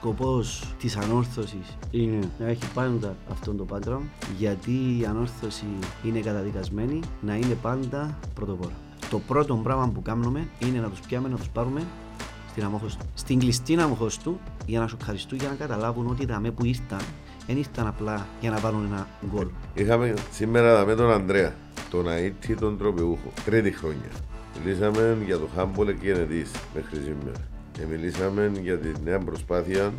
σκοπός της ανόρθωσης είναι να έχει πάντα αυτόν το background γιατί η ανόρθωση είναι καταδικασμένη να είναι πάντα πρωτοπόρα. Το πρώτο πράγμα που κάνουμε είναι να τους πιάμε, να τους πάρουμε στην αμόχωση του. Στην κλειστή αμόχωση του για να σοκαριστούν για να καταλάβουν ότι τα με που ήρθαν δεν ήρθαν απλά για να πάρουν ένα γκολ. Είχαμε σήμερα με τον Ανδρέα, τον Αίτη τον τροπιούχο, τρίτη χρόνια. Μιλήσαμε για το Χάμπολ εκγενετής μέχρι σήμερα. Και μιλήσαμε για τη νέα προσπάθεια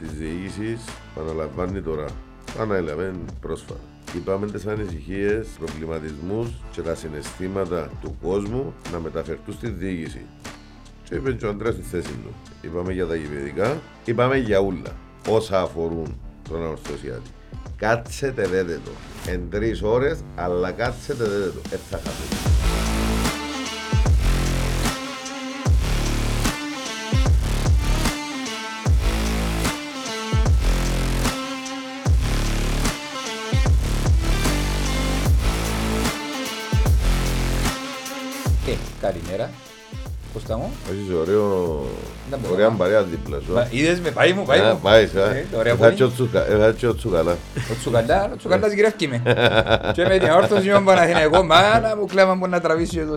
της διοίκησης που αναλαμβάνει τώρα. Το ανέλαβε πρόσφατα. Είπαμε τις ανησυχίες, προβληματισμούς και τα συναισθήματα του κόσμου να μεταφερθούν στη διοίκηση. Και είπε και ο Αντρέας στη θέση του. Είπαμε για τα γηπαιδικά, είπαμε για όλα όσα αφορούν τον ανορθωσιάτη. Κάτσετε δέτε το. Εν τρεις ώρες, αλλά κάτσετε δέτε το. Έτσι θα χάσετε. Έχεις ωραίο... Να μπορώ Ωραία να- μπαρέα δίπλα σου. Μα, Είδες με, πάει μου, πάει Α, μου. Πάει, Ε, ωραία α. πολύ. Έφα και ο Τσουκαλά. Ο Τσουκαλά, ο Τσουκαλάς γυρεύκει με. Και με την όρθωση μου Παναθηναϊκό, μάνα μου κλάμα μου να τραβήσει εδώ.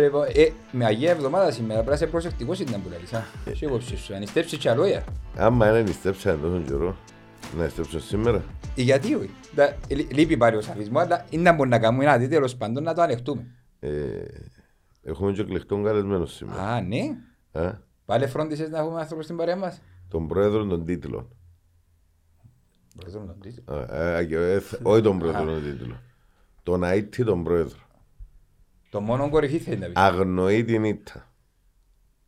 Λοιπόν, ε, με Αγία Εβδομάδα σήμερα πρέπει να είσαι προσεκτικός ήταν που λαλείς, α. Σε υπόψη σου, αν ιστέψεις κι αλόγια. Άμα είναι νηστέψα τόσο καιρό, να νηστέψω σήμερα. Ε, Γιατί όχι. Τα- λεί- Λείπει πάλι ο σαφισμός, αλλά είναι να μπορούμε να κάνουμε ένα δει τέλος πάντων να το ανεχτούμε. Ε, Έχουμε και κλεκτόν καλεσμένο σήμερα. Α, ναι. Α, Πάλι φρόντισες να έχουμε άνθρωπος στην παρέα μας; Τον πρόεδρο των τίτλων. Μπορείς να το δεις. Α, ε, και, ε, θ- Όχι τον πρόεδρο των τίτλων. Τον αίτη τον πρόεδρο. Το μόνο κορυφή θέλει να πει. Αγνοεί την ήττα.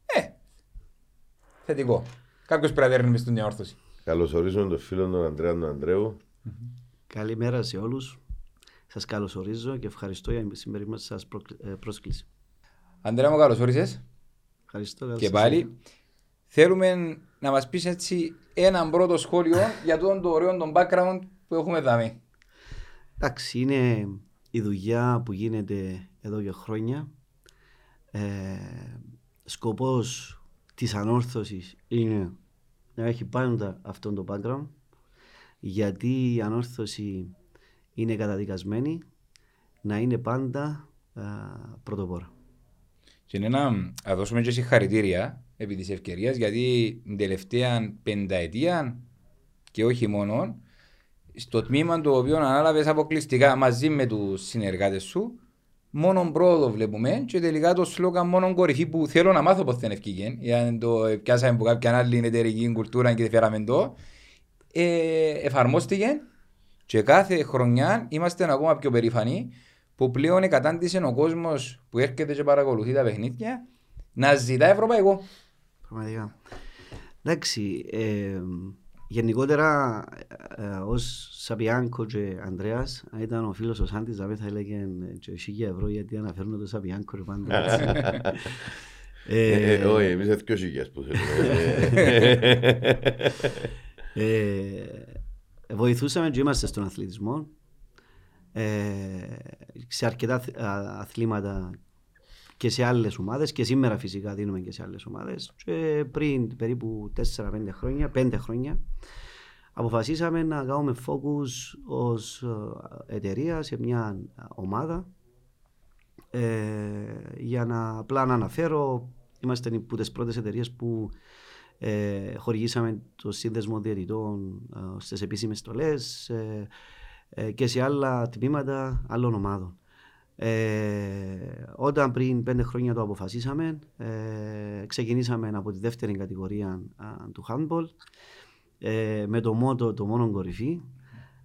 Ε, θετικό. Κάποιος πρέπει να δέρνει μες στην διόρθωση. Καλωσορίζουμε τον φίλο τον Αντρέα τον Ανδρέου. Καλημέρα σε όλους. Σας καλωσορίζω και ευχαριστώ για την σημερινή σας προκλ- ε, πρόσκληση. Αντρέα μου καλώς όρισες. Ευχαριστώ. καλώς Και σας πάλι θέλουμε να μας πεις έτσι έναν πρώτο σχόλιο για τον το ωραίο τον background που έχουμε δάμε. Εντάξει, είναι η δουλειά που γίνεται εδώ και χρόνια. Ε, σκοπός της ανόρθωσης είναι να έχει πάντα αυτόν το background γιατί η ανόρθωση είναι καταδικασμένη να είναι πάντα α, πρωτοπόρα. Και είναι να να δώσουμε και συγχαρητήρια επί της ευκαιρίας γιατί την τελευταία πενταετία και όχι μόνο στο τμήμα το οποίο ανάλαβες αποκλειστικά μαζί με τους συνεργάτες σου μόνο πρόοδο βλέπουμε και τελικά το σλόγαν μόνο κορυφή που θέλω να μάθω πως δεν ευκήγεν γιατί το πιάσαμε από κάποια άλλη εταιρική κουλτούρα και φέραμε το ε, εφαρμόστηκε και κάθε χρονιά είμαστε ακόμα πιο περήφανοι που πλέον κατάντησε ο κόσμος που έρχεται και παρακολουθεί τα παιχνίδια να ζητά ευρωπαϊκό. Πραγματικά. Εντάξει, ε, γενικότερα ε, ε, ως Σαπιάνκο και Ανδρέας, αν ήταν ο φίλος ο Σάντης, δηλαδή θα έλεγε ε, και χίλια ευρώ γιατί αναφέρουμε το Σαπιάνκο ρε πάντα. έτσι. Ε, Ε, ε, Όχι, εμείς είναι δυο χιλιάς που θέλουμε. ε, βοηθούσαμε και είμαστε στον αθλητισμό. Ε, σε αρκετά αθ- α- αθλήματα και σε άλλες ομάδες και σήμερα φυσικά δίνουμε και σε άλλες ομάδες. Και πριν περίπου 4-5 χρόνια, 5 χρόνια αποφασίσαμε να κάνουμε focus ως ε, εταιρεία σε μια ομάδα. Ε, για να απλά να αναφέρω είμαστε από τις πρώτες εταιρείες που ε, χορηγήσαμε το σύνδεσμο διαιτητών ε, στις επίσημες στολές ε, ε, και σε άλλα τμήματα άλλων ομάδων. Ε, όταν πριν πέντε χρόνια το αποφασίσαμε, ε, ξεκινήσαμε από τη δεύτερη κατηγορία α, του handball ε, με το μότο το μόνο κορυφή.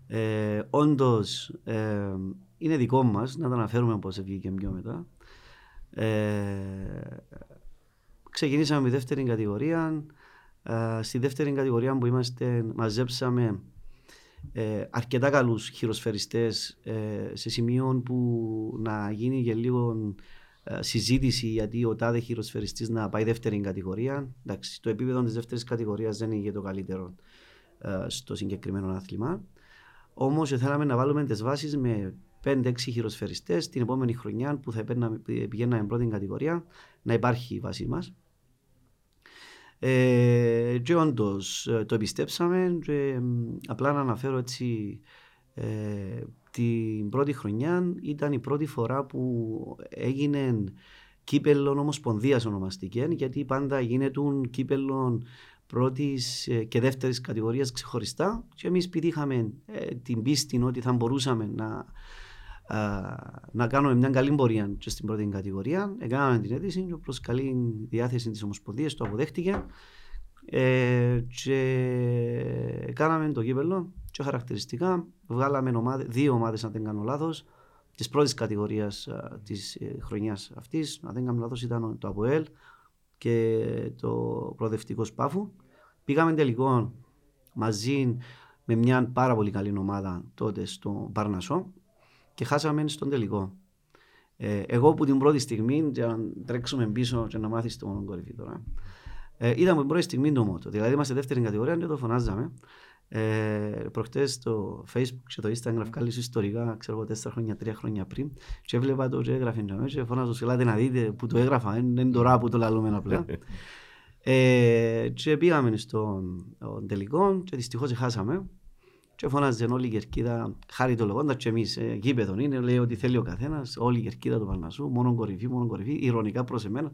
Ε, όντως ε, είναι δικό μας να το αναφέρουμε πώς βγήκε πιο μετά. Ε, ξεκινήσαμε με τη δεύτερη κατηγορία. Ε, στη δεύτερη κατηγορία που είμαστε μαζέψαμε ε, αρκετά καλούς χειροσφαιριστές ε, σε σημείο που να γίνει και λίγο ε, συζήτηση γιατί ο τάδε χειροσφαιριστής να πάει δεύτερη κατηγορία. Εντάξει, το επίπεδο της δεύτερης κατηγορίας δεν είναι και το καλύτερο ε, στο συγκεκριμένο άθλημα. Όμως θέλαμε να βάλουμε τις βάσεις με 5-6 χειροσφαιριστές την επόμενη χρονιά που θα επέρνα- πηγαίναμε πρώτη κατηγορία να υπάρχει η βάση μας. Ε, και όντως ε, το επιστέψαμε και μ, απλά να αναφέρω έτσι ε, την πρώτη χρονιά ήταν η πρώτη φορά που έγινε κύπελλον ομοσπονδίας ονομαστική γιατί πάντα γίνεται κύπελλον πρώτης ε, και δεύτερης κατηγορίας ξεχωριστά. Και εμείς πετύχαμε ε, την πίστη ότι θα μπορούσαμε να, α, να κάνουμε μια καλή πορεία και στην πρώτη κατηγορία. Έκαναμε την αίτηση και προς καλή διάθεση της Ομοσπονδίας το αποδέχτηκε ε, και κάναμε το κύπελλο και χαρακτηριστικά βγάλαμε ομάδες, δύο ομάδες αν δεν κάνω λάθος της πρώτης κατηγορίας α, της ε, χρονιάς αυτής, αν δεν κάνω λάθος ήταν το ΑΠΟΕΛ και το προοδευτικό Σπάφου. Πήγαμε τελικό μαζί με μια πάρα πολύ καλή ομάδα τότε στο Παρνασό και χάσαμε στον τελικό. Ε, εγώ που την πρώτη στιγμή, για να τρέξουμε πίσω και να μάθεις το μόνο κορυφή τώρα, ε, είδαμε την πρώτη στιγμή το μότο. Δηλαδή είμαστε δεύτερη κατηγορία και το φωνάζαμε. Ε, Προχτές στο Facebook και το Instagram βγάλεις ιστορικά, ξέρω εγώ, τέσσερα χρόνια, τρία χρόνια πριν. Και έβλεπα το και έγραφε και και φωνάζω σε να δείτε που το έγραφα, είναι τώρα που το λαλούμε απλά. ε, και πήγαμε στον τελικό και δυστυχώς χάσαμε. Και φωνάζε όλη η κερκίδα, χάρη το λεγόντα και εμείς, ε, γήπεδον είναι, λέει ότι θέλει ο καθένας, όλη η κερκίδα του Παρνασού, μόνο κορυφή, μόνο κορυφή, ηρωνικά προς εμένα.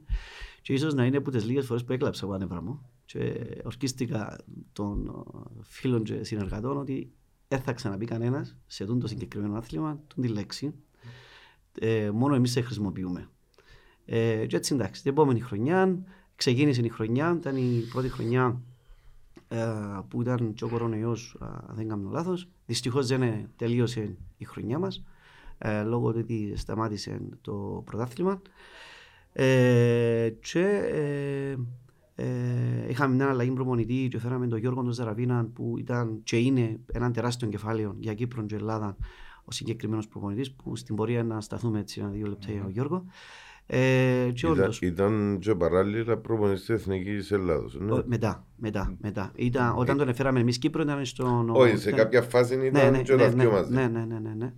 Και ίσως να είναι από τις λίγες φορές που έκλαψα εγώ ανέβρα μου και ορκίστηκα των ε, φίλων και συνεργατών ότι δεν θα ξαναπεί κανένας σε αυτό το συγκεκριμένο άθλημα τον τη λέξη. Ε, μόνο εμείς σε χρησιμοποιούμε. Ε, και έτσι εντάξει, την επόμενη χρονιά ξεκίνησε η χρονιά, ήταν η πρώτη χρονιά ε, που ήταν και ο κορονοϊός, αν δεν κάνω λάθος. Δυστυχώς δεν τελείωσε η χρονιά μας, ε, λόγω του ότι σταμάτησε το πρωτάθλημα. Ε, και ε, ε, είχαμε μια αλλαγή προπονητή και φέραμε τον Γιώργο τον Ζαραβίνα που ήταν και είναι ένα τεράστιο κεφάλαιο για Κύπρο και Ελλάδα ο συγκεκριμένος προπονητής που στην πορεία να σταθούμε έτσι ένα δύο λεπτά για τον Γιώργο. Ε, και ήταν, ήταν και παράλληλα προπονητής τη Εθνικής Ελλάδος. Ναι; Μετά, μετά, μετά. Ήταν, όταν τον έφεραμε εμείς Κύπρο ήταν στον. Όχι, σε κάποια φάση ήταν ναι, ναι, και ναι, ναι, μαζί. Ναι, ναι, ναι, ναι, ναι.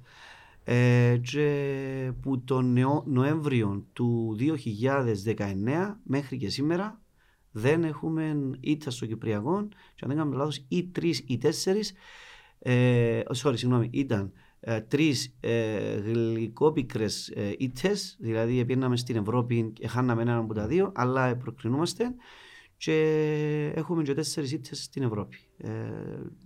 Ε, και που τον Νοέμβριο του 2019 μέχρι και σήμερα δεν έχουμε ήττα στο Κυπριακό και αν δεν κάνουμε λάθος ή τρεις ή τέσσερις ε, sorry, συγγνώμη, ήταν ε, τρεις ε, γλυκόπικρες ε, ήττες, δηλαδή πήγαμε στην Ευρώπη και χάναμε έναν από τα δύο, αλλά προκρινούμαστε και έχουμε και τέσσερις ήττες στην Ευρώπη. Ε,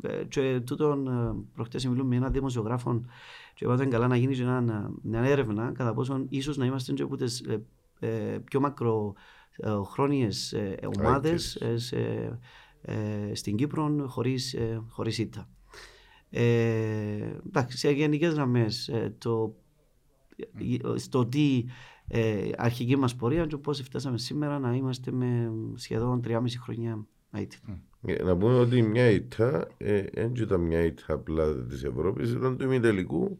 ε και τούτον ε, προχτές μιλούμε με έναν δημοσιογράφο και είπα καλά να γίνει μια, μια έρευνα κατά πόσον ίσως να είμαστε και από τις ε, ε, πιο μακρο χρόνιες ομάδες στην Κύπρο χωρίς, χωρίς ήττα. Ε, εντάξει, σε γενικές γραμμές το, στο τι ε, αρχική μας πορεία και πώς φτάσαμε σήμερα να είμαστε με σχεδόν 3,5 χρόνια ΑΕΤ. Να πούμε ότι μια ήττα, δεν ήταν μια ήττα απλά της Ευρώπης, ήταν του ημιτελικού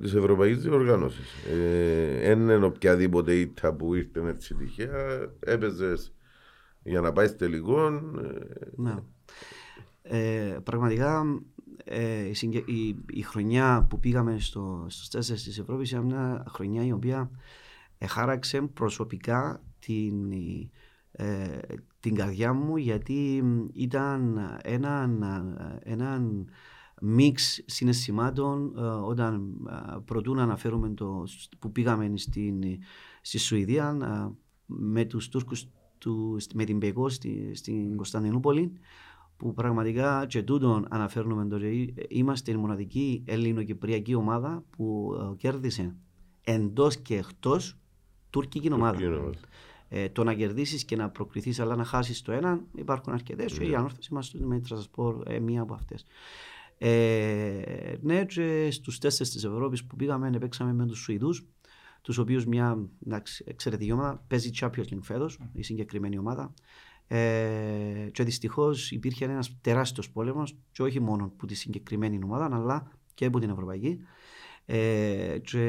της Ευρωπαϊκής Διοργάνωσης. Δεν είναι οποιαδήποτε ήττα που ήρθε έτσι τυχαία, έπαιζες για να πάεις τελικό. Ναι. Ε, πραγματικά ε, η, η, χρονιά που πήγαμε στο, στους τέσσερις της Ευρώπης ήταν μια χρονιά η οποία χάραξε προσωπικά την, ε, την καρδιά μου γιατί ήταν έναν, έναν μίξ συναισθημάτων ε, όταν ε, προτού να αναφέρουμε το που πήγαμε στην, στη Σουηδία ε, με τους Τούρκους του, με την ΠΕΚΟ στη, στην Κωνσταντινούπολη που πραγματικά και τούτον αναφέρουμε τώρα είμαστε η μοναδική ελληνοκυπριακή ομάδα που κέρδισε εντός και εκτός τουρκική ομάδα. Ε, το να κερδίσεις και να προκριθείς, αλλά να χάσεις το ένα, υπάρχουν αρκετές. Mm. Η ανόρθωση μα με Τρασπορ, ε, μία από αυτές. Ε, ναι, και στους τέσσερις της Ευρώπης που πήγαμε, παίξαμε με τους Σουηδούς, τους οποίους μια εξαιρετική ομάδα παίζει Champions League φέτος, η συγκεκριμένη ομάδα. Ε, και δυστυχώς υπήρχε ένας τεράστιος πόλεμος, και όχι μόνο από τη συγκεκριμένη ομάδα, αλλά και από την Ευρωπαϊκή. Ε, και,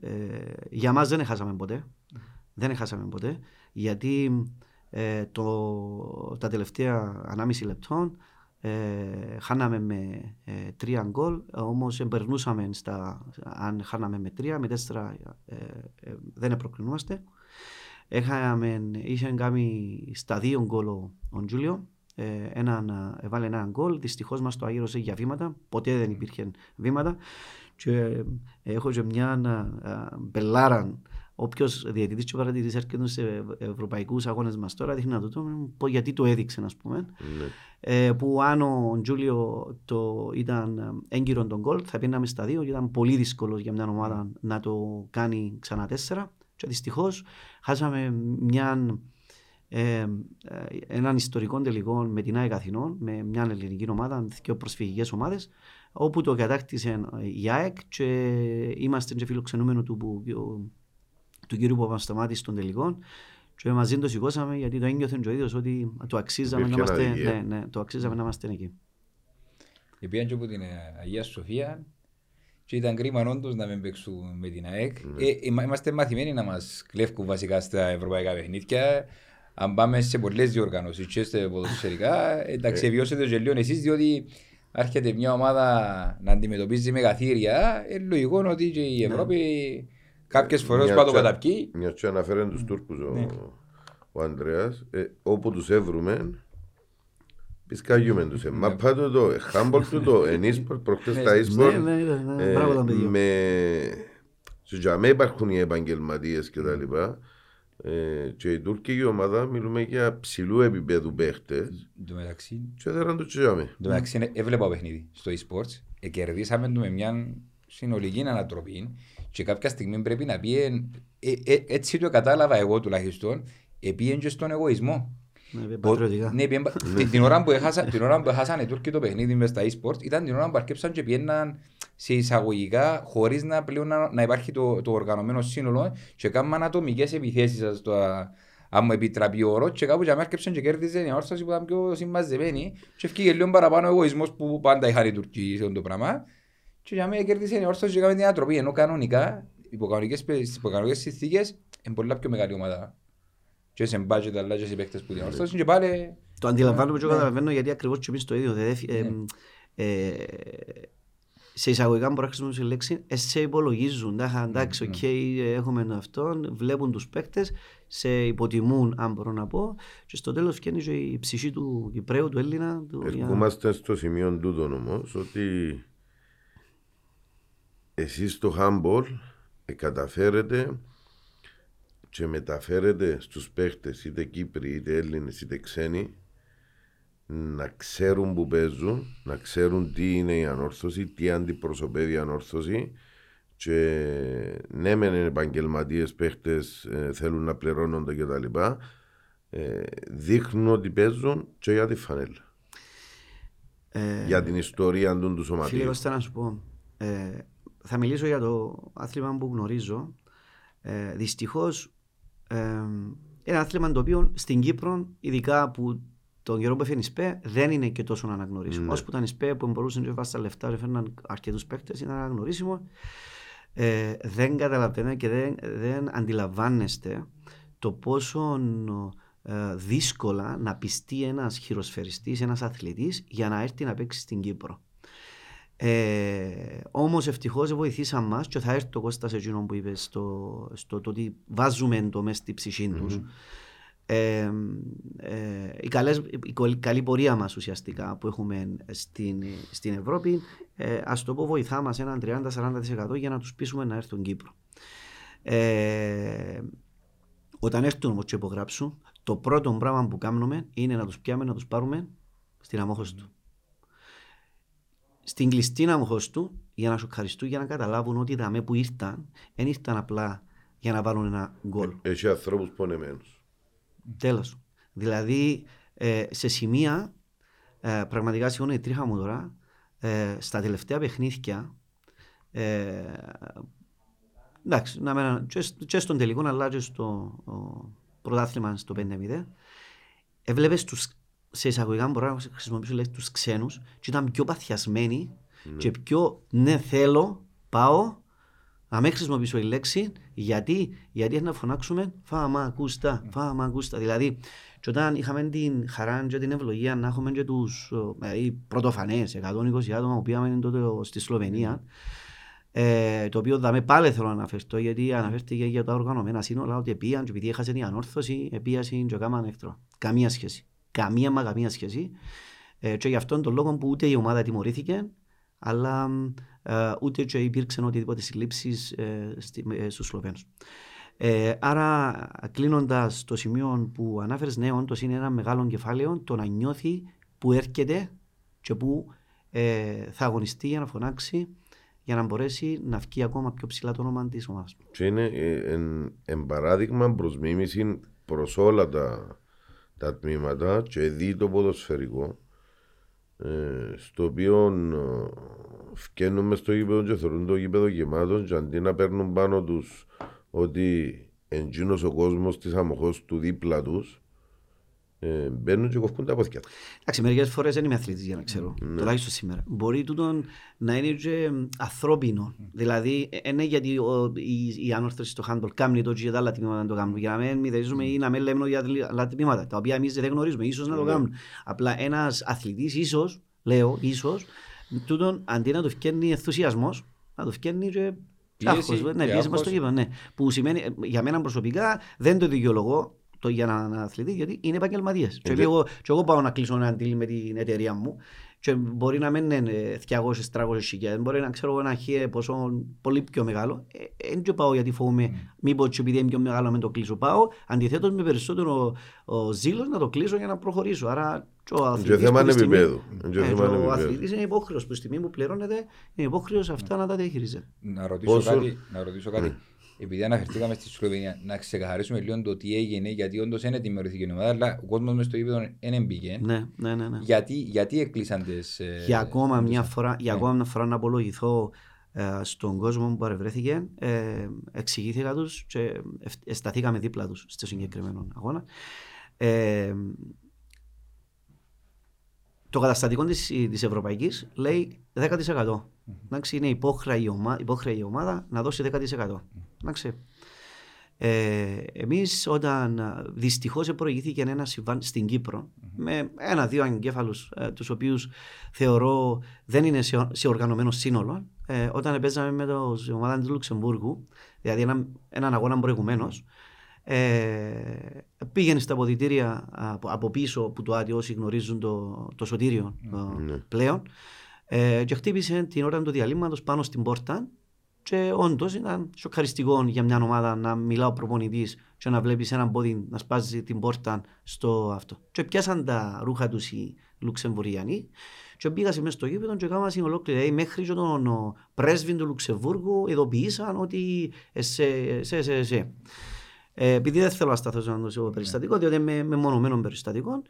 ε, για μας δεν χάσαμε ποτέ. Δεν χάσαμε ποτέ. Γιατί ε, το, τα τελευταία ανάμιση λεπτών ε, χάναμε με ε, τρία γκολ, όμως περνούσαμε στα, αν χάναμε με τρία, με τέσσερα ε, ε, δεν προκρινούμαστε. Έχαμε, είχε κάνει στα δύο γκολ ο, ο Τζούλιο. Ε, έναν, έβαλε έναν γκολ. Δυστυχώς μας το άγιρωσε για βήματα. Ποτέ δεν υπήρχε βήματα. Και ε, έχω και μια ε, μπελάρα Όποιος διαιτητής και παρατηρητής έρχεται σε ευρωπαϊκούς αγώνες μας τώρα, δείχνει να το πω γιατί το έδειξε, ας πούμε. Ναι. Ε, που αν ο Τζούλιο το ήταν έγκυρο τον γκολ, θα πίναμε στα δύο και ήταν πολύ δύσκολος για μια ομάδα να το κάνει ξανά τέσσερα. Και δυστυχώς χάσαμε μια, ε, έναν ιστορικό τελικό με την ΑΕΚ Αθηνών, με μια ελληνική ομάδα, δύο προσφυγικές ομάδες, όπου το κατάκτησε η ΑΕΚ και είμαστε και φιλοξενούμενοι του που του κύριου Παπασταμάτη στον τελικό και μαζί το σηκώσαμε γιατί το ένιωθε ο ίδιος ότι το αξίζαμε, να είμαστε, ναι, ναι, το αξίζαμε να είμαστε εκεί. Επίαν και από την Αγία Σοφία και ήταν κρίμα όντως να μην παίξουν με την ΑΕΚ. Mm. Ε, είμαστε μαθημένοι να μας κλέφκουν βασικά στα ευρωπαϊκά παιχνίδια. Αν πάμε σε πολλές διοργανώσεις και σε ποδοσφαιρικά, εντάξει, ε. βιώσετε και λίγο εσείς διότι έρχεται μια ομάδα να αντιμετωπίζει μεγαθύρια, είναι λογικό ότι και η Ευρώπη ναι Κάποιες φορές που το καταπιεί. Μια και αναφέρει τους Τούρκους ο, ναι. ο Ανδρέας, ε, όπου τους έβρουμε, πισκάγιουμε τους. Ε, μα πάντο το, χάμπολ του το, ενίσπορ, προχτές τα ίσπορ. Ναι, ναι, ναι, ε, με. Στου Τζαμέ υπάρχουν οι επαγγελματίες κτλ. Ε, και η τουρκική ομάδα μιλούμε για ψηλού επίπεδου παίχτες. Το μεταξύ. Και δεν το τσιάμε. Το μεταξύ έβλεπα παιχνίδι στο e-sports. Ε, κερδίσαμε με μια συνολική ανατροπή και κάποια στιγμή πρέπει να πει, ε, ε, έτσι το κατάλαβα εγώ τουλάχιστον, επίεν και στον εγωισμό. Ναι, ναι, την, ώρα που έχασα, την ώρα που έχασαν οι Τούρκοι το παιχνίδι μες στα e-sports ήταν την ώρα που αρκέψαν και πιέναν σε εισαγωγικά χωρίς να, πλέον να, να υπάρχει το, το οργανωμένο σύνολο και κάναν ατομικές επιθέσεις στο, αν μου επιτραπεί ο όρο και κάπου για μένα έρκεψαν και κέρδιζε η όρθωση που ήταν πιο συμμαζεμένη και ευκήγε λίγο παραπάνω ο εγωισμός που πάντα είχαν οι Τουρκοί σε αυτό το πράγμα. Και για μένα κέρδισε η Όρθος και έκαμε την ανατροπή, ενώ κανονικά, υπό κανονικές συνθήκες, είναι πολλά πιο μεγάλη ομάδα. Και σε μπάτζετ αλλά και σε παίκτες που την Όρθος και πάλι... Το αντιλαμβάνομαι και καταλαβαίνω γιατί ακριβώς και εμείς το ίδιο. Σε εισαγωγικά μπορώ να χρησιμοποιήσω τη λέξη, σε υπολογίζουν. Εντάξει, οκ, έχουμε αυτό, βλέπουν τους παίκτες, σε υποτιμούν, αν μπορώ να πω, και στο τέλος φτιάχνει η ψυχή του Κυπραίου, του Έλληνα. Ερχόμαστε στο σημείο τούτο όμως, ότι εσείς στο handball καταφέρετε και μεταφέρετε στους παίχτες είτε Κύπροι είτε Έλληνες είτε ξένοι να ξέρουν που παίζουν, να ξέρουν τι είναι η ανόρθωση, τι αντιπροσωπεύει η ανόρθωση και ναι μεν είναι επαγγελματίες παίχτες ε, θέλουν να πληρώνονται κτλ. Ε, δείχνουν ότι παίζουν και για τη φανέλα. Ε, για την ιστορία του σωματείου. Φίλε, να σου πω. Ε, θα μιλήσω για το άθλημα που γνωρίζω. Ε, Δυστυχώς, ε, ένα άθλημα το οποίο στην Κύπρο, ειδικά που τον καιρό που έφερε η ΣΠΕ, δεν είναι και τόσο αναγνωρίσιμο. Ναι. Όσο που ήταν η ΣΠΕ που μπορούσαν να βάσει τα λεφτά, έφεραν αρκετούς παίκτες, ήταν αναγνωρίσιμο. Ε, δεν καταλαβαίνετε και δεν, δεν αντιλαμβάνεστε το πόσο ε, δύσκολα να πιστεί ένας χειροσφαιριστής, ένας αθλητής για να έρθει να παίξει στην Κύπρο. Ε, Όμως ευτυχώς βοηθήσαν μας και θα έρθει το Κώστας σε εκείνο που είπε στο, στο το ότι βάζουμε το μέσα στη ψυχή τους. Mm-hmm. Ε, ε, η, καλές, η καλή πορεία μας ουσιαστικά που έχουμε στην, στην Ευρώπη, ε, ας το πω, βοηθά μας έναν 30-40% για να τους πείσουμε να έρθουν Κύπρο. Ε, όταν έρθουν όμως και υπογράψουν, το πρώτο πράγμα που κάνουμε είναι να τους πιάμε να τους πάρουμε στην αμόχωση του στην κλειστή αμοχώς του για να σου ευχαριστούν για να καταλάβουν ότι τα με που ήρθαν δεν ήρθαν απλά για να βάλουν ένα γκολ. Έχει ανθρώπους πονεμένους. Τέλος. Δηλαδή ε, σε σημεία ε, πραγματικά συγγνώμη τρίχα μου τώρα ε, στα τελευταία παιχνίδια ε, εντάξει, να μένα, και, και στον τελικό αλλά και στο πρωτάθλημα στο 5-0 έβλεπες τους σε εισαγωγικά μπορώ να χρησιμοποιήσω λέξη τους ξένους και ήταν πιο παθιασμένοι ναι. και πιο ναι θέλω, πάω να μην χρησιμοποιήσω η λέξη γιατί, γιατί να φωνάξουμε φάμα ακούστα, φάμα ακούστα. Δηλαδή, και όταν είχαμε την χαρά και την ευλογία να έχουμε και τους δηλαδή, πρωτοφανές, 120 άτομα που πήγαμε τότε στη Σλοβενία, Ε, το οποίο δαμε πάλι θέλω να αναφερθώ γιατί αναφέρθηκε για τα οργανωμένα σύνολα ότι επίαν και επειδή έχασε την ανόρθωση επίασαν και έκαναν εχθρό. Καμία σχέση. Καμία μα καμία σχέση. Ε, και γι' αυτόν τον λόγο που ούτε η ομάδα τιμωρήθηκε αλλά ε, ούτε και υπήρξαν οτιδήποτε συλλήψεις ε, ε, στους Σλοβαίνους. Ε, άρα, κλείνοντας το σημείο που ανάφερες, ναι, όντως είναι ένα μεγάλο κεφάλαιο το να νιώθει που έρχεται και που ε, θα αγωνιστεί για να φωνάξει για να μπορέσει να βγει ακόμα πιο ψηλά το όνομα της ομάδας. Και είναι ε, εν, εν παράδειγμα προς μίμηση προς όλα τα, τα τμήματα και δει το ποδοσφαιρικό ε, στο οποίο ε, φκαίνουμε στο γήπεδο και θεωρούν το γήπεδο γεμάτος και αντί να παίρνουν πάνω τους ότι εντζήνος ο κόσμος της αμοχώς του δίπλα τους ε, μπαίνουν και κοφκούν τα πόθηκια. Εντάξει, μερικές φορές δεν είμαι αθλητής για να ξέρω. Ναι. Τουλάχιστον σήμερα. Μπορεί τούτο να είναι και ανθρώπινο. Δηλαδή, είναι γιατί ο, η, η άνορθωση στο handball κάνει το και τα άλλα τμήματα να το κάνουν. Για να μην μηδενίζουμε ή να μην λέμε για άλλα τμήματα, τα οποία εμείς δεν γνωρίζουμε. σω να το κάνουν. Απλά ένας αθλητής, ίσως, λέω, ίσως, τούτον αντί να του φτιάχνει ενθουσιασμός, να του φτιάχνει και Πίεση, ναι, πίεση μας το είπα, ναι. Που σημαίνει, για μένα προσωπικά δεν το δικαιολογώ το για να, να αθλητή, γιατί είναι επαγγελματίες. Και, εγώ, και εγώ πάω να κλείσω ένα deal με την εταιρεία μου και μπορεί να μην είναι 200-300 χιλιάδες, μπορεί να ξέρω ένα χι ποσό πολύ πιο μεγάλο. Δεν ε, πάω γιατί φοβούμαι mm. μήπως επειδή είναι πιο μεγάλο με το κλείσω. Πάω αντιθέτως με περισσότερο ο ζήλος να το κλείσω για να προχωρήσω. Άρα ο αθλητής θέμα είναι επίπεδο. Ο αθλητής είναι υπόχρεος που στη στιγμή που πληρώνεται είναι υπόχρεος αυτά να τα διαχειρίζεται. Να ρωτήσω κάτι. Να ρωτήσω κάτι επειδή αναφερθήκαμε στη Σλοβενία, να ξεκαθαρίσουμε λίγο το τι έγινε, γιατί όντως δεν τιμωρήθηκε η ομάδα, αλλά ο κόσμος μες στο επίπεδο δεν μπήκε. Ναι, ναι, ναι, ναι. Γιατί, γιατί έκλεισαν τις. Ε, για ακόμα μια φορά, για ναι. ακόμα μια φορά να απολογηθώ ε, στον κόσμο που παρευρέθηκε, ε, εξηγήθηκα τους και σταθήκαμε δίπλα τους στο συγκεκριμένο αγώνα. Ε, το καταστατικό της, της Ευρωπαϊκής λέει 10%. Εντάξει, είναι υπόχρεα η, ομάδα, υπόχρεα η ομάδα να δώσει 10%. Εντάξει. Ε, Εμείς, όταν δυστυχώς προηγήθηκε ένα συμβάν στην Κύπρο με ένα-δύο εγκέφαλους, ε, τους οποίους θεωρώ δεν είναι σε, σε οργανωμένο σύνολο, ε, όταν παίζαμε με το ομάδα του Λουξεμβούργου, δηλαδή έναν, έναν αγώνα προηγουμένως, ε, πήγαινε στα αποδητήρια από, πίσω που το άδειο όσοι γνωρίζουν το, το σωτήριο ναι. πλέον ε, και χτύπησε την ώρα του διαλύματος πάνω στην πόρτα και όντως ήταν σοκαριστικό για μια ομάδα να μιλά ο προπονητής και να βλέπεις έναν πόδι να σπάζει την πόρτα στο αυτό. Και πιάσαν τα ρούχα τους οι Λουξεμβουριανοί και πήγα μέσα στο γήπεδο και έκανα ολόκληρη. Δηλαδή, μέχρι και τον πρέσβη του Λουξεμβούργου ειδοποιήσαν ότι σε, σε, σε, σε. Ε, επειδή δεν θέλω να σταθώ σε ένα ναι. περιστατικό, διότι είμαι μεμονωμένο περιστατικό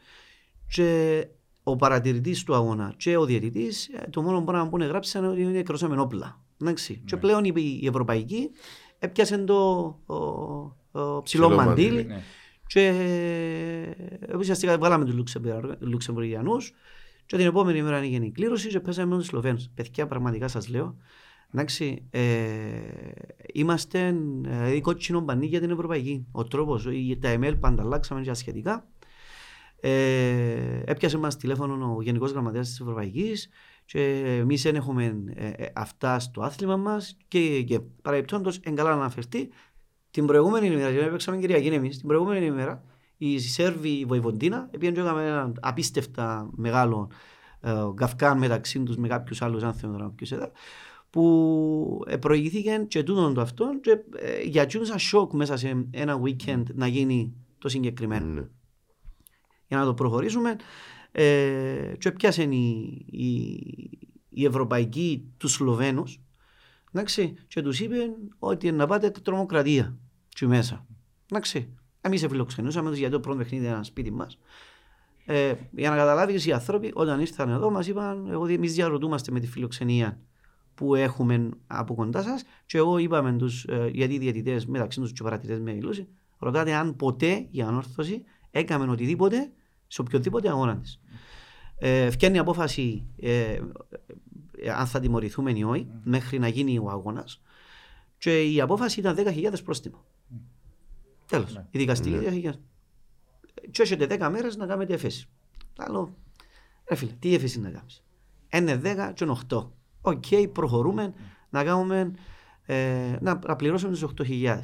και ο παρατηρητής του αγώνα και ο διαιτητής, ε, το μόνο πράγμα που είναι γράψαν είναι ότι είναι κρόσαμε όπλα. Ναι. Και πλέον η, Ευρωπαϊκή έπιασε το ο, ο ψηλό μαντίλι ναι. και ε, ουσιαστικά βγάλαμε τους Λουξεμβουργιανούς και την επόμενη μέρα έγινε η κλήρωση και πέσαμε με του Σλοβαίνου. Παιδιά, πραγματικά σας λέω, Εντάξει, ε, είμαστε ε, κότσινο πανί για την Ευρωπαϊκή. Ο τρόπος, τα email πάντα αλλάξαμε για σχετικά. Ε, έπιασε μας τηλέφωνο ο Γενικός Γραμματέας της Ευρωπαϊκής και εμείς δεν έχουμε ε, ε, αυτά στο άθλημα μας και, και παρεμπιπτόντως εγκαλά να αναφερθεί την προηγούμενη ημέρα, γιατί έπαιξαμε Κυριακή εμείς, την προηγούμενη ημέρα η Σέρβη η Βοηβοντίνα πήγαν και ένα απίστευτα μεγάλο ε, γκαφκάν μεταξύ τους με κάποιους άλλους άνθρωπου που προηγήθηκε και τούτον το αυτό και ε, για ένα σοκ μέσα σε ένα weekend να γίνει το συγκεκριμένο. Mm. Για να το προχωρήσουμε ε, και πιάσε η, η, η Ευρωπαϊκή τους Σλοβαίνους και τους είπε ότι να πάτε τρομοκρατία και μέσα. Εντάξει, εμείς φιλοξενούσαμε τους γιατί το πρώτο παιχνίδι ήταν σπίτι μας. Ε, για να καταλάβεις, οι άνθρωποι όταν ήρθαν εδώ μας είπαν: ότι εμείς διαρωτούμαστε με τη φιλοξενία που έχουμε από κοντά σας. Και εγώ είπαμε τους, ε, γιατί οι διαιτητές μεταξύ τους και παρατηρητές με μιλούσε, ρωτάτε αν ποτέ η ανόρθωση έκαμε οτιδήποτε σε οποιοδήποτε αγώνα της. Ε, φτιάχνει απόφαση ε, αν θα τιμωρηθούμε ή όχι, μέχρι να γίνει ο αγώνας. Και η απόφαση ήταν 10.000 πρόστιμο. Τέλος. Ναι. Η δικαστική ναι. 10.000. Και έχετε 10 μέρες να κάνετε εφέση. Άλλο, ρε φίλε, τι εφέση να κάνεις. Είναι 10 και 8. Ok, okay, προχωρούμε να κάνουμε ε, να, να πληρώσουμε τις 8.000.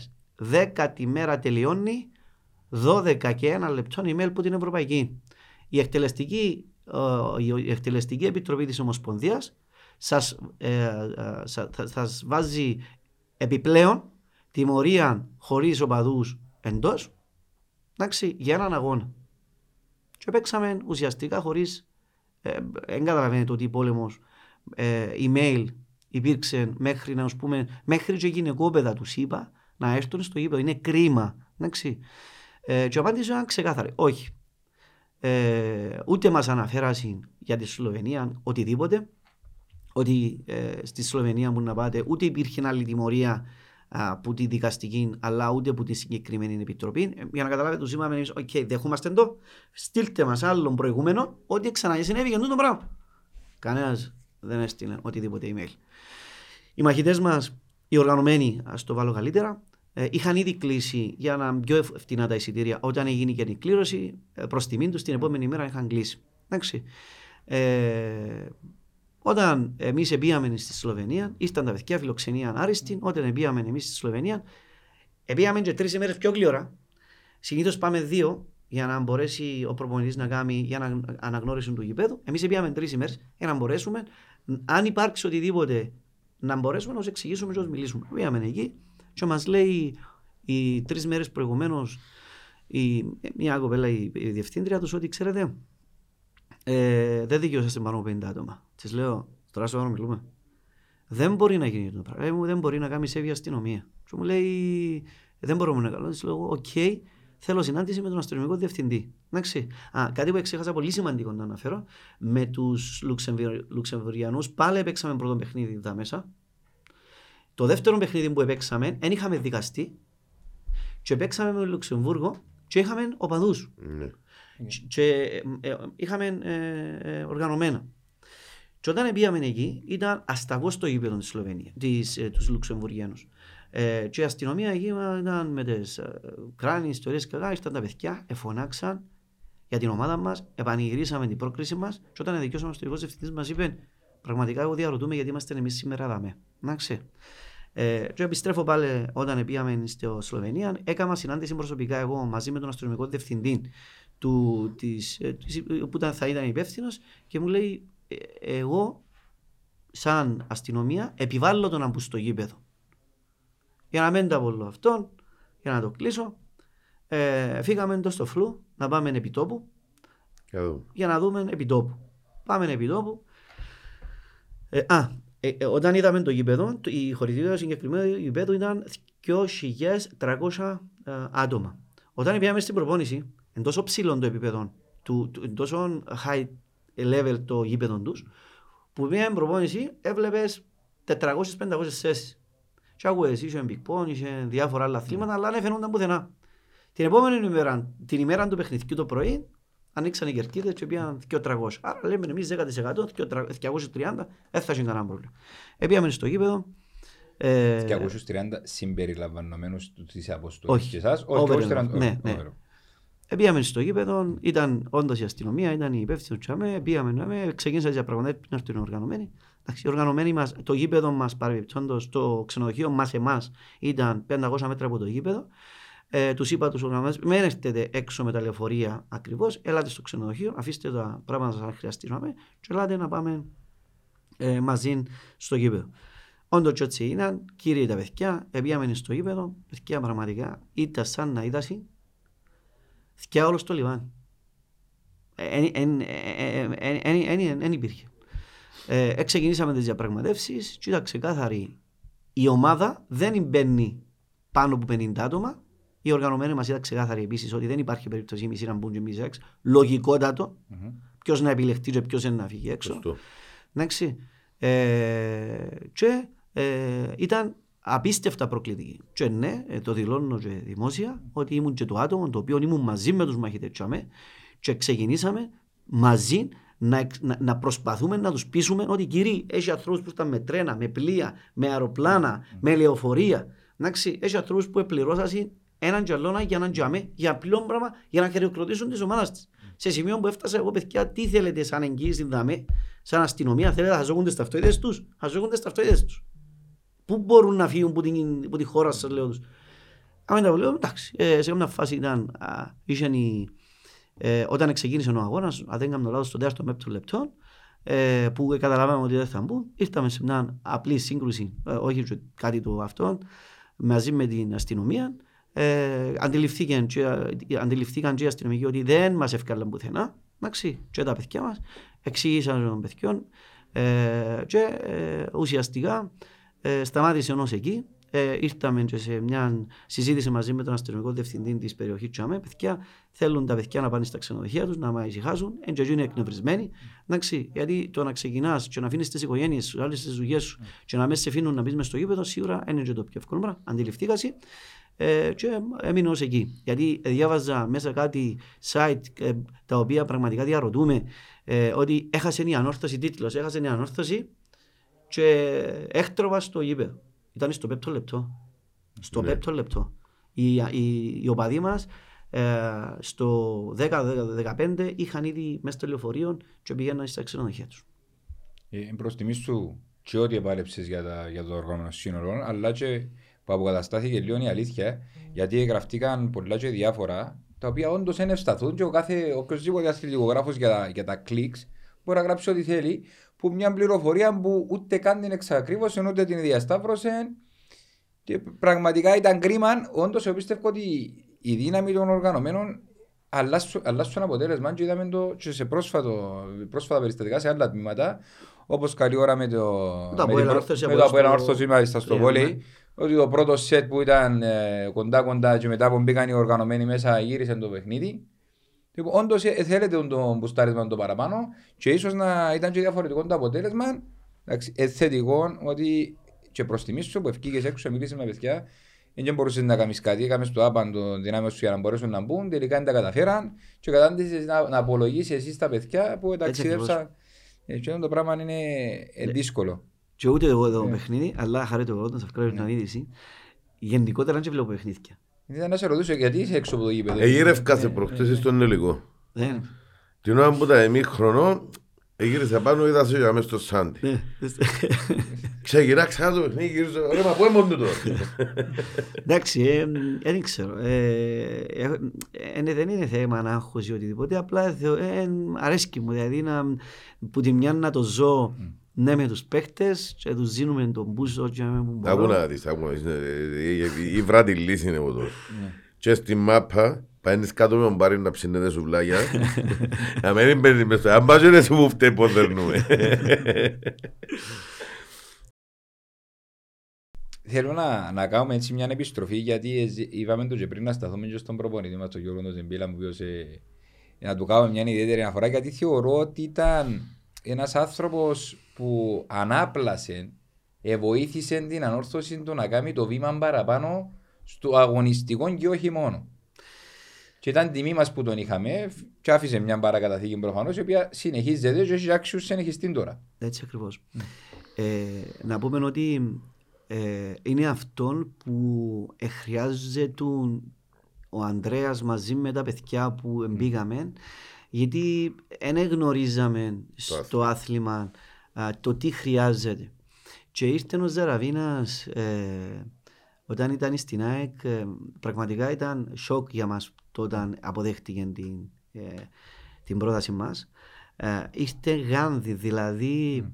10 τη μέρα τελειώνει 12 και 1 λεπτό email που την Ευρωπαϊκή. Η εκτελεστική, ε, η εκτελεστική επιτροπή της Ομοσπονδίας σας, ε, ε, σα- θα- σας βάζει επιπλέον τιμωρία χωρίς οπαδούς εντός εντάξει, για έναν αγώνα. Και παίξαμε ουσιαστικά χωρίς ε, δεν καταλαβαίνετε ότι πόλεμος ε, email υπήρξε μέχρι να σου πούμε, μέχρι και γυναικόπαιδα τους είπα να έρθουν στο γήπεδο. Είναι κρίμα. Εντάξει. Ε, και η απάντηση ήταν ξεκάθαρη. Όχι. Ε, ούτε μας αναφέρασαν για τη Σλοβενία οτιδήποτε. Ότι ε, στη Σλοβενία που να πάτε ούτε υπήρχε άλλη τιμωρία από τη δικαστική αλλά ούτε από τη συγκεκριμένη επιτροπή. Ε, για να καταλάβετε, τους είπαμε εμείς, οκ, δεχόμαστε το, στείλτε μας άλλον προηγούμενο ότι ξανά συνέβη το πράγμα. Κανένας δεν έστειλε οτιδήποτε email. Οι μαχητές μας, οι οργανωμένοι, ας το βάλω καλύτερα, ε, είχαν ήδη κλείσει για να πιο ευ- φτηνά τα εισιτήρια. Όταν έγινε και η κλήρωση, προς τιμήν τους την επόμενη μέρα είχαν κλείσει. Εντάξει. Ε, όταν εμείς πήγαμε στη Σλοβενία, ήρθαν τα παιδιά φιλοξενία άριστη. Όταν πήγαμε εμείς στη Σλοβενία, πήγαμε και τρεις ημέρες πιο γλυόρα. Συνήθως πάμε δύο για να μπορέσει ο προπονητής να κάνει για να αναγνώριση του γηπέδου. Εμείς πήγαμε τρεις ημέρες για να μπορέσουμε, αν υπάρξει οτιδήποτε, να μπορέσουμε να τους εξηγήσουμε και να τους μιλήσουμε. Πήγαμε εκεί και μας λέει οι τρεις μέρες προηγουμένως μια κοπέλα, η, η διευθύντρια τους, ότι ξέρετε, ε, δεν δικαιούσαστε πάνω από 50 άτομα. Της λέω, τώρα σου μιλούμε. Δεν μπορεί να γίνει το πράγμα. Ε, μου, δεν μπορεί να κάνει σέβεια αστυνομία. Και μου λέει, δεν μπορούμε να κάνουμε. Της λέω, οκ, θέλω συνάντηση με τον αστυνομικό διευθυντή. Εντάξει. Α, κάτι που ξέχασα πολύ σημαντικό να αναφέρω. Με τους Λουξεμβουριανούς πάλι παίξαμε πρώτο παιχνίδι εδώ μέσα. Το δεύτερο παιχνίδι που παίξαμε, δεν είχαμε δικαστή. Και παίξαμε με το Λουξεμβούργο και είχαμε οπαδούς. Ναι. Και ε, ε, είχαμε ε, ε, οργανωμένα. Και όταν πήγαμε εκεί, ήταν ασταγός το γήπεδο της Σλοβενία, της, ε, τους Λουξεμβουργιάνους. Ε, και η αστυνομία εκεί ήταν με τις ε, κράνη, ιστορίες και καλά, ήρθαν τα παιδιά, εφωνάξαν για την ομάδα μας, επανηγυρίσαμε την πρόκριση μας και όταν δικαιώσαμε στο ειδικό διευθυντής μας είπε πραγματικά εγώ διαρωτούμε γιατί είμαστε εμείς σήμερα εδώ. Να ξέρει. Ε, και επιστρέφω πάλι όταν πήγαμε στο Σλοβενία, έκανα συνάντηση προσωπικά εγώ μαζί με τον αστυνομικό διευθυντή του, της, ε, της, που ήταν, θα ήταν υπεύθυνος και μου λέει «Ε, εγώ σαν αστυνομία επιβάλλω τον να μπουν στο γήπεδο. Για να μην τα απολώ αυτόν, για να το κλείσω, ε, φύγαμε εντός στο φλού να πάμε επί τόπου Για να δούμε. για να δούμε επιτόπου. Πάμε επιτόπου. Ε, α, ε, ε, όταν είδαμε το γήπεδο, το- η χωρητήριο του συγκεκριμένου γήπεδου ήταν 2.300 ε, άτομα. Όταν πήγαμε στην προπόνηση, εν τόσο ψηλό το επίπεδο, του, του, εν τόσο high level το γήπεδο τους, που πήγαμε προπόνηση, έβλεπες 400-500 θέσεις. Και άκουες, είχε Big Pong, είχε διάφορα άλλα αθλήματα, αλλά δεν φαινόταν πουθενά. Την επόμενη ημέρα, την ημέρα του παιχνιδιού το πρωί, ανοίξαν οι κερκίδες και πήγαν 200. Άρα λέμε εμείς 10%, 230, δεν θα έχει κανένα πρόβλημα. Επήγαμε στο γήπεδο. Ε, 230 συμπεριλαμβανομένους της αποστολής Όχι. και εσάς; Over Όχι, and 230. above. Ναι, ναι. Over. Επήγαμε στο γήπεδο, ήταν όντως η αστυνομία, ήταν η υπεύθυνη του ΑΜΕ, πήγαμε να με, ξεκίνησα τις διαπραγματεύσεις πριν έρθουν οι οργανωμένοι. Εντάξει, οι οργανωμένοι μας, το γήπεδο μας παρεμπιπτόντως, το ξενοδοχείο μας εμάς ήταν 500 μέτρα από το γήπεδο. Ε, τους είπα τους οργανωμένου, μην έρθετε έξω με τα λεωφορεία ακριβώς, ελάτε στο ξενοδοχείο, αφήστε τα πράγματα αν χρειαστεί να ΑΜΕ, και ελάτε να πάμε ε, μαζί στο γήπεδο. Όντως και έτσι ήταν, κύριε τα παιδιά, πήγαμε στο γήπεδο, παιδιά πραγματικά ήταν σαν να είδασαι θυκιά όλο στο λιβάνι. Δεν υπήρχε. Ε, ξεκινήσαμε τις διαπραγματεύσεις και ήταν ξεκάθαρη. Η ομάδα δεν μπαίνει πάνω από 50 άτομα. Οι οργανωμένοι μας ήταν ξεκάθαροι επίσης ότι δεν υπάρχει περίπτωση οι μισοί να μπουν και οι μισοί έξω. Λογικότατο. Μμμ. Ποιος να επιλεχτεί και ποιος να φύγει έξω. Σωστό. Εντάξει. Ε, και ε, ήταν απίστευτα προκλητική. Και ναι, ε, το δηλώνω και δημόσια, ότι ήμουν και το άτομο το οποίο ήμουν μαζί με τους μαχητές τσάμε, και ξεκινήσαμε μαζί να, εξ- να, να προσπαθούμε να τους πείσουμε ότι κύριοι έχει ανθρώπους που ήταν με τρένα, με πλοία, με αεροπλάνα, με λεωφορεία. Εντάξει, έχει ανθρώπους που επληρώσαν έναν τζαλόνα για έναν τζαμέ, για απλό πράγμα, για να χειροκροτήσουν τις ομάδες της. Σε σημείο που έφτασα εγώ, παιδιά, τι θέλετε σαν εγγύηση δαμέ, σαν αστυνομία, θέλετε να χαζόκουν τις ταυτότητες τους, χαζόκουν τις ταυτότητες τους. Πού μπορούν να φύγουν από την, από τη χώρα σας, λέω τους. Αν τα λέω, εντάξει, ε, σε μια φάση ήταν, α, είχε η, ε, όταν ξεκίνησε ο αγώνας, αν δεν κάνω λάθος, στο τέλος των πέπτων λεπτών, ε, που καταλάβαμε ότι δεν θα μπουν, ήρθαμε σε μια απλή σύγκρουση, ε, όχι και κάτι το αυτό, μαζί με την αστυνομία. Ε, αντιληφθήκαν, και, αντιληφθήκαν και οι αστυνομικοί ότι δεν μας ευκάλαν πουθενά, εντάξει, και τα παιδιά μας, εξήγησαν των παιδιών ε, και ε, ουσιαστικά ε, σταμάτησε όμως εκεί ε, ήρθαμε και σε μια συζήτηση μαζί με τον αστυνομικό διευθυντή της περιοχής Τσαμέ. Παιδιά θέλουν τα παιδιά να πάνε στα ξενοδοχεία τους, να μας ησυχάσουν. Εν είναι εκνευρισμένοι. Εντάξει, γιατί το να ξεκινάς και να αφήνεις τις οικογένειες σου, άλλες τις δουλειές σου και να μες σε αφήνουν να μπεις στο γήπεδο, σίγουρα είναι και το πιο εύκολο πράγμα. Αντιληφθήκασαι. Ε, και έμεινε ως εκεί. Γιατί διάβαζα μέσα κάτι site ε, τα οποία πραγματικά διαρωτούμε ε, ότι έχασε η ανόρθωση τίτλος, έχασε η ανόρθωση και έκτροβα στο γήπεδο. Ήταν στο πέπτο λεπτό. Στο ναι. πέπτο λεπτό. Οι, οι, οι οπαδοί μας ε, στο 10-15 είχαν ήδη μέσα στο λεωφορείο και πήγαιναν στα ξενοδοχεία τους. Ε, Προς τιμή σου και ό,τι επάλεψε για, για το οργανωμένο σύνολο, αλλά και που αποκαταστάθηκε λίγο η αλήθεια, γιατί γραφτήκαν πολλά και διάφορα, τα οποία όντως δεν ευσταθούν και ο κάθε οποιοδήποτε αθλητικογράφος για, για τα κλικς μπορεί να γράψει ό,τι θέλει, που μια πληροφορία που ούτε καν την εξακρίβωσε, ούτε την διασταύρωσε. Και πραγματικά ήταν κρίμα, όντως εγώ πιστεύω ότι η δύναμη των οργανωμένων αλλάσσουν αποτέλεσμα και είδαμε το και σε πρόσφατο, πρόσφατα περιστατικά σε άλλα τμήματα όπως καλή ώρα με το, με το Αποέλα Όρθωση μάλιστα στο βόλεϊ ότι το πρώτο σετ που ήταν ε, κοντά κοντά και μετά που μπήκαν οι οργανωμένοι μέσα γύρισε το παιχνίδι Λοιπόν, όντως ε, θέλετε το μπουστάρισμα το παραπάνω και ίσως να ήταν και διαφορετικό το αποτέλεσμα. Εντάξει, ε, θετικό ότι και προς τιμή σου που ευκήγε έξω, μιλήσει με παιδιά, δεν μπορούσες να κάνεις κάτι. Έκαμες στο άπαν το δυνάμιο σου για να μπορέσουν να μπουν. Τελικά δεν τα καταφέραν. Και κατάντησες να, να απολογήσεις εσύ τα παιδιά που ταξίδεψαν. Έτσι ε, το πράγμα είναι ναι. δύσκολο. Και ούτε εγώ εδώ παιχνίδι, αλλά χαρέτω εγώ όταν σα να δείτε Γενικότερα δεν βλέπω παιχνίδια. Ήθελα να σε ρωτήσω γιατί είσαι έξω από το γήπεδο; Εγύρευκα σε προχτές στον Ελικό. Την ώρα που ήταν εμείς χρονών, εγύρισα πάνω, είδα σε μέσα στο Σάντι. Ξεγυρά ξανά το παιχνίδι, γύρισα, ρε μα πού έμον το Εντάξει, δεν ξέρω. Δεν είναι θέμα να έχω ή οτιδήποτε, απλά αρέσκει μου, δηλαδή που τη μια να το ζω ναι με τους παίχτες και τους δίνουμε τον μπούσο και με που μπορώ. Άκου να δεις, άκου να δεις, η βράτη λύση είναι εδώ. Και στη μάπα, παίρνεις κάτω με τον μπάρι να ψήνετε σουβλάκια, να μην παίρνεις μες στο, αν πας είναι σου που φταίει πως δερνούμε. Θέλω να, να κάνουμε έτσι μια επιστροφή γιατί είπαμε το και πριν να σταθούμε και στον προπονητή μας τον Γιώργο Ζεμπίλα που σε, να του κάνουμε μια ιδιαίτερη αναφορά γιατί θεωρώ ότι ήταν ένας άνθρωπος που ανάπλασε, βοήθησε την ανόρθωση του να κάνει το βήμα παραπάνω στο αγωνιστικό και όχι μόνο. Και ήταν τιμή μας που τον είχαμε και άφησε μια παρακαταθήκη προφανώς η οποία συνεχίζεται και έχει άξιους συνεχιστεί τώρα. Έτσι ακριβώς. Ε, να πούμε ότι ε, είναι αυτόν που χρειάζεται ο Ανδρέας μαζί με τα παιδιά που μπήκαμε γιατί δεν γνωρίζαμε στο άθλημα το τι χρειάζεται. Και ήρθε ο Ζαραβίνας ε, όταν ήταν στην ΑΕΚ, ε, πραγματικά ήταν σοκ για μας όταν αποδέχτηκε την, ε, την πρόταση μας. Ε, ήρθε γάνδι, δηλαδή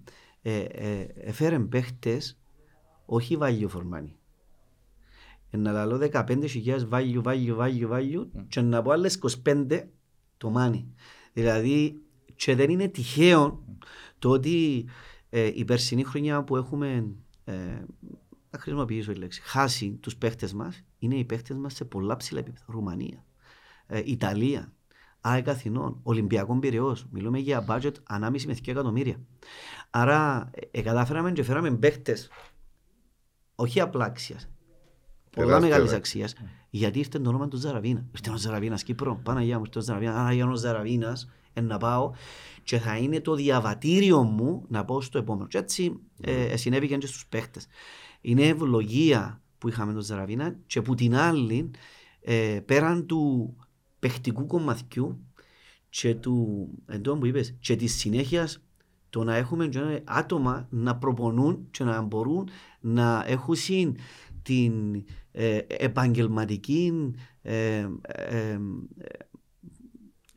mm. έφερε παίχτες, όχι βάλιο φορμάνι. Να λαλώ 15.000 βάλιο, βάλιο, βάλιο, βάλιο και να πω άλλες 25 το μάνι. Δηλαδή και δεν είναι τυχαίο το ότι ε, η περσινή χρονιά που έχουμε ε, να χρησιμοποιήσω η λέξη, χάσει τους παίχτες μας, είναι οι παίχτες μας σε πολλά ψηλά επίπεδα. Ρουμανία, ε, Ιταλία, ΑΕΚ Αθηνών, Ολυμπιακό Πυραιός. Μιλούμε για budget ανάμιση με 2 εκατομμύρια. Άρα, ε, κατάφεραμε και φέραμε παίχτες όχι απλά αξίας, πολλά μεγάλης αξίας, γιατί ήρθε το όνομα του Ζαραβίνα. Ήρθε ο Ζαραβίνα Κύπρο, Παναγία μου, ήρθε ο Ζαραβίνα, Άρα, ο Ζαραβίνα, να πάω και θα είναι το διαβατήριο μου να πάω στο επόμενο. Και έτσι ε, συνέβη και στους παίχτες. Είναι ευλογία που είχαμε τον Ζαραβίνα και που την άλλη ε, πέραν του παιχτικού κομματιού και του εντό που είπες, και της συνέχειας το να έχουμε άτομα να προπονούν και να μπορούν να έχουν την ε, επαγγελματική ε, ε,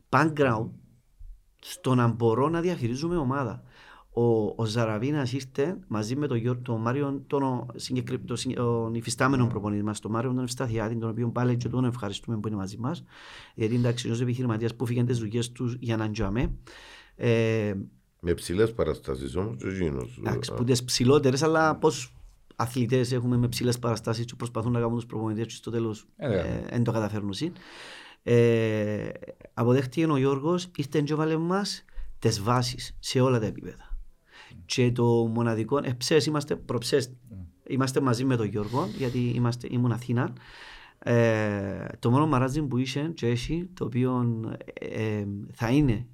background στο να μπορώ να διαχειρίζουμε ομάδα. Ο, ο Ζαραβίνα ήρθε μαζί με τον, Γιώργο, τον Μάριο, τον, συγκεκρι... τον, τον υφιστάμενο προπονητή μας, τον Μάριο τον Ευσταθιάδη, τον οποίο πάλι και τον ευχαριστούμε που είναι μαζί μας. Γιατί είναι ταξινό επιχειρηματίας που φύγαν τις δουλειές τους για να τζάμε. Ε, με ψηλές παραστάσεις όμως, ο Ζήνος. Εντάξει, που τις ψηλότερες, αλλά πόσου αθλητές έχουμε με ψηλές παραστάσεις που προσπαθούν να κάνουν τους προπονητές και στο τέλος δεν το καταφέρνουν. Ε, αποδέχτηκε ο Γιώργος, ήρθε και έβαλε μας τις βάσεις σε όλα τα επίπεδα. Και το μοναδικό, εψές είμαστε, προψές, είμαστε μαζί με τον Γιώργο, γιατί είμαστε, ήμουν Αθήνα. Ε, το μόνο μαράζι που είσαι και έχει, το οποίο ε, θα είναι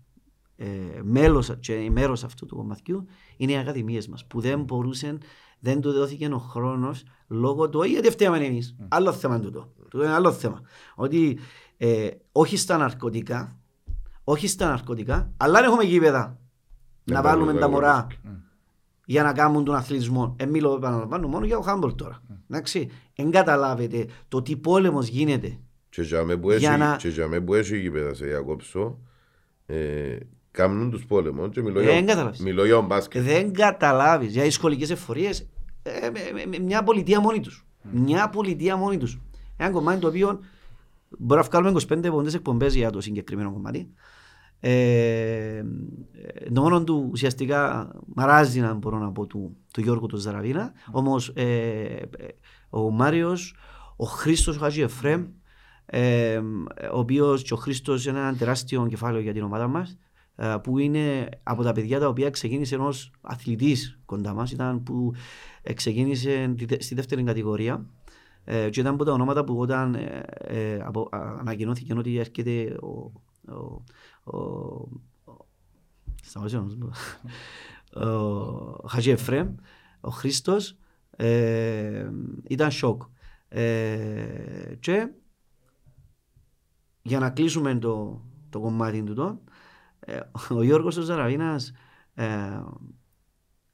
ε, μέλος και μέρος αυτού του κομματιού, είναι οι ακαδημίες μας, που δεν μπορούσαν, δεν του δόθηκε ο χρόνος λόγω του, γιατί φταίμε εμείς. Άλλο θέμα τούτο. Τούτο είναι άλλο θέμα. Ότι ε, όχι στα ναρκωτικά, όχι στα ναρκωτικά, αλλά αν έχουμε γήπεδα να βάλουμε τα μωρά για να κάνουν τον αθλητισμό. Ε, μιλώ, επαναλαμβάνω μόνο για το Χάμπολ τώρα. Εντάξει, εν καταλάβετε το τι πόλεμος γίνεται. Και για με που έχει, να... και για με που έχει γήπεδα σε Ιακώψο, ε, κάνουν τους πόλεμους και μιλώ, ε, για, μιλώ για μπάσκετ. Δεν καταλάβεις, για τις σχολικές εφορίες, ε, με, με, μια πολιτεία μόνη τους. Mm. Μια πολιτεία μόνη τους. Ένα κομμάτι το οποίο μπορεί να βγάλουμε 25 πόντες εκπομπές για το συγκεκριμένο κομμάτι. Ε, το μόνο του ουσιαστικά μαράζει να μπορώ να πω του, του Γιώργου του Ζαραβίνα mm. όμως ε, ο Μάριος ο Χρήστος Χατζη Εφρέμ ε, ο οποίος και ο Χρήστος είναι ένα τεράστιο κεφάλαιο για την ομάδα μας ε, που είναι από τα παιδιά τα οποία ξεκίνησε ενό αθλητής κοντά μας, ήταν που ξεκίνησε στη δεύτερη κατηγορία. Ε, και ήταν από τα ονόματα που όταν ε, ε, απο, ανακοινώθηκε ότι έρχεται ο, ο, ο, ο, ο Χατζη Εφρέμ, ο Χρήστος, ε, ήταν σοκ. Ε, και για να κλείσουμε το, το κομμάτι του τώρα, ε, ο Γιώργος ο Ζαραβίνας, ε,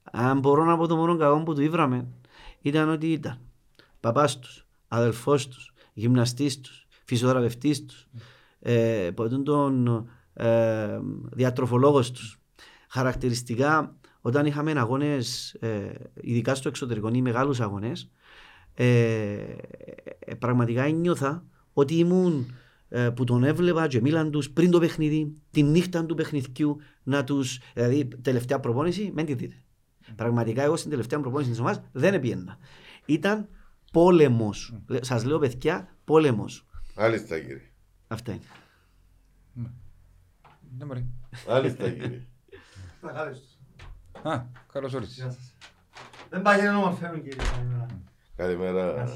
αν μπορώ να πω το μόνο κακό που του ήβραμε, ήταν ότι ήταν παπάς τους, αδελφός τους, γυμναστής τους, φυσιοθεραπευτής τους, ε, τον ε, διατροφολόγος τους. Χαρακτηριστικά, όταν είχαμε αγώνες, ε, ειδικά στο εξωτερικό ή μεγάλους αγώνες, ε, ε, πραγματικά νιώθα ότι ήμουν ε, που τον έβλεπα και μίλαν τους πριν το παιχνίδι, τη νύχτα του παιχνιδιού, να τους, δηλαδή τελευταία προπόνηση, μην τη δείτε. Mm. Πραγματικά εγώ στην τελευταία προπόνηση της ομάδας δεν έπιαινα. Ήταν πόλεμος. Mm. Σας λέω παιδιά, πόλεμος. Άλιστα κύριε. Αυτά είναι. Δεν μπορεί. Άλιστα κύριε. Α, καλώς όρισες. Δεν πάει να μας φέρουν κύριε. Καλημέρα.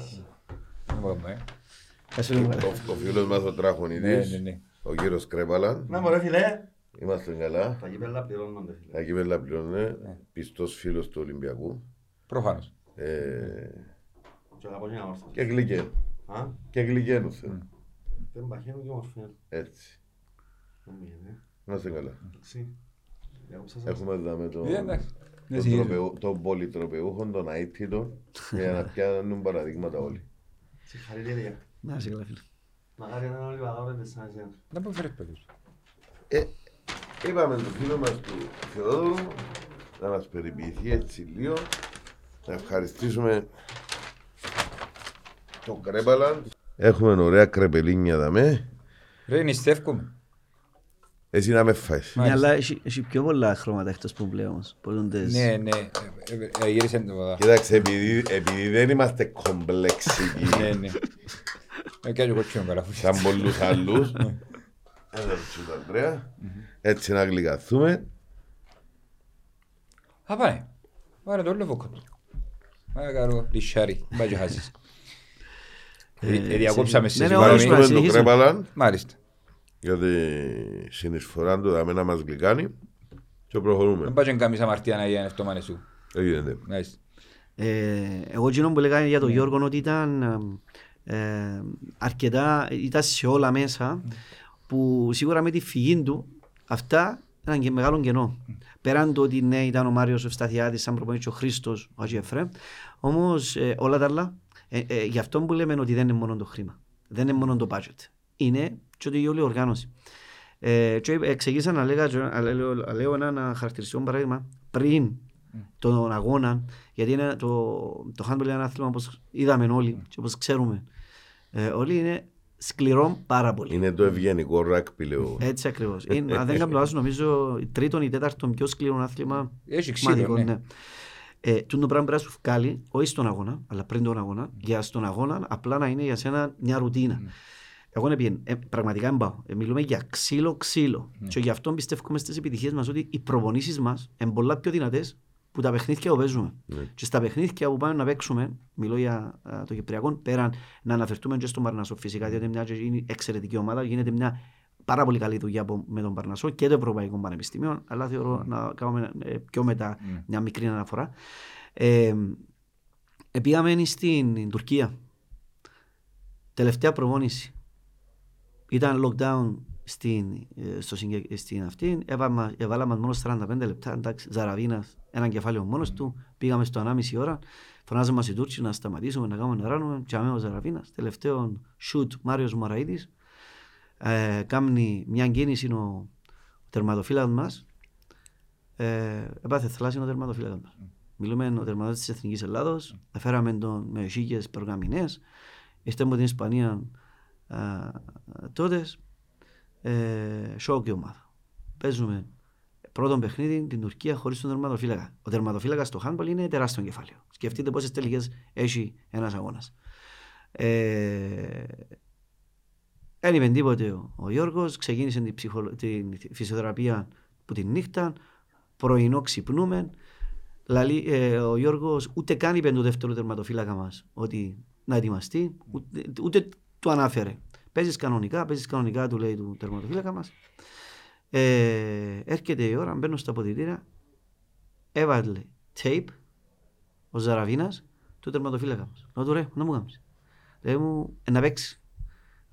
Καλημέρα. Ο φίλος μας ο Τράχονιδης, Ναι, ναι, ναι. ο κύριος Κρέπαλα. Να μωρέ φίλε. Είμαστε καλά. Τα κύπελα πληρώνονται φίλε. Τα κύπελα πληρώνουν. Πιστός φίλος του Ολυμπιακού. Προφανώς. Ε, Και αγαπώ και να μάρθω. Και γλυκένου. Α, Και γλυκένους θέλω. δεν παχαίνουν και όμως φαίνουν. Έτσι. Δεν μείνει, Είμαστε καλά. εντάξει. Διάκοψα σας. Έχουμε δάμε το, Ε, εντάξει. Ναι, τον, συγγνώμη. τροπεού- τον πολυτροπεούχο, τον αίτητο, για να πιάνουν παραδείγματα όλοι. Συγχαρητήρια. Να είσαι καλά φίλε. Μακάρι να είναι όλοι παγάπητες σαν εσένα. Δεν μπορεί να φέρεις παιδούς. Ε, είπαμε τον φίλο μας του Θεόδωρου να μας περιποιηθεί έτσι λίγο. Να ευχαριστήσουμε τον Κρέπαλα. Έχουμε ωραία κρεπελίνια δαμέ. Ρε, νηστεύκομαι. Εσύ να με φάεις. Ναι, αλλά έχει, έχει πιο πολλά χρώματα εκτός που μπλε όμως. Μπορούν τες... Ναι, ναι. ε, ε, ε, Γύρισε το. Κοίταξε, επειδή, επειδή δεν είμαστε κομπλεξικοί, Ναι, ναι. Ε, και εγώ κότσινο καλά. σαν πολλούς άλλους, έλα σου τον Ανδρέα, έτσι να γλυκαθούμε. Α, πάνε. Πάρε το όλο βόκο. Πάρε καρό, λισάρι. Πάει και χάσεις. Ε, ε, Διακόψαμε σε Ναι, ναι, συγγνώμη. όχι, Ευχαριστούμε τον συνεχίζουμε. Κρέπαλα Μάλιστα. για τη συνεισφορά του δαμέ να μας γλυκάνει και Δεν προχωρούμε. πάει και καμίς αμαρτία να γίνει αυτό μάνε σου. Έγινε. Μάλιστα. Ε, εγώ εκείνο που λέγα για τον Γιώργο ότι ήταν ε, αρκετά, ήταν σε όλα μέσα που σίγουρα με τη φυγή του αυτά ήταν και μεγάλο κενό. πέραν το ότι ναι, ήταν ο Μάριος Ευσταθιάδης, σαν προπονητής, ο Χρήστος, ο Ατζιεφρέ. Όμως ε, όλα τα άλλα, ε, ε, γι' αυτό που λέμε ότι δεν είναι μόνο το χρήμα. Δεν είναι μόνο το budget. Είναι και ότι η όλη οργάνωση. Ε, και εξηγήσα να, λέγα, να λέω, να λέω ένα χαρακτηριστικό παράδειγμα πριν τον αγώνα, γιατί είναι το, το handball είναι ένα άθλημα όπως είδαμε όλοι και όπως ξέρουμε ε, όλοι είναι σκληρό πάρα πολύ. Είναι το ευγενικό ράκπι, λέω. Έτσι ακριβώς. αν δεν κάνω λάθος, νομίζω τρίτον ή τέταρτον πιο σκληρό άθλημα. Έχει ξύλο, ναι. ναι. Ε, το πράγμα πρέπει να σου βγάλει, όχι στον αγώνα, αλλά πριν τον αγώνα, για στον αγώνα απλά να είναι για σένα μια ρουτίνα. Mm. Εγώ ναι, πήγαινε, ε, πραγματικά δεν πάω. Ε, μιλούμε για ξύλο, ξύλο. Ναι. Και γι' αυτό πιστεύουμε στις επιτυχίες μας ότι οι προπονήσεις μας είναι πολλά πιο δυνατές που τα παιχνίδια που παίζουμε. Ναι. Και στα παιχνίδια που πάμε να παίξουμε, μιλώ για α, το Κυπριακό, πέραν να αναφερθούμε και στον Παρνασό φυσικά, διότι μια και είναι εξαιρετική ομάδα, γίνεται μια πάρα πολύ καλή δουλειά από- με τον Παρνασό και το Ευρωπαϊκό Πανεπιστήμιο, αλλά θεωρώ να κάνουμε ε, πιο μετά Ναι. μια μικρή αναφορά. Ε, ε, πήγαμε στην Τουρκία. Τελευταία προπόνηση. Ήταν lockdown στην, ε, στο, συγκε- στην αυτή. Έβαλα, έβαλα μας μόνος 45 λεπτά. Εντάξει, Ζαραβίνας, ένα κεφάλαιο μόνος του. Πήγαμε στο 1,5 ώρα. Φωνάζαμε μας οι Τούρκοι να σταματήσουμε, να κάνουμε να ράνουμε. Και αμέσως ο Ζαραβίνας. Τελευταίο shoot Μάριος Μωραΐδης. Ε, κάνει μια κίνηση ο, ο τερματοφύλακας μας. Ε, έπαθε θαλάσσινο τερματοφύλακας μας. Μιλούμε ο τερματοφύλακας της Εθνικής Ελλάδος. Έφεραμε τον με χίλιες περγαμηνές. Ήρθε από την Ισπανία α, τότες. Ε, σοκ η ομάδα. Παίζουμε πρώτο παιχνίδι την Τουρκία χωρίς τον τερματοφύλακα. Ο τερματοφύλακας στο handball είναι τεράστιο κεφάλαιο. Σκεφτείτε πόσες τελικές έχει ένας αγώνας. Ε, δεν είπε τίποτε ο, ο Γιώργος, ξεκίνησε την, ψυχολο... την φυσιοθεραπεία που την νύχτα, πρωινό ξυπνούμε. Λαλή, ε, ο Γιώργος ούτε καν είπε το δεύτερο τερματοφύλακα μας ότι να ετοιμαστεί, ούτε, ούτε του ανάφερε. Παίζεις κανονικά, παίζεις κανονικά του λέει του τερματοφύλακα μας. Ε, έρχεται η ώρα, μπαίνω στα αποδητήρια, έβαλε tape ο Ζαραβίνας του τερματοφύλακα μας. Λέω του ρε, να μου κάνεις. Λέει μου, «Ε, να παίξεις.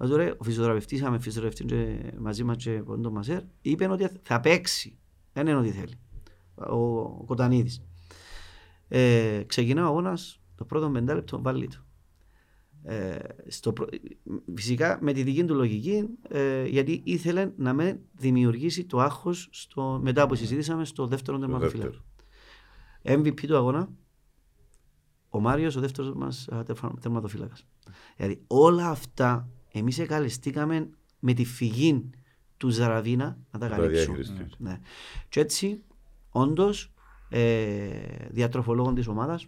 Λέω του ρε, ο φυσιοθεραπευτής, είχαμε φυσιοθεραπευτής και μαζί μας και πόντο μασέρ, είπε ότι θα παίξει. Δεν είναι ότι θέλει. Ο, ο Κοτανίδης. Ε, ξεκινά ο αγώνας, το πρώτο πεντάλεπτο βάλει το. Ε, στο, πρω- φυσικά με τη δική του λογική, ε, γιατί ήθελε να με δημιουργήσει το άγχος στο, μετά που συζήτησαμε στο δεύτερο Το τερματοφύλακα. δεύτερο. MVP του αγώνα, ο Μάριος ο δεύτερος μας α, τερφα- τερματοφύλακας. Δηλαδή όλα αυτά εμείς εκαλεστήκαμε με τη φυγή του Ζαραβίνα να τα Τα καλύψουμε. διαχειριστείς. Ναι. Και έτσι, όντως, ε, διατροφολόγων της ομάδας,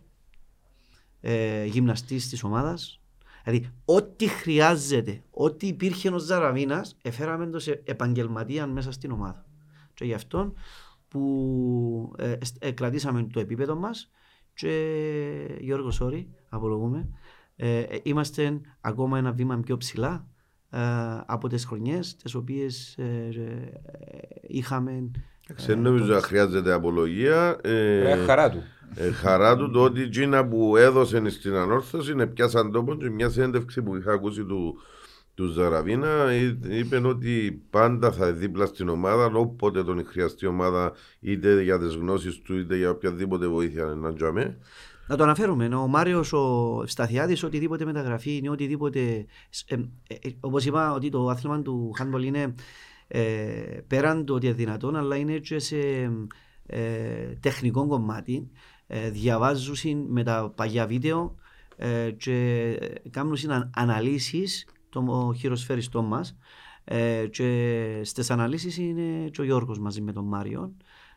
ε, γυμναστής της ομάδας, δηλαδή ό,τι χρειάζεται, ό,τι υπήρχε ο Ζαραβίνας, εφέραμε το σε επαγγελματία μέσα στην ομάδα. Και γι' αυτό που ε, εσ- ε, κρατήσαμε το επίπεδο μας και Γιώργο, sorry, απολογούμε, ε, ε, είμαστε ακόμα ένα βήμα πιο ψηλά ε, από τις χρονιές τις οποίες ε, ε, είχαμε Εντάξει, Δεν νομίζω να χρειάζεται απολογία. Ε, Ε, χαρά του. ε, χαρά του το ότι η Τζίνα που έδωσε στην ανόρθωση είναι πιάσαν τόπο και μια συνέντευξη που είχα ακούσει του, του Ζαραβίνα εί- είπε ότι πάντα θα δίπλα στην ομάδα όποτε τον χρειαστεί η ομάδα είτε για τις γνώσεις του είτε για οποιαδήποτε βοήθεια να τζαμέ. Να το αναφέρουμε. Ο Μάριος ο Σταθιάδη, οτιδήποτε μεταγραφή είναι, οτιδήποτε. Ε, ε, Όπως είπα, ότι το άθλημα του handball είναι ε, πέραν το ότι είναι δυνατόν, αλλά είναι και σε ε, τεχνικό κομμάτι. Ε, διαβάζουν με τα παλιά βίντεο ε, και κάνουν αναλύσεις των χειροσφαιριστών μας ε, και στις αναλύσεις είναι και ο Γιώργος μαζί με τον Μάριο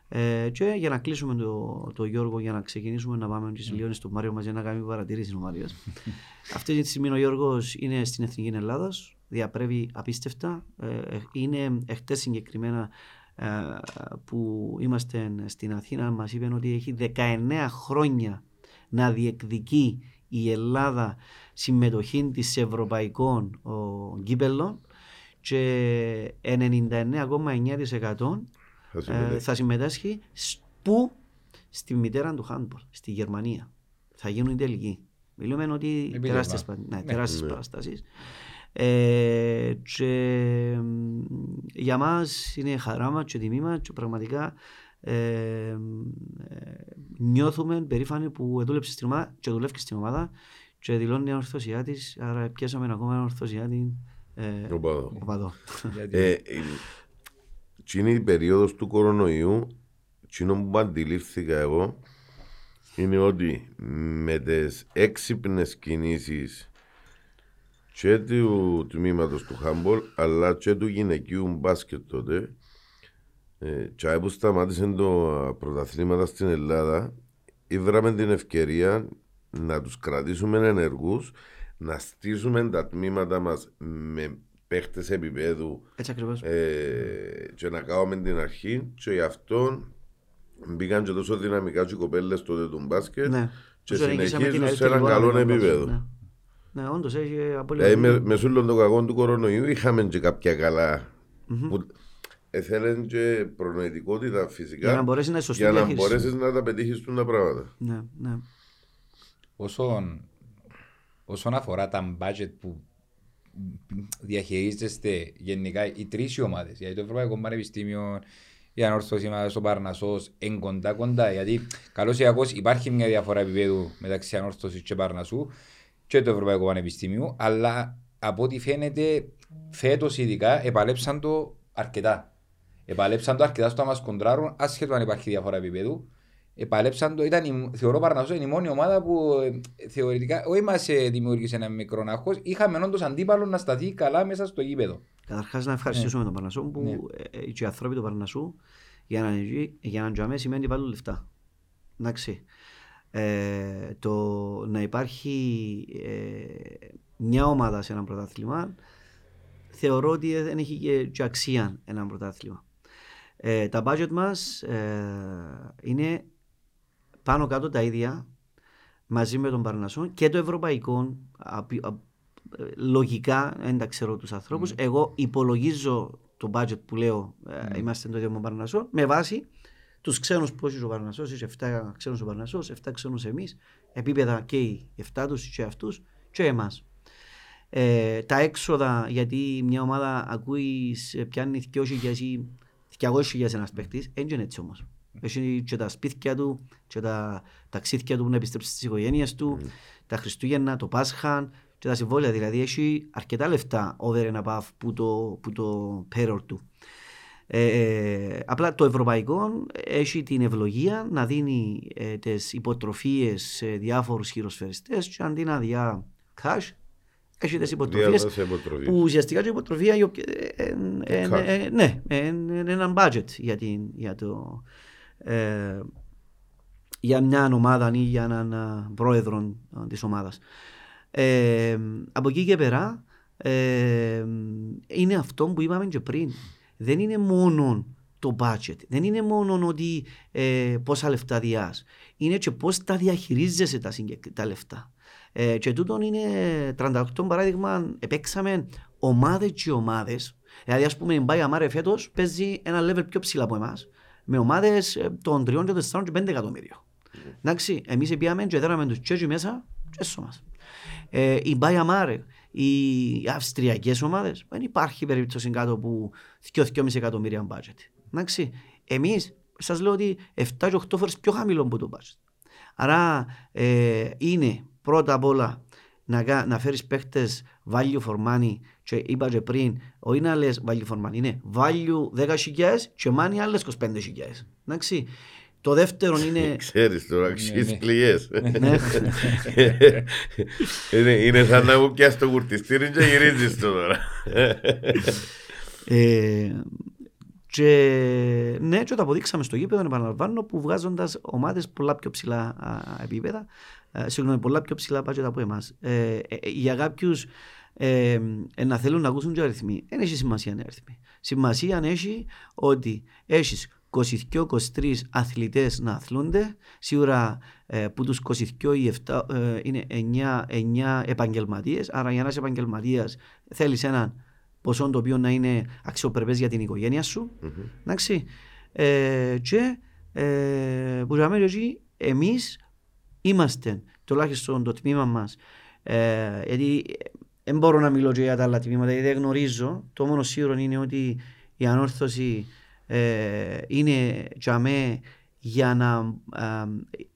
ε, και για να κλείσουμε το, το Γιώργο, για να ξεκινήσουμε να πάμε στις Λιώνες του Μάριο μας για να κάνουμε παρατηρήσεις ο Μάριος. Αυτή τη στιγμή ο Γιώργος είναι στην Εθνική Ελλάδας, διαπρέπει απίστευτα. Ε, είναι εχθές συγκεκριμένα ε, που είμαστε στην Αθήνα μας είπε ότι έχει 19 χρόνια να διεκδικεί η Ελλάδα συμμετοχή της σε ευρωπαϊκών ο, κύπελλων και 99,9% Θα ε, συμμετέχει. θα συμμετάσχει σ- που στη μητέρα του handball, στη Γερμανία. Θα γίνουν οι τελικοί. Μιλούμε ότι Επίτευγμα. τεράστιες, πα- ναι, Ναι. τεράστιες Ναι. παραστάσεις. Ε, και μ, για μας είναι χαρά μας και τιμή μας και πραγματικά Ε, ε, νιώθουμε περήφανοι που δούλεψε στην ομάδα και δουλεύει στην ομάδα και δηλώνει ανορθωσιά της, άρα πιάσαμε ακόμα ανορθωσιά την ε, Οπαδό. οπαδό. Γιατί- Ε, ε, Τι είναι η περίοδος του κορονοϊού, εκείνο που αντιλήφθηκα εγώ, είναι ότι με τις έξυπνες κινήσεις και του τμήματος του Χάμπολ, αλλά και του γυναικείου μπάσκετ τότε, ε, και που σταμάτησε το α, πρωταθλήματα στην Ελλάδα, ήβραμε την ευκαιρία να τους κρατήσουμε ενεργούς, να στήσουμε τα τμήματα μας με παίχτες επίπεδου Έτσι ακριβώς. ε, και να κάνουμε την αρχή και γι' αυτό μπήκαν και τόσο δυναμικά και οι κοπέλες τότε του μπάσκετ Ναι. και Όσο νικήσαμε την συνεχίζουν σε ελεύθερη έναν χώρα καλό με τον επίπεδο. κόσμο, Ναι, ναι όντως έχει απόλυτα. Δηλαδή με, δίκιο. με σούλον το κακό του κορονοϊού είχαμε και κάποια καλά που έθελαν και προνοητικότητα φυσικά Για να μπορέσεις να είναι σωστή για να διαχείριση. μπορέσεις να τα πετύχεις τα πράγματα. Ναι, ναι. Όσον, όσον αφορά τα budget που διαχειρίζεστε γενικά οι τρεις ομάδες, γιατί το Ευρωπαϊκό Πανεπιστήμιο, η ανόρθωση μα, ο Παρνασός, εν κοντά κοντά. Γιατί καλώς ή κακώς υπάρχει μια διαφορά επίπεδου μεταξύ ανόρθωσης και Παρνασού και του Ευρωπαϊκού Πανεπιστήμιου, αλλά από ό,τι φαίνεται φέτος ειδικά επαλέψαν το αρκετά. Επαλέψαν το αρκετά στο να μας κοντράρουν, άσχετο αν υπάρχει διαφορά επίπεδου. Επαλέψαν το, ήταν, η- θεωρώ Παρνασό είναι η μόνη ομάδα που ε, θεωρητικά όχι μας δημιούργησε ένα μικρό άγχος, είχαμε όντως αντίπαλο να σταθεί καλά μέσα στο γήπεδο. Καταρχάς να ευχαριστήσουμε τον Παρνασσό που Ναι. ε, ε, και οι άνθρωποι του Παρνασσού για να, είναι εκεί- για να τζαμέ σημαίνει ότι βάλουν λεφτά. Εντάξει. Ε, το να υπάρχει ε, μια ομάδα σε ένα πρωτάθλημα θεωρώ ότι δεν έχει και, και αξία ένα πρωτάθλημα. Ε, τα budget μας ε, είναι πάνω κάτω τα ίδια μαζί με τον Παρνασσό και το ευρωπαϊκό απ- απ- ε, λογικά δεν τα ξέρω τους ανθρώπους. Εγώ υπολογίζω το budget που λέω ε, είμαστε το ίδιο με τον Παρνασσό με βάση τους ξένους που έχει ο Παρνασσός είσαι 7 ξένους ο Παρνασσός 7 ξένους εμείς επίπεδα και οι 7 τους και αυτούς και εμάς. Ε, τα έξοδα γιατί μια ομάδα ακούεις σε- πιάνεις 2.000 200.000 ένας παίκτης δεν είναι έτσι όμως έχει και τα σπίτια του και τα ταξίδια του που να επιστρέψει στις οικογένειες του τα Χριστούγεννα, το Πάσχα και τα συμβόλαια δηλαδή έχει αρκετά λεφτά over and above που το, που το payroll του ε, ε, απλά το ευρωπαϊκό έχει την ευλογία να δίνει ε, τις υποτροφίες σε διάφορους χειροσφαιριστές και αντί να διά cash έχει τις υποτροφίες Διάδοση υποτροφής. που ουσιαστικά και η υποτροφία η οποία- ε, ε, ε, Cash. ε, ναι, ε, είναι ένα budget για, την, για, το, ε, για μια ομάδα ή για έναν α, πρόεδρο α, της ομάδας. Ε, από εκεί και πέρα ε, είναι αυτό που είπαμε και πριν. Δεν είναι μόνο το budget. Δεν είναι μόνο ότι ε, πόσα λεφτά διάς. Είναι και πώς τα διαχειρίζεσαι τα, συγκεκ- τα λεφτά. Ε, και τούτον είναι 38 παράδειγμα, επέξαμε ομάδες και ομάδες. Δηλαδή, ας πούμε, η Μπάια Αμάρε φέτος παίζει ένα level πιο ψηλά από εμάς, με ομάδες ε, των 3, 4 και 5 εκατομμύριων. Εντάξει, εμείς πήγαμε και δέραμε τους τσέτσι μέσα και έσω μας. Ε, η Μπάια Μάρε, οι αυστριακές ομάδες, δεν υπάρχει περίπτωση κάτω που 2-2,5 εκατομμύρια budget. Εντάξει, εμείς σας λέω ότι 7 και 8 φορές πιο χαμηλό από το budget. Άρα ε, είναι πρώτα απ' όλα να, κα- να φέρεις παίχτες value for money και είπα και πριν, όχι να λες value for money, είναι value 10.000 και money άλλες 25.000. Εντάξει. Το δεύτερο είναι... Ξέρεις τώρα, αξίες ναι. πληγές. ναι. είναι, είναι σαν να μου πιάσει το κουρτιστήρι και γυρίζεις το τώρα. Ε, και ναι, και το αποδείξαμε στο γήπεδο, επαναλαμβάνω, που βγάζοντας ομάδες πολλά πιο ψηλά α, επίπεδα, α, συγγνώμη, πολλά πιο ψηλά budget από εμάς. Ε, ε, ε, για κάποιους ε, ε, να θέλουν να ακούσουν και αριθμοί, δεν έχει σημασία οι αριθμοί. Σημασία έχει ότι έχεις 22-23 αθλητές να αθλούνται, σίγουρα ε, που τους 22 ή 7 ε, είναι 9, 9 επαγγελματίες, άρα για να είσαι επαγγελματίας θέλεις έναν ποσό το οποίο να είναι αξιοπρεπές για την οικογένεια σου. Εντάξει. Ε, και ε, που λέμε ότι εμείς είμαστε τουλάχιστον το τμήμα μας ε, γιατί δεν μπορώ να μιλώ και για τα άλλα τμήματα γιατί δεν γνωρίζω το μόνο σίγουρο είναι ότι η ανόρθωση ε, είναι για μέ για να ε,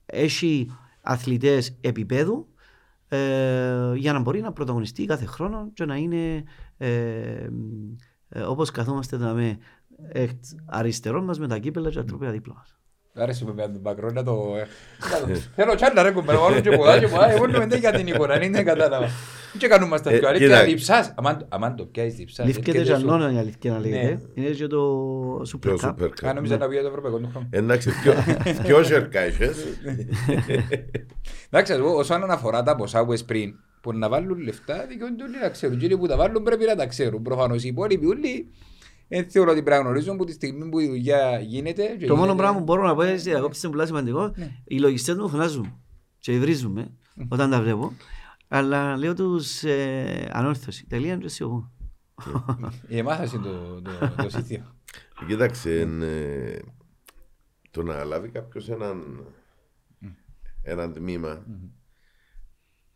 έχει αθλητές επίπεδου ε, για να μπορεί να πρωταγωνιστεί κάθε χρόνο και να είναι ε, ε, όπως καθόμαστε να με αριστερό μας με τα κύπελα και τα τροπέα δίπλα μας. Άρεσε με τον background να το... Θέλω τσάντα ρε κουμπέρα, βάλω και ποδά και ποδά, εγώ λέμε για την εικόνα, είναι κατάλαβα. Και κάνουμε στα Ε, πιο κοίτα. αλήθεια, διψάς, αμάν- αμάν το πιάσεις διψάς. Λήφκεται έρχεται και σου. ανώνα η αλήθεια να λέγεται. Ναι. Είναι και το Super Το Cup. Super Cup. Α, νόμιζα να πει για το ευρωπαϊκό του χρόνου. Εντάξει, ποιο- ποιος σερκά είχες. Εντάξει, εγώ όσον αφορά τα ποσά που είπες πριν, που να βάλουν λεφτά, δικαιούνται όλοι να ξέρουν. Και όλοι που τα βάλουν πρέπει να τα ξέρουν. Προφανώς οι υπόλοιποι όλοι δεν θεωρώ ότι πρέπει να γνωρίζουν που τη στιγμή που η δουλειά γίνεται. και Το μόνο γίνεται- πράγμα που μπορώ να πω είναι διακόψη είναι πολύ σημαντικό. Ναι. Οι λογιστές μου φωνάζουν και βρίζουν με όταν τα βλέπω. Αλλά λέω τους ε, ανόρθωση. Τελεία είναι εγώ. Ε, Εμάς είναι το- το- το σύστημα. Κοίταξε, εν, ε, το να λάβει κάποιος έναν, έναν τμήμα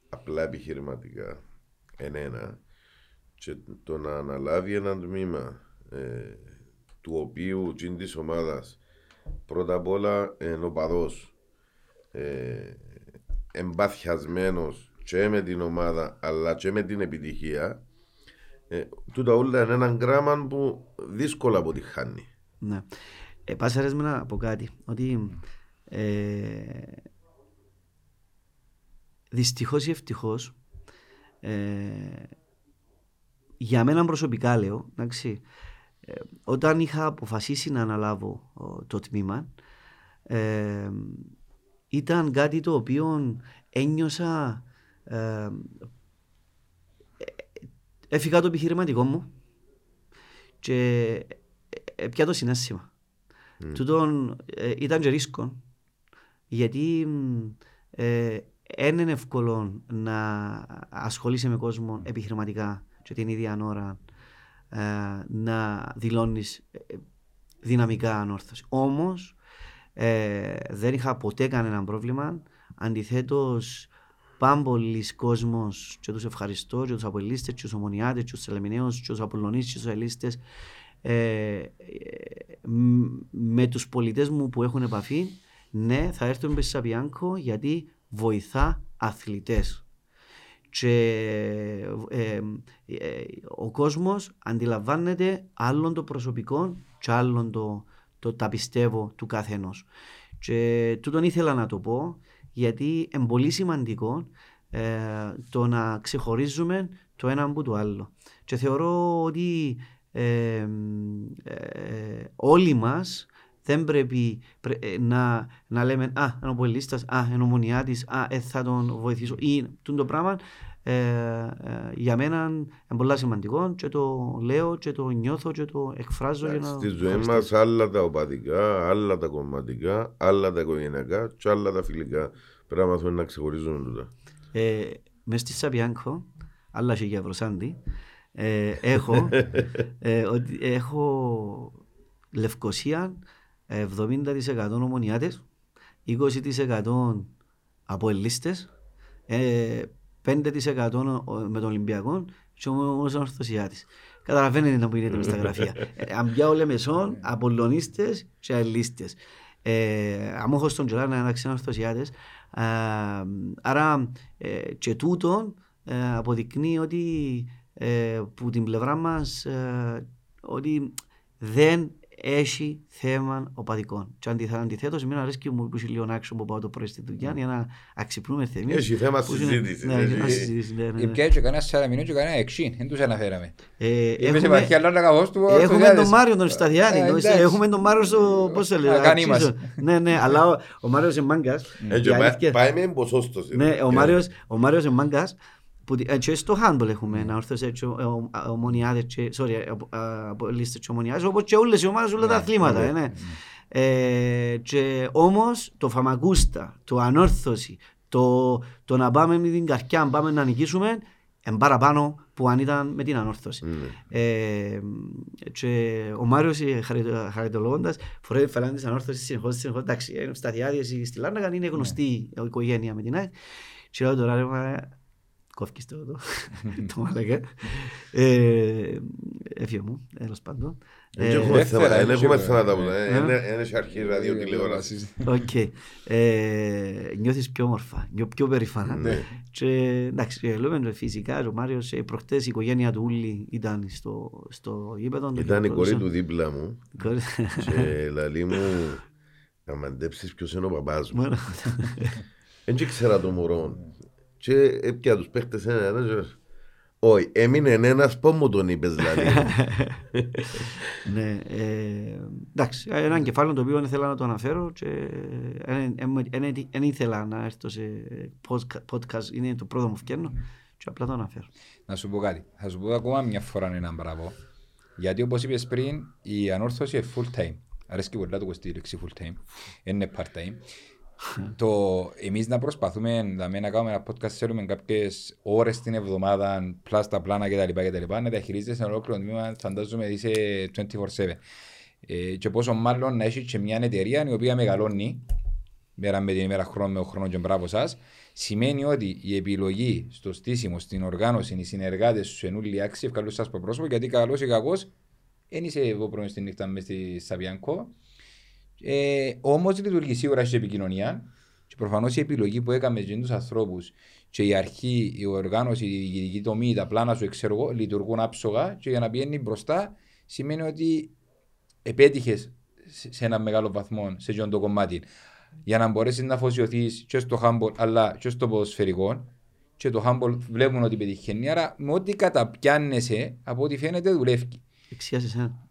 απλά επιχειρηματικά εν ένα και το να αναλάβει έναν τμήμα ε, του οποίου τζιν της ομάδας πρώτα απ' όλα είναι ο παδός ε, εμπαθιασμένος και με την ομάδα αλλά και με την επιτυχία ε, τούτα όλα είναι έναν γράμμα που δύσκολα αποτυχάνει. Ναι. Ε, πας αρέσει με να πω κάτι. Ότι ε, δυστυχώς ή ευτυχώς ε, για μένα προσωπικά λέω, εντάξει, ε, όταν είχα αποφασίσει να αναλάβω ο, το τμήμα ε, ήταν κάτι το οποίο ένιωσα ε, ε, έφυγα το επιχειρηματικό μου και ε, πια το συνέστημα. Τούτον ε, ήταν και ρίσκο γιατί μ, ε, δεν είναι εύκολο να ασχολείσαι με κόσμο επιχειρηματικά και την ίδια ώρα ε, να δηλώνεις ε, δυναμικά ανόρθωση. Όμως ε, δεν είχα ποτέ κανένα πρόβλημα. Αντιθέτως, πάμπολοι κόσμος και τους ευχαριστώ και τους απολύστες και τους ομονιάτες και τους ελεμιναίους και τους απολωνείς και τους ελίστες ε, ε, μ- με τους πολιτές μου που έχουν επαφή ναι θα έρθουν με Σαπιάνκο γιατί βοηθά αθλητές και ε, ε, ο κόσμος αντιλαμβάνεται άλλον το προσωπικό και άλλον το, το τα πιστεύω του καθενός. Και τούτον ήθελα να το πω γιατί είναι πολύ σημαντικό ε, το να ξεχωρίζουμε το ένα από το άλλο. Και θεωρώ ότι ε, ε, όλοι μας δεν πρέπει πρέ- ε, να, να λέμε «Α, είναι ο πολίτης, α, είναι ο μονιάτης, α, ε, θα τον βοηθήσω» ή τούτο το πράγμα ε, ε, για μένα είναι πολύ σημαντικό και το λέω και το νιώθω και το εκφράζω για να Στη ζωή ευχαριστήσω. μας άλλα τα οπαδικά, άλλα τα κομματικά, άλλα τα οικογενειακά και άλλα τα φιλικά. Πρέπει να μάθουμε να ξεχωρίζουμε τούτα. Ε, μες στη Σαπιάνκο, άλλα και για Βροσάντη, ε, έχω, ε, ότι έχω Λευκοσία 70% ομονιάτες, 20% από ελίστες, ε, 5% ο- με τον Ολυμπιακό και όμως ο Ορθωσιάτης. Καταλαβαίνετε να που γίνεται μες στα γραφεία. Ε, αν πιάω λεμεσόν, απολωνίστες και ελίστες. Ε, αν έχω στον Τζολάνα να ξένο Ορθωσιάτες, Α, άρα ε, και τούτο ε, αποδεικνύει ότι ε, που την πλευρά μας ε, ότι δεν έχει θέμα οπαδικών. Και αντιθέτως, αντιθέτως εμένα αρέσκει μου που έχει λίγο άξιο που πάω το πρωί στη δουλειά για να αξυπνούμε θεμείς. Έχει θέμα που είναι- συζήτηση. Ναι, έχει- θέμα συζήτηση, ναι, ναι, Η ναι. πια και κανένα σαραμινό και κανένα εξήν, δεν τους αναφέραμε. Ε, Είμαι σε έχουμε- βαθιά αλλά καβός του Έχουμε Ορθοδιάδες. τον Μάριο τον Σταδιάνη, Ε, το- εντάξει. έχουμε τον Μάριο στο, πώς το λέω, Α, κάνει αξίζω. μας. Ναι, ναι, αλλά ο, ο Μάριος είναι μάγκας. Έτσι, Η πάει- αλήθεια- Πάει με ποσόστοση. Ναι, ο Και- Μάριος, ο Μάριος είναι μάγκας. Που, τη- ε, και στο handball έχουμε να ορθώσει έτσι ο- ο- ομονιάδες και, sorry, απο- α, από λίστες και ομονιάδες, όπως και όλες οι ομάδες, όλα τα αθλήματα, ε, ναι. Ε, και όμως το φαμακούστα, το ανόρθωση, το, το να πάμε με την καρκιά, να πάμε να νικήσουμε, είναι παραπάνω που αν ήταν με την ανόρθωση. Ναι. Ε, και ο Μάριος ε, χαριτο- χαριτολογώντας φοράει τη φαλάνη της ανόρθωσης συνεχώς, συνεχώς, εντάξει, είναι σταδιάδες στη Λάρνακα, είναι γνωστή η οικογένεια με την ΑΕΚ. Και λέω τώρα, ρε, μα, κόφκεις το, το, το μαλακά. Ε, Έφυγε μου, τέλος πάντων. Δεν Ε, έχουμε Ελεύθερα, θέματα- δεν έχουμε σίγουρα. θέματα που Ε. είναι έχει αρχή ραδιοτηλεόραση. Οκ. Ε, Νιώθεις πιο όμορφα, νιώ πιο περήφανα. Ναι. Και εντάξει, και λέμε φυσικά ο Μάριος ε, προχτές η οικογένεια του Ούλη ήταν στο, στο γήπεδο. το Ήταν η κόρη χειροκρότησαν. του δίπλα μου Η κόρη- και λαλή μου να μαντέψεις ποιος είναι ο παπάς μου. Μόνο. Δεν ήξερα το μωρό. Και έπια τους παίχτες ένα ένας και όχι, έμεινε ένας, πώς μου τον είπες δηλαδή. Ναι, ε, εντάξει, ένα κεφάλαιο το οποίο ήθελα να το αναφέρω και δεν ήθελα να έρθω σε podca- podcast, είναι το πρώτο μου φκένο και απλά το αναφέρω. Να σου πω κάτι. Θα σου πω ακόμα μια φορά ένα μπράβο. Γιατί όπως είπες πριν, η ανόρθωση είναι full time. Αρέσκει πολλά το κοστί η λέξη full time. Είναι part time. το, εμείς να προσπαθούμε δηλαδή, να κάνουμε ένα podcast, θέλουμε κάποιες ώρες την εβδομάδα, πλάς τα πλάνα κτλ. κτλ να διαχειρίζεσαι ένα ολόκληρο τμήμα, φαντάζομαι είσαι 24-7. Ε, και πόσο μάλλον να έχεις και μια εταιρεία η οποία μεγαλώνει μέρα με την ημέρα, χρόνο με χρόνο και μπράβο σας, σημαίνει ότι η επιλογή στο στήσιμο, στην οργάνωση, οι συνεργάτες σου εν ούλοι άξιοι, ευχαριστώ σας από πρόσωπο, γιατί καλός ή κακός, δεν είσαι εγώ πρώην στη νύχτα μες στη Σαβιανκό. Ε, Όμως λειτουργεί σίγουρα στην επικοινωνία και προφανώς η επιλογή που έκαμε με τους ανθρώπους και η αρχή, η οργάνωση, η διοικητική τομή, τα πλάνα σου, ξέρω εγώ, λειτουργούν άψογα και για να πηγαίνει μπροστά σημαίνει ότι επέτυχες σε ένα μεγάλο βαθμό σε αυτό το κομμάτι. Για να μπορέσεις να αφοσιωθείς και στο handball αλλά και στο ποδοσφαιρικό. Και το handball βλέπουν ότι πετυχαίνει. Άρα με ό,τι καταπιάνεσαι, από ό,τι φαίνεται δουλεύει. Εξιάς εσένα.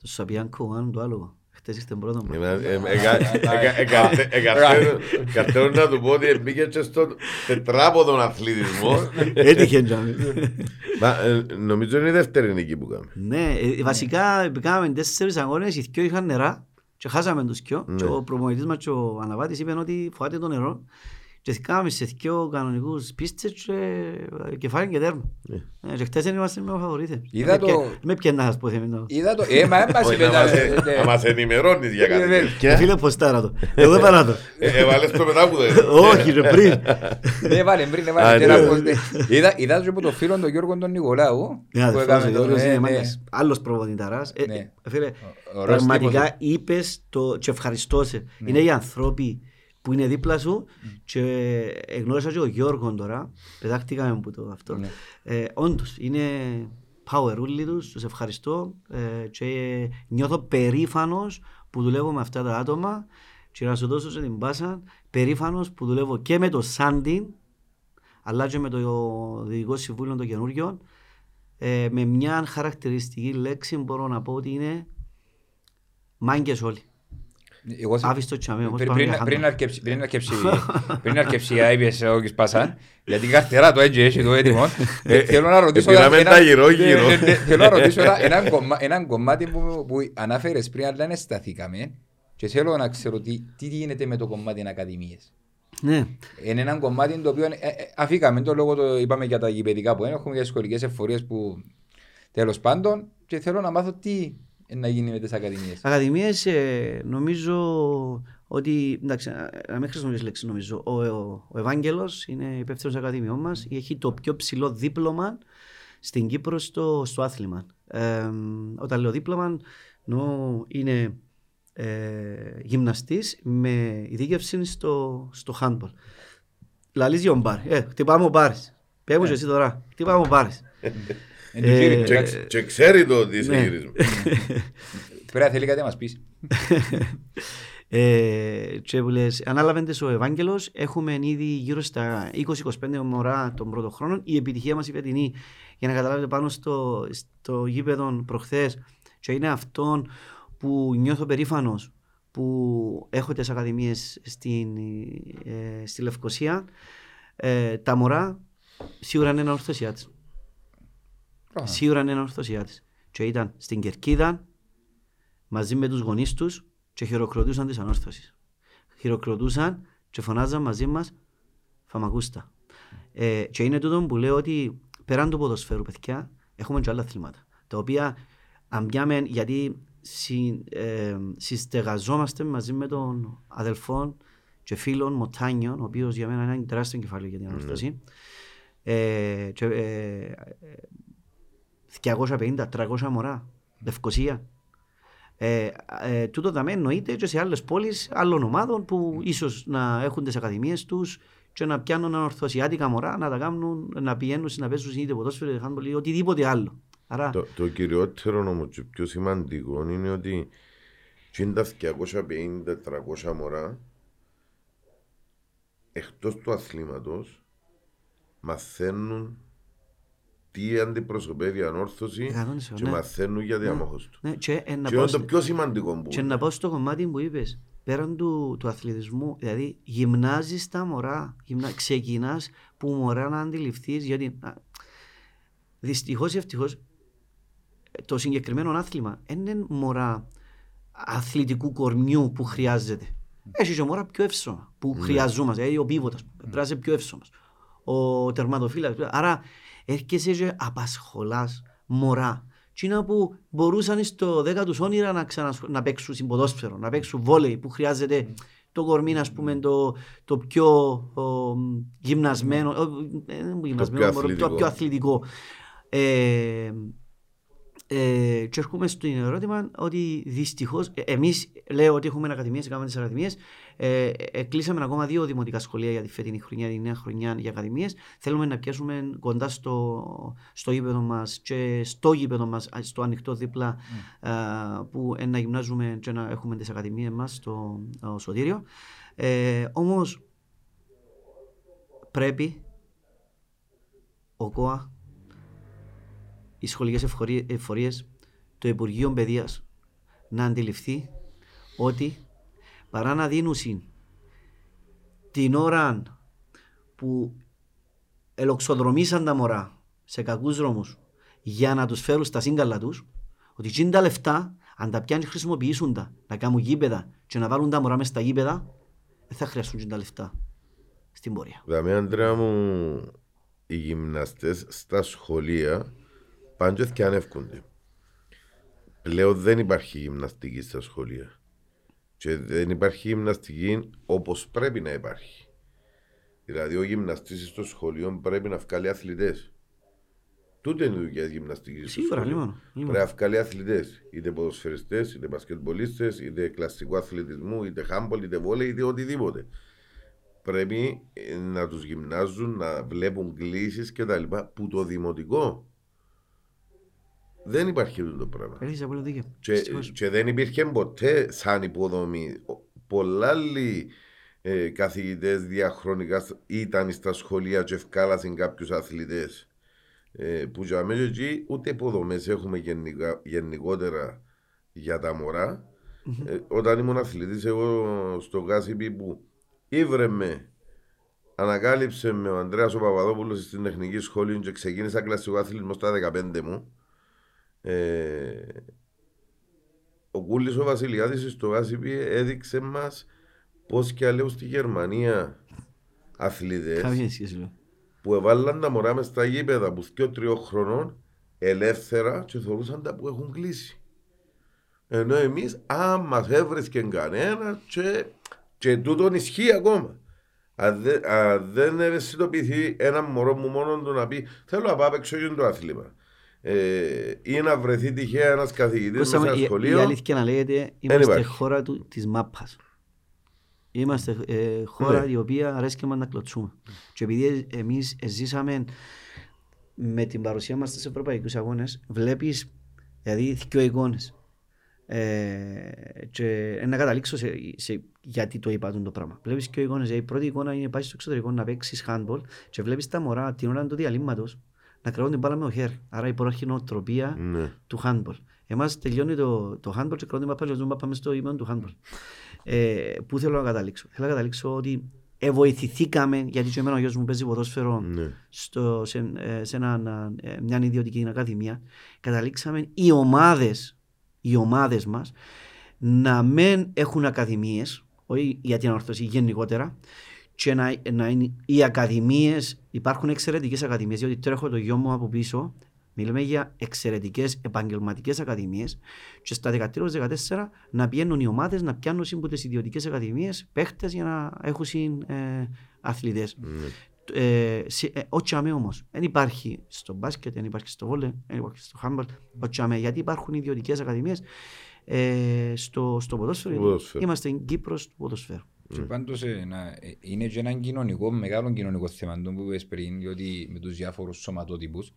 Το Σαπιάνκο, αν το άλλο. Χτες ήρθε πρώτο μου. Κατέρω να του πω ότι μπήκε και στον τετράποδον αθλητισμό. Έτυχε τζάμι. Μα, ε, Νομίζω είναι η δεύτερη νίκη που κάνουμε. Ναι, ε, βασικά κάναμε τέσσερις αγώνες, οι δυο είχαν νερά και χάσαμε τους δυο και ο προπονητής μας και ο Αναβάτης είπε ότι φοβάται το νερό και κάναμε σε δυο κανονικούς πίστες και ε, κεφάλι και τέρμα. Ε, Και χτες δεν είμαστε με φαβορίτες. Είδα το- Με πιέν να σας πω θέμενο. Είδα το. Ε, μα έμπασε Όχι, να μετά. μας- ε, ναι. Να μας ενημερώνεις για κάτι Ε, ναι. τέτοια. Φίλε ποστάρα το. Εγώ δεν παρά το. Ε, Έβαλες το μετά που το είδα. Όχι ρε πριν. Ναι, βάλε πριν, Α, βάλε. ναι. και να πω, ναι. Είδα- Είδας και από το φίλο τον Γιώργο τον Νικολάου. Ναι, που αδερφός, έκαμε ο το- Γιώργος ναι, είναι ναι. μάγκας. Άλλος προπονηταράς. Ε, Ναι. ε, Φίλε, ωραίος πραγματικά τύπος. είπες το και ευχαριστώ σε. Ναι. Είναι οι ανθρώποι που είναι δίπλα σου και εγνώρισα και ο Γιώργο τώρα, πετάχτηκαμε από το αυτό. Ναι. Ε, όντως, είναι power όλοι τους, τους ευχαριστώ ε, και νιώθω περήφανος που δουλεύω με αυτά τα άτομα και να σου δώσω σε την πάσα, περήφανος που δουλεύω και με το Σάντιν αλλά και με το Διοικητικό Συμβούλιο των Καινούριων ε, με μια χαρακτηριστική λέξη μπορώ να πω ότι είναι μάγκες όλοι. Πριν- πάμε πριν- για πριν χάντο. αρκεψει- πριν αρκεψει- πριν αρκεψει η IBS ο Κις Πασάν, γιατί η καρτερά το έτσι έχει το έτοιμο. Ε, Θέλω να ρωτήσω... Επήραμε ένα- τα γύρω-γύρω. Ναι, ναι, ναι, Θέλω να ρωτήσω ένα- έναν κομμά- έναν κομμάτι που που ανάφερες πριν, αλλά δεν σταθήκαμε. Και θέλω να ξέρω τι τι γίνεται με το κομμάτι ακαδημίες. Ναι, Είναι ένα κομμάτι το οποίο ε, ε, αφήκαμε το λόγο, το είπαμε για τα γηπαιδικά που είναι, έχουμε για σχολικές εφορίες που τέλος πάντων και θέλω να μάθω τι να γίνει με τις ακαδημίες. Ακαδημίες ε, νομίζω ότι, εντάξει, να μην χρησιμοποιήσω λέξη νομίζω, ο, ο, ο Ευάγγελος είναι υπεύθυνος ακαδημιών μας, έχει το πιο ψηλό δίπλωμα στην Κύπρο στο, στο άθλημα. Ε, όταν λέω δίπλωμα, εννοώ είναι ε, γυμναστής με ειδίκευση στο, στο handball. Λαλείς για ο Μπάρ, ε, χτυπάμε ο Μπάρης. Πες μου και εσύ τώρα, χτυπάμε ο Μπάρης. Εν του γύρι, Ε, Και- εντάξει. Και ξέρει το ότι είσαι Ναι. γύρισμα. Πρέπει να θέλει κάτι να μας πεις. Ε, και που λες, ανάλαβε τις ο Ευάγγελος, έχουμε ήδη γύρω στα 20-25 μωρά των πρώτων χρόνων. Η επιτυχία μας η φετινή, για να καταλάβετε πάνω στο, στο γήπεδο προχθές, και είναι αυτό που νιώθω περήφανος που έχω τις ακαδημίες στην, ε, στη Λευκοσία. Ε, τα μωρά σίγουρα είναι ορθωσιά της. Σίγουρα είναι ορθωσιά της. Και ήταν στην Κερκίδα μαζί με τους γονείς τους και χειροκροτούσαν τις ανόρθωσεις. Χειροκροτούσαν και φωνάζαν μαζί μας φαμακούστα. Ε, και είναι τούτο που λέω ότι πέραν του ποδοσφαίρου, παιδιά, έχουμε και άλλα αθλήματα. Τα οποία αν πιάμε, γιατί συ, ε, συστεγαζόμαστε μαζί με τον αδελφό και φίλον Μοτάνιο, ο οποίος για μένα είναι ένα τεράστιο κεφάλαιο για την ανόρθωση. ε, και, ε, ε, 250-300 μωρά, Λευκοσία. Ε, ε, τούτο δαμέ εννοείται και σε άλλες πόλεις άλλων ομάδων που ίσως να έχουν τις ακαδημίες τους και να πιάνουν ορθωσιάτικα μωρά, να τα κάνουν, να πηγαίνουν να παίζουν είτε ποδόσφαιρο, είτε handball ή οτιδήποτε άλλο. Άρα, Το, το κυριότερο όμως και πιο σημαντικό είναι ότι τι είναι τα 250-300 μωρά εκτός του αθλήματος μαθαίνουν τι αντιπροσωπεύει η ανόρθωση 100%, και ναι. μαθαίνουν για διαμόχους τους. ναι, και, ε, να Και πάω είναι το στο- πιο σημαντικό που Και να πάω στο κομμάτι που είπες, πέραν του, του αθλητισμού, δηλαδή γυμνάζεις τα μωρά, γυμνα, ξεκινάς που μωρά να αντιληφθείς. Γιατί δυστυχώς ή ευτυχώς το συγκεκριμένο άθλημα δεν είναι μωρά αθλητικού κορμιού που χρειάζεται. Έχεις και μωρά πιο εύσωμα που χρειαζόμαστε. Δηλαδή ο πίβοτας πρέπει να είσαι πιο εύσωμας. Ο τερματοφύλακας. Άρα έρχεσαι και απασχολάς μωρά. Τι είναι που μπορούσαν στο 10 τους όνειρα να, ξανασχ... να παίξουν συμποδόσφαιρο, να παίξουν βόλεϊ που χρειάζεται το κορμί, ας πούμε, το, το πιο ο, γυμνασμένο, ο, ε, δεν είναι γυμνασμένο, πιο μωρό, το αθλητικό. πιο αθλητικό. Ε, ε, και έρχομαι στο ερώτημα ότι δυστυχώς εμείς λέω ότι έχουμε ακαδημίες, κάνουμε τις ακαδημίες. Ε, ε, κλείσαμε ακόμα δύο δημοτικά σχολεία για τη φετινή χρονιά, τη νέα χρονιά για ακαδημίες. Θέλουμε να πιάσουμε κοντά στο, στο γήπεδο μας και στο γήπεδο μας, στο ανοιχτό δίπλα, α, που ε, να γυμνάζουμε και να έχουμε τις ακαδημίες μας στο ο, Σωτήριο. Ε, Όμως πρέπει ο ΚΟΑ οι σχολικές ευφορίε- εφορίες, το Υπουργείο Παιδείας να αντιληφθεί ότι παρά να δίνουν την ώρα που ελοξοδρομήσαν τα μωρά σε κακούς δρόμους για να τους φέρουν στα σύγκαλα τους, ότι εκείνα τα λεφτά, αν τα πιάνουν και χρησιμοποιήσουν τα, να κάνουν γήπεδα και να βάλουν τα μωρά μέσα στα γήπεδα, δεν θα χρειαστούν εκείνα τα λεφτά στην πορεία. Δηλαδή, Αντρέα μου, οι γυμναστές στα σχολεία πάντως και ανεύκονται. Πλέον δεν υπάρχει γυμναστική στα σχολεία. Και δεν υπάρχει γυμναστική όπως πρέπει να υπάρχει. Δηλαδή, ο γυμναστής στο σχολείο πρέπει να βγάλει αθλητές. Τούτε είναι η δουλειά της γυμναστικής. στο Σίγουρα, σχολείο. λοιπόν. Πρέπει να βγάλει αθλητές. Είτε ποδοσφαιριστές, είτε μπασκετμπολίστες, είτε κλασικού αθλητισμού, είτε χάμπολ, είτε βόλεϊ, είτε οτιδήποτε πρέπει ε, να τους γυμνάζουν, να βλέπουν κλήσεις και τα λοιπά, που το δημοτικό δεν υπάρχει αυτό το πράγμα. Έχεις απόλυτο δίκιο. Και, Δυστυχώς. και δεν υπήρχε ποτέ σαν υποδομή. Ο- Πολλά άλλοι ε, καθηγητές διαχρονικά σ- ήταν στα σχολεία και ευκάλασαν κάποιους αθλητές. Ε, που για μένα εκεί ούτε υποδομές έχουμε γενικά, γενικότερα για τα μωρά. Ε, όταν ήμουν αθλητής εγώ στο Κάσιπι που ήβρε με ανακάλυψε με ο Ανδρέας ο Παπαδόπουλος στην τεχνική σχολή και ξεκίνησα κλασικό αθλητισμό στα 15 μου. Ε, ο Κούλης ο Βασιλιάδης στο Κάσιπι έδειξε μας πως και αλλιώς στη Γερμανία αθλητές Καμία σχέση, λέω. που εβάλλαν τα μωρά μες στα γήπεδα που 2-3 χρονών ελεύθερα και θεωρούσαν τα που έχουν κλείσει. Ενώ εμείς, αν μας έβρισκε κανένα και, και τούτον ισχύει ακόμα. Αν δεν, αν δεν ευαισθητοποιηθεί ένα μωρό μου μόνο του να πει θέλω να πάω έξω για το άθλημα. Ε, ή να βρεθεί τυχαία ένας καθηγητής Κώστα σε μου, ένα η, η σχολείο. αλήθεια να λέγεται, είμαστε υπάρχει. χώρα του, της μάπας. Είμαστε ε, χώρα Ναι. η οποία αρέσκει μας να κλωτσούμε. Και επειδή εμείς ζήσαμε με την παρουσία μας στους ευρωπαϊκούς αγώνες, βλέπεις δηλαδή δύο εικόνες. Ε, και ε, να καταλήξω σε, σε, γιατί το είπα το πράγμα. Βλέπεις δύο εικόνες. Η πρώτη εικόνα είναι πάει στο εξωτερικό να παίξεις handball και βλέπεις τα μωρά την ώρα του διαλύματος να κρατούν την μπάλα με το χέρι. Άρα υπάρχει νοοτροπία Ναι. του handball. Εμάς τελειώνει το, το handball και κρατούμε παπά και ζούμε πάμε στο ήμον του handball. Ε, πού θέλω να καταλήξω; Θέλω να καταλήξω ότι εβοηθηθήκαμε, γιατί και εμένα ο γιος μου παίζει ποδόσφαιρο Ναι. στο, σε, ε, σε ένα, ε, μια ιδιωτική ακαδημία. Καταλήξαμε οι ομάδες, οι ομάδες μας να μην έχουν ακαδημίες, όχι για την ορθώση γενικότερα, και να, να είναι, οι ακαδημίες, υπάρχουν εξαιρετικές ακαδημίες, διότι τώρα έχω το γιο μου από πίσω, μιλάμε για εξαιρετικές επαγγελματικές ακαδημίες και στα 13-14 να πιένουν οι ομάδες να πιάνουν από τις ιδιωτικές ακαδημίες παίχτες για να έχουν ε, αθλητές. Ναι. Ε, σε- ε, όχι αμέ όμως. Δεν υπάρχει στο μπάσκετ, δεν υπάρχει στο βόλε, δεν υπάρχει στο χάμπαλ, όχι αμέ. Γιατί υπάρχουν ιδιωτικές ακαδημίες ε, στο, στο ποδόσφαιρο. Στο γιατί ποδόσφαιρο. Είμαστε η Κύπρος του ποδοσφαίρου. Και πάντως ε, να- ε, είναι και ένα κοινωνικό, μεγάλο κοινωνικό θέμα το που είπες πριν, διότι με τους διάφορους σωματότυπους,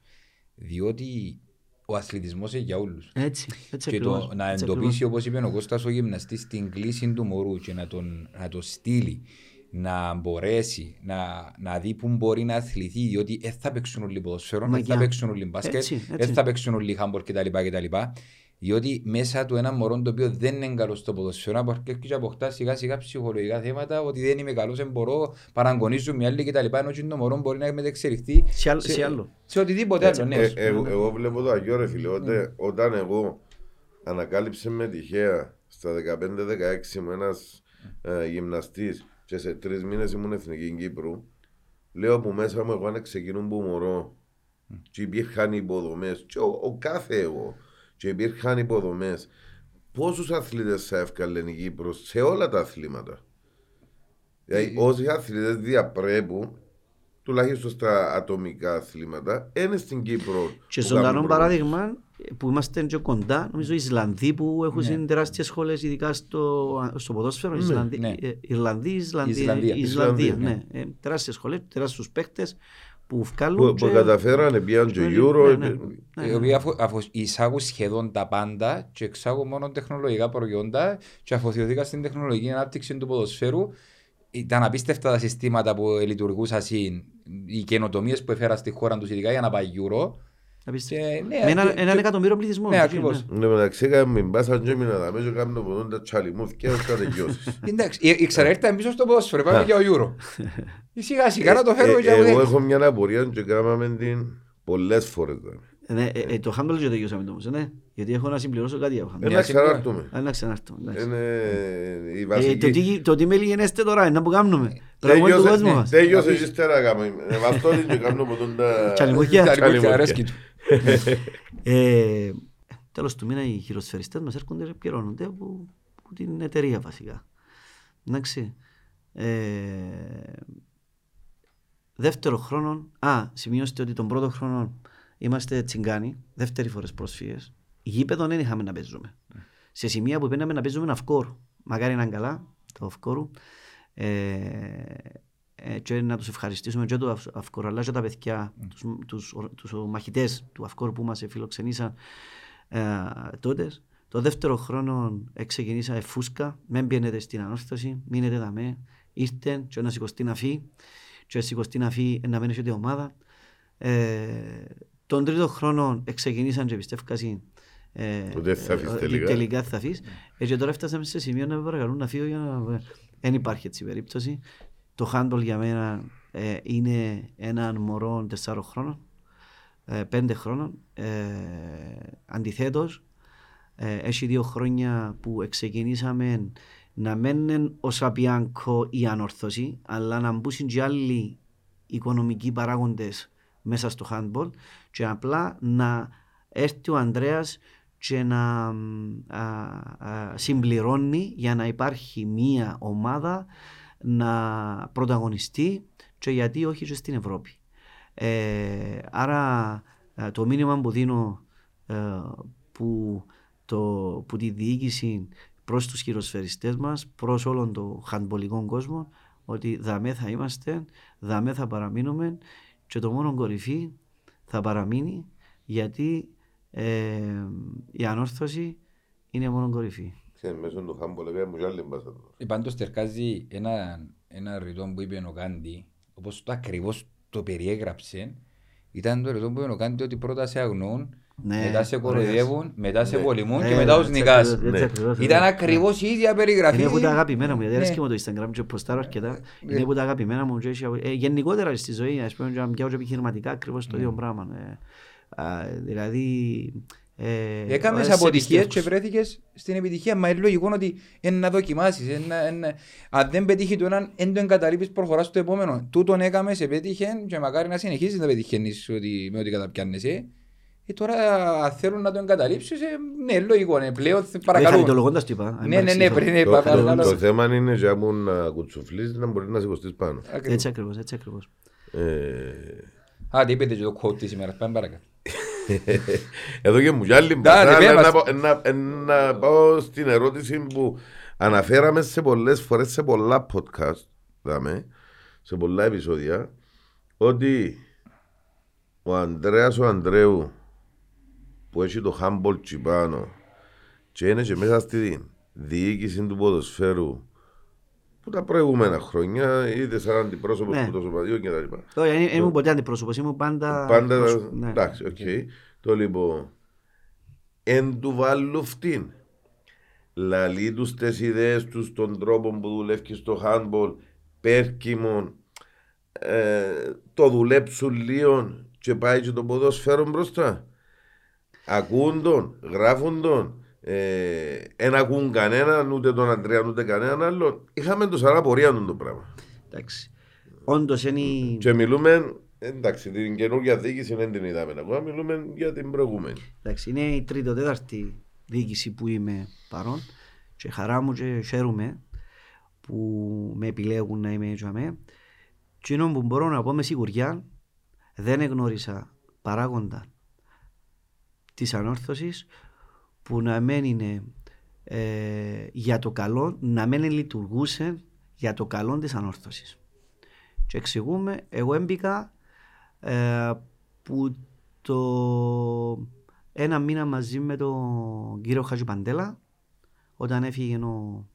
διότι ο αθλητισμός είναι για όλους. Έτσι, έτσι Και ακριβώς. το, να έτσι εντοπίσει ακριβώς. όπως είπε ο Κώστας ο γυμναστής την κλίση του μωρού και να, τον, να το στείλει να μπορέσει να, να δει που μπορεί να αθληθεί διότι δεν θα παίξουν όλοι ποδοσφαίρο, δεν θα Μαγιά. παίξουν όλοι μπάσκετ, Έτσι, έτσι. δεν θα παίξουν όλοι χάμπορ κτλ. κτλ. Διότι μέσα του ένα μωρό το οποίο δεν είναι καλό στο ποδοσφαίρο αρχίζει και αποκτά σιγά σιγά ψυχολογικά θέματα ότι δεν είμαι καλό, δεν μπορώ, παραγωνίζω μια άλλη κτλ. Ενώ και το μωρό μπορεί να μετεξελιχθεί Σε άλλο- σε άλλο. σε οτιδήποτε άλλο. Ναι. Ε, εγώ, εγώ βλέπω το αγιό ρε φίλε, ότι όταν εγώ ανακάλυψε με τυχαία στα 15-16 μου ένας ε, γυμναστής και σε τρεις μήνες ήμουν εθνική Κύπρου, λέω που μέσα μου εγώ αν ξεκινούν που μωρό και υπήρχαν υποδομές και ο, ο κάθε εγώ και υπήρχαν υποδομές πόσους αθλητές θα εύκαλε η Κύπρος σε όλα τα αθλήματα; Δηλαδή, όσοι αθλητές διαπρέπουν τουλάχιστον στα ατομικά αθλήματα, είναι στην Κύπρο. Και που ζωντανό κάνουν παράδειγμα που είμαστε και κοντά, νομίζω οι Ισλανδοί που έχουν Ναι. ναι. τεράστιες σχολές ειδικά στο, στο ποδόσφαιρο, Ναι, Ισλανδοί, ναι. ε, Ιρλανδοί, Ισλανδοί, Ισλανδία. Ισλανδία, Ισλανδία, ναι. Ε, τεράστιες σχολές, τεράστιους παίκτες που βγάλουν Που, που και- καταφέρανε πιάνουν και Ναι, Euro. ναι, ναι. Ναι, οι ναι. οποίοι αφο, αφο, εισάγουν σχεδόν τα πάντα και εξάγουν μόνο τεχνολογικά προϊόντα και αφοσιωθήκαν στην τεχνολογική ανάπτυξη του ποδοσφαίρου. Ήταν απίστευτα τα συστήματα που λειτουργούσαν συν, οι καινοτομίες που έφεραν στη χώρα τους, ειδικά για να πάει Euro. Απίστευτο. Και, ναι, Με ένα- και- έναν εκατομμύριο πληθυσμό. Ναι, έτσι, ακριβώς. Ναι, μεταξύ έκαμε μην πάσαν και μην αδάμε και κάνουν ποτούν τα τσαλιμούθηκια ως τα τελειώσεις. Εντάξει, η- η ξαναέρθα πίσω στο ποδόσφαιρο, πάμε για ο Euro. Σιγά σιγά να το Ε, φέρουμε για Εγώ ούτε. έχω μια απορία και κάναμε την πολλές φορές. δηλαδή. Ναι, ε, ε, το handball και τελειώσαμε το όμως, ναι. Γιατί έχω να συμπληρώσω κάτι από handball. Ε, Να ξανάρθουμε. Α, Να ξανάρθω. εντάξει. Είναι η Ε, Το βασική. τι- Το τι με λιγενέστε τώρα, είναι να που κάνουμε. Τραγούμε του Τέλειωσε- κόσμου ναι, μας. Τέλειωσε και ύστερα κάνουμε. Ε, βαστώ την και κάνουμε ποτούν τα... Τσαλιμούχια. Τα Τσαλιμούχια. λιγούκια, αρέσκει του. Ε, τέλος του μήνα οι χειροσφαιριστές μας έρχονται και πληρώνονται από, από την εταιρεία βασικά. Εντάξει. Ε, δεύτερο χρόνο, α, σημειώστε ότι τον πρώτο χρόνο είμαστε τσιγκάνοι, δεύτερη φορές πρόσφυγες. Γήπεδο δεν είχαμε να παίζουμε. Σε σημεία που πήγαμε να παίζουμε αυκόρ. Μακάρι να είναι καλά, το αυκόρου. Ε, ε, και να τους ευχαριστήσουμε και το αυ- αυκόρ, αλλά και τα παιδιά, τους, τους, τους μαχητές του αυκόρ που μας φιλοξενήσαν ε, τότε. Το δεύτερο χρόνο ξεκινήσα φούσκα, μην πιένετε στην ανόρθωση, μείνετε δαμέ, ήρθε και να σηκωστεί να φύγει και να σηκωστεί να φύγει να μένει την ομάδα. Ε, τον τρίτο χρόνο ξεκινήσαν και πιστεύκασαν ε, Ότι δεν θα φύγεις ε, τελικά. τελικά θα φύγεις. Ε, και τώρα φτάσαμε σε σημείο να με παρακαλούν να φύγω για να... Δεν υπάρχει έτσι περίπτωση. Το handball για μένα ε, είναι έναν μωρό τεσσάρων χρόνων, ε, πέντε χρόνων. Ε, αντιθέτως, ε, έχει δύο χρόνια που ξεκινήσαμε να μένουν ως απιάνκο η ανόρθωση, αλλά να μπουν και άλλοι οικονομικοί παράγοντες μέσα στο handball και απλά να έρθει ο Ανδρέας και να μ, α, α, συμπληρώνει για να υπάρχει μία ομάδα να πρωταγωνιστεί και γιατί όχι και στην Ευρώπη. Ε, άρα ε, το μήνυμα που δίνω ε, που, το, που τη διοίκηση προς τους χειροσφαιριστές μας, προς όλον το χαντμπολικό κόσμο, ότι δαμέ θα είμαστε, δαμέ θα παραμείνουμε και το μόνο κορυφή θα παραμείνει γιατί ε, η ανόρθωση είναι μόνο κορυφή. Και μέσω του χάμπολ έκαμε μου και άλλη μπάσα τώρα. Ε, Πάντως τερκάζει ένα, ένα ρητό που είπε ο Κάντι, όπως το ακριβώς το περιέγραψε, ήταν το ρητό που είπε ο Κάντι ότι πρώτα σε αγνοούν, Ναι, μετά σε ωραίος. κοροϊδεύουν, μετά σε Ναι. πολεμούν και Ε, μετά τους έτσι νικάς. ακριβώς, έτσι Ναι. ακριβώς, Ήταν ναι. ακριβώς η ίδια περιγραφή. Είναι από τα αγαπημένα μου, γιατί Ναι. αρέσκει μου το Instagram και ποστάρω αρκετά. Ναι. Είναι από τα αγαπημένα μου. και έχει- ε, γενικότερα στη ζωή, ας πούμε, και να πιάω και επιχειρηματικά ακριβώς το ίδιο πράγμα. ε. Α, Δηλαδή... ε, Έκαμες ε, σε αποτυχίες και πιστεύω. βρέθηκες στην επιτυχία. Μα είναι λογικό ότι είναι να δοκιμάσεις. είναι να- είναι- Αν δεν πετύχει το έναν, δεν το εγκαταλείπεις, προχωράς στο επόμενο. Τούτον έκαμες, επέτυχε και μακάρι να συνεχίσεις να πετυχαίνεις ότι, με ό,τι καταπιάνεσαι. Ε, τώρα αν θέλουν να το εγκαταλείψεις, ε, ναι, λογικό. Ναι, πλέον Ε, παρακαλούν. χαριτολογώντας το είπα. αν Ναι, ναι, υπάρξει ναι, το- πριν είπα, Το- το- παρακαλώ. Το θέμα είναι για μου να κουτσουφλείς να μπορεί να σηκωστείς πάνω. Έτσι ακριβώς, έτσι ακριβώς. Ε, Α, τι είπετε και το quote της ημέρας, πάμε παρακάτω. Εδώ και μου κι άλλη Ναι, μπροστά, ναι, αλλά πες να, μας. πω- να, να πάω στην ερώτηση που αναφέραμε σε πολλές φορές σε πολλά podcast, δάμε, σε πολλά επεισόδια, ότι ο Ανδρέας ο Ανδρέου που έχει το Humboldt Τσιπάνο και είναι και μέσα στη διοίκηση του ποδοσφαίρου που τα προηγούμενα χρόνια είτε σαν αντιπρόσωπος Ναι. του το σωματείο και τα λοιπά. Όχι, δεν ήμουν ποτέ αντιπρόσωπος, ήμουν πάντα... Πάντα. πρόσωπος, ναι. Εντάξει, οκ. Το λοιπόν. Εν του βάλω φτύν. Λαλεί τους τι ιδέες τους, τον τρόπο που δουλεύει στο handball, πέρκιμον, ε, το δουλέψουν λίγο και πάει και το ποδόσφαιρο μπροστά. Ακούν τον, γράφουν τον. Ε, εν ακούν κανέναν, ούτε τον Αντρέα, ούτε κανέναν άλλον. Είχαμε το σαν απορία του το πράγμα. Εντάξει. Όντως είναι... η- Και μιλούμε, εντάξει, την καινούργια διοίκηση δεν την είδαμε ακόμα, μιλούμε για την προηγούμενη. Εντάξει, είναι η τρίτη, τέταρτη διοίκηση που είμαι παρόν και χαρά μου και χαίρομαι που με επιλέγουν να είμαι έτσι αμέ. Και είναι που μπορώ να πω με σιγουριά δεν εγνώρισα παράγοντα της ανόρθωσης που να μην είναι ε, για το καλό, να μην λειτουργούσε για το καλό της ανόρθωσης. Και εξηγούμε, εγώ έμπηκα ε, που το ένα μήνα μαζί με τον κύριο Χατζηπαντέλα όταν έφυγε ο,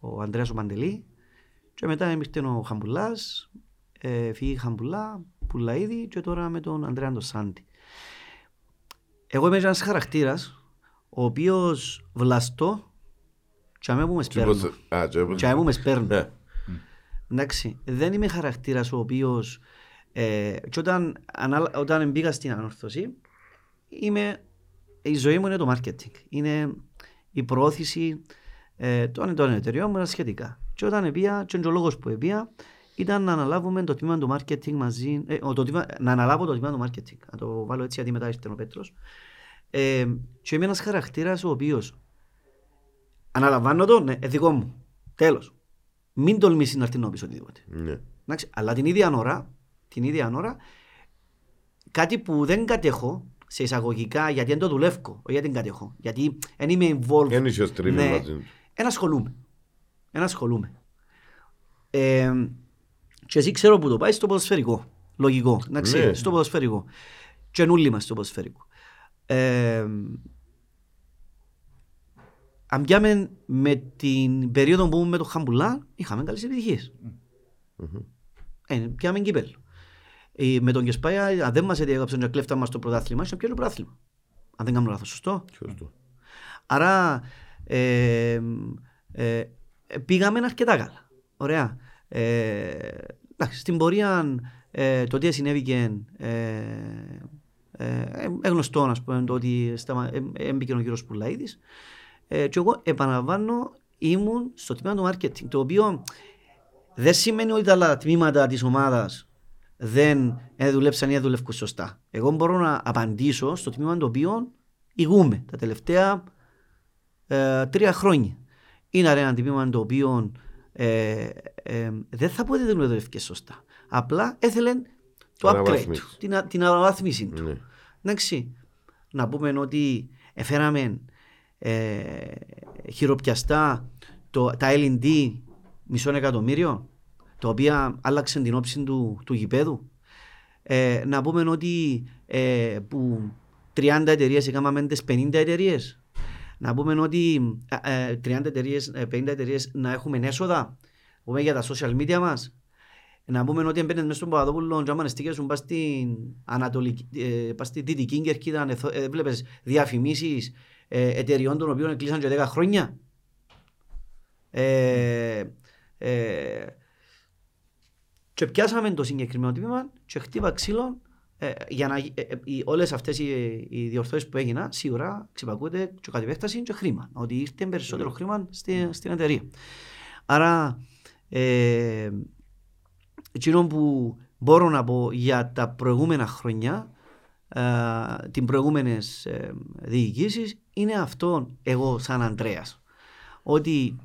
ο Ανδρέας ο Παντελή και μετά ήρθε ο Χαμπουλάς ε, φύγει η Χαμπουλά, Πουλαίδη και τώρα με τον Ανδρέα τον Σάντι. Εγώ είμαι ένας χαρακτήρας ο οποίος βλαστώ και αμέ που μες σπέρνω. Πώς- Α, και πώς- Και αμέ που μες σπέρνω. Ναι. Εντάξει, δεν είμαι χαρακτήρας ο οποίος ε, και όταν, ανάλα- όταν μπήκα στην ανόρθωση είμαι, η ζωή μου είναι το marketing. Είναι η προώθηση ε, των, των εταιριών μου σχετικά. Και όταν πήγα, και ο λόγος που πήγα ήταν να αναλάβουμε το τμήμα του marketing μαζί, ε, ο- το τμήμα, να αναλάβω το τμήμα του marketing. Να το βάλω έτσι γιατί μετά ήρθε ο Πέτρος. Ε, και είμαι ένας χαρακτήρας ο οποίος αναλαμβάνω το, ναι, ε, δικό μου. Τέλος. Μην τολμήσεις να έρθει να πεις οτιδήποτε. Ναι. Εντάξει, αλλά την ίδια ώρα, την ίδια ώρα, κάτι που δεν κατέχω σε εισαγωγικά γιατί δεν το δουλεύω, όχι γιατί δεν κατέχω. Γιατί δεν είμαι involved. Δεν είσαι στρίβει Ναι. μαζί του. Ένα ασχολούμαι. Ένα ασχολούμαι. Ε, και εσύ ξέρω που το πάει στο ποδοσφαιρικό. Λογικό. Να ξέρει, Ναι. στο ποδοσφαιρικό. Και νουλί μας στο ποδοσφαιρικό. Ε, αν πιάμε με την περίοδο που ήμουν με το Χαμπουλά, είχαμε καλές επιτυχίες. Ε, πιάμε κύπελο. Ε, με τον Κεσπάια, αν δεν μας έδιαγαψαν και κλέφτα μας το πρωτάθλημα, είχε πιάνει το πρωτάθλημα. Αν δεν κάνω λάθος, σωστό; Σωστό. Άρα ε, ε, ε, πήγαμε αρκετά καλά. Ωραία. Ε, εντάξει, στην πορεία ε, το τι συνέβηκε ε, ε, ε, γνωστό ας πούμε, το ότι σταμα, ε, έμπηκε ο κύριος Πουλαίδης ε, και εγώ επαναλαμβάνω ήμουν στο τμήμα του marketing το οποίο δεν σημαίνει ότι τα άλλα τμήματα της ομάδας δεν ε, δουλέψαν ή δεν δουλεύουν σωστά. Εγώ μπορώ να απαντήσω στο τμήμα το οποίο ηγούμε τα τελευταία ε, τρία χρόνια. Είναι ένα τμήμα το οποίο ε, ε, δεν θα πω ότι δεν δουλεύει σωστά. Απλά έθελε το upgrade Αναβάθμιση. του, την, α- την αναβάθμιση του. Ναι. Εντάξει, να πούμε ότι έφεραμε ε, χειροπιαστά το, τα L&D μισό εκατομμύριο, τα οποία άλλαξαν την όψη του, του γηπέδου. Ε, να πούμε ότι ε, που 30 εταιρείες έκαναμε τις 50 εταιρείες. Να πούμε ότι ε, ε, 30 εταιρείες, ε, 50 εταιρείες να έχουμε έσοδα. Να πούμε για τα social media μας. Να πούμε ότι έμπαινες μέσα στον Παπαδόπουλο και άμα εστίκες σου πας στην Ανατολική, ε, πας στη Δυτική Κερκίδα, ε, ε, βλέπεις διαφημίσεις ε, εταιριών των οποίων κλείσαν και 10 χρόνια. Ε, ε, και πιάσαμε το συγκεκριμένο τμήμα και χτύπα ξύλο ε, για να, ε, ε, οι- όλες αυτές οι, οι διορθώσεις που έγιναν σίγουρα ξυπακούται και κατ' επέκταση και χρήμα. Ότι ήρθε περισσότερο χρήμα στη, στην εταιρεία. Άρα ε, εκείνο που μπορώ να πω για τα προηγούμενα χρόνια ε, την προηγούμενες ε, διοικήσεις είναι αυτό εγώ σαν Αντρέας ότι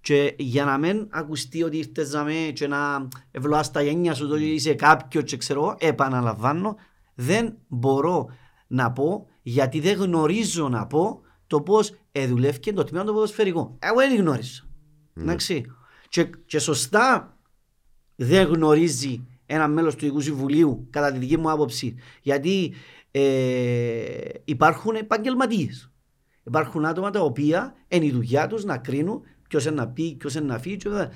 Και για να μην ακουστεί ότι ήρθες να με και να ευλοάς τα γένια σου, το ότι είσαι κάποιος και ξέρω, εγώ, επαναλαμβάνω, δεν μπορώ να πω, γιατί δεν γνωρίζω να πω το πώς εδουλεύει το τμήμα το ποδοσφαιρικό. Εγώ δεν γνωρίζω. Εντάξει. Και, και σωστά δεν γνωρίζει ένα μέλος του Ειδικού Συμβουλίου, κατά τη δική μου άποψη, γιατί ε, υπάρχουν επαγγελματίες. Υπάρχουν άτομα τα οποία είναι η δουλειά τους να κρίνουν ποιος είναι να πει, ποιος είναι να φύγει. και όλα.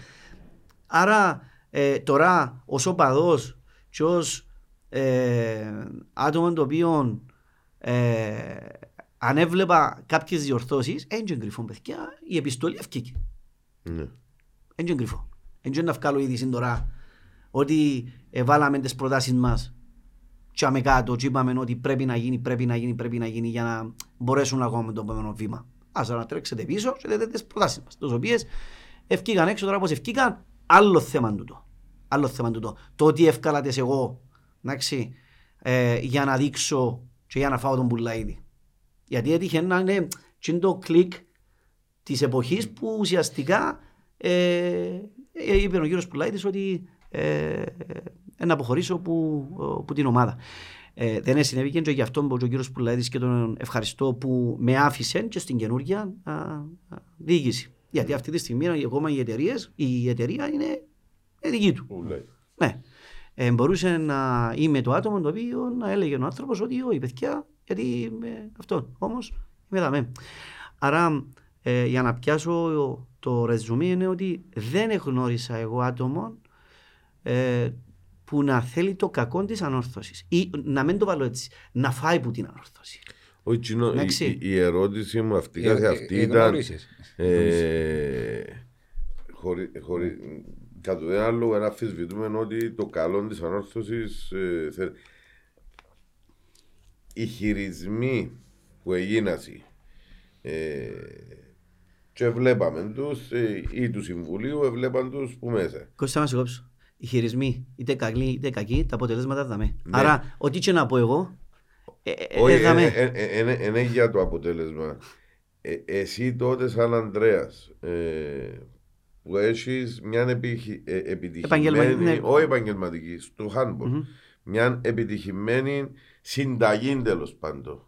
Άρα ε, τώρα ως οπαδός και ως ε, άτομο το οποίο ε, αν έβλεπα κάποιες διορθώσεις, έντζεν κρυφό παιδιά, η επιστολή ευκήκε. Ναι. Έντζεν κρυφό. Έντζεν να βγάλω είδηση τώρα ότι ε, βάλαμε τις προτάσεις μας και άμε κάτω και είπαμε ότι πρέπει να γίνει, πρέπει να γίνει, πρέπει να γίνει για να μπορέσουν να κάνουμε το επόμενο βήμα. Ας να τρέξετε πίσω και λέτε τις προτάσεις μας, τις οποίες ευκήκαν έξω τώρα πως ευκήκαν, άλλο θέμα τούτο. Άλλο θέμα τούτο. Το ότι ευκάλατες εγώ, εντάξει, ε, για να δείξω και για να φάω τον πουλαίδι. Γιατί έτυχε να είναι και είναι το κλικ της εποχής που ουσιαστικά ε, ε, είπε ο κύριος Πουλάιδης ότι ε, ε, να αποχωρήσω που, που την ομάδα. Ε, δεν συνέβη και γι' αυτό που ο κύριος Πουλαίδης και τον ευχαριστώ που με άφησε και στην καινούργια α, α, διοίκηση. Γιατί αυτή τη στιγμή ακόμα οι εταιρείες, η εταιρεία είναι ε, δική του. Ου, λέει. Ναι. Ε, μπορούσε να είμαι το άτομο το οποίο να έλεγε ο άνθρωπος ότι όχι παιδιά, γιατί είμαι αυτό. Όμως είμαι δαμέ. Άρα ε, για να πιάσω το ρεζουμί είναι ότι δεν εγνώρισα εγώ άτομο ε, που να θέλει το κακό της ανόρθωσης. Ή να μην το βάλω έτσι, να φάει που την ανόρθωση. Όχι, Τσινό, η, Εντάξει. η, η ερώτηση μου αυτή Ε, καθε ε, αυτή ε, ήταν. γνώρισες. Ε, χωρί, χωρί, κατ' ουδένα λόγο να αμφισβητούμε ότι το καλό της ανόρθωσης ε, θε- οι χειρισμοί που έγιναν ε, και βλέπαμε τους ε, ή του Συμβουλίου, βλέπαν τους που μέσα. Κώστα να σε κόψω. Οι χειρισμοί, είτε καλοί είτε κακοί, τα αποτελέσματα δαμέ. Ναι. Άρα, ό,τι και να πω εγώ, ε, ε, Όχι, ε, δαμέ. είναι για το αποτέλεσμα. Ε, εσύ τότε σαν Ανδρέας ε, που έχεις μια επιχει, ε, επιτυχημένη, Επαγγελματική, ναι. όχι επαγγελματική, στο handball, μια επιτυχημένη συνταγή τέλος πάντων.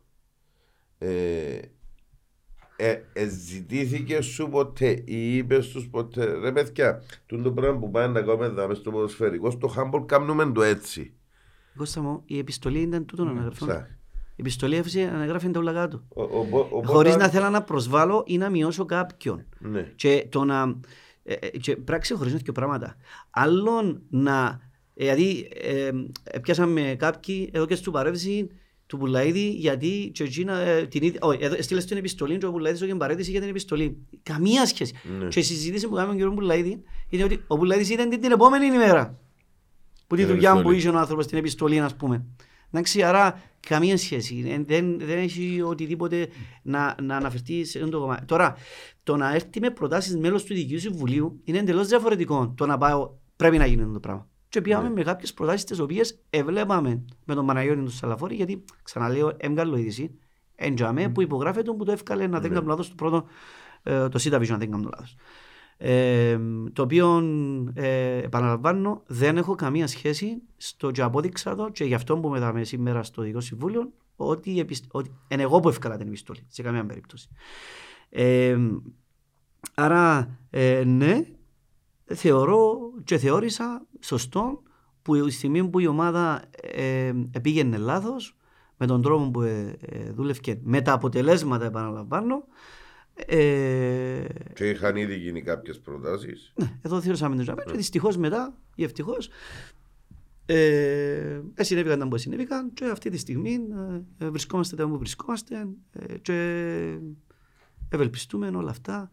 Ε, ε, ε, ζητήθηκε σου ποτέ ή είπες τους ποτέ, ρε παιδιά, τούτο το πράγμα που πάνε να κάνουμε εδώ μες στο ποδοσφαιρικό, στο handball κάνουμε το έτσι. Κώστα μου, η επιστολή ήταν τούτο να αναγραφεί. Σα. Η επιστολή έφυγε να αναγράφει τα όλα κάτω. Ο- ο- ο- οπότε- Χωρίς να θέλω να προσβάλλω ή να μειώσω κάποιον. Ναι. Και το να. Ε, ε, και πράξη χωρί δύο πράγματα. Άλλον να. ε, Δηλαδή, ε, ε, πιάσαμε κάποιοι εδώ και στην παρέμβαση του Πουλαίδη γιατί και εκείνα, ε, την ίδια, όχι, εδώ στείλες την επιστολή και ο Πουλαίδης έκανε παρέτηση για την επιστολή. Καμία σχέση. Ναι. Και η συζήτηση που κάναμε με τον κύριο Πουλαίδη είναι ότι ο Πουλαίδης ήταν την, την επόμενη ημέρα. Που τη Την δουλειά που επιστολή. είχε ο άνθρωπος στην επιστολή, ας πούμε. Εντάξει, άρα καμία σχέση. Ε, Δεν, δεν έχει οτιδήποτε να, να αναφερθεί σε αυτό το κομμάτι. Τώρα, το να έρθει με προτάσεις μέλος του Ειδικού Συμβουλίου είναι εντελώς διαφορετικό. Το να πάω πρέπει να γίνει αυτό το πράγμα. Και πήγαμε Ναι. με κάποιες προτάσεις τις οποίες εβλέπαμε με τον Παναγιώτη του Σαλαφόρη, γιατί ξαναλέω, έμγαλο είδηση. Εντζαμέ που υπογράφεται που το έφκαλε να δεν Ναι. κάνω λάθος το πρώτο, ε, το ΣΥΤΑΒΙΣ να δεν κάνω λάθος. Ε, το οποίο ε, επαναλαμβάνω δεν έχω καμία σχέση στο και απόδειξα το και γι' αυτό που μεταμε σήμερα στο Δικό Συμβούλιο ότι, η επισ- ότι είναι εγώ που έφκαλα την επιστολή σε καμία περίπτωση. Ε, άρα ε, ναι θεωρώ και θεώρησα σωστό που η στιγμή που η ομάδα ε, πήγαινε λάθος με τον τρόπο που ε, ε, δούλευε με τα αποτελέσματα επαναλαμβάνω ε, Και είχαν ήδη γίνει κάποιες προτάσεις. ναι, εδώ θεωρήσαμε την ζωή. Και δυστυχώς μετά, ή ευτυχώς, ε, ε, συνέβηκαν τα που συνέβηκαν και αυτή τη στιγμή ε, ε, βρισκόμαστε τα που βρισκόμαστε ε, και ευελπιστούμε όλα αυτά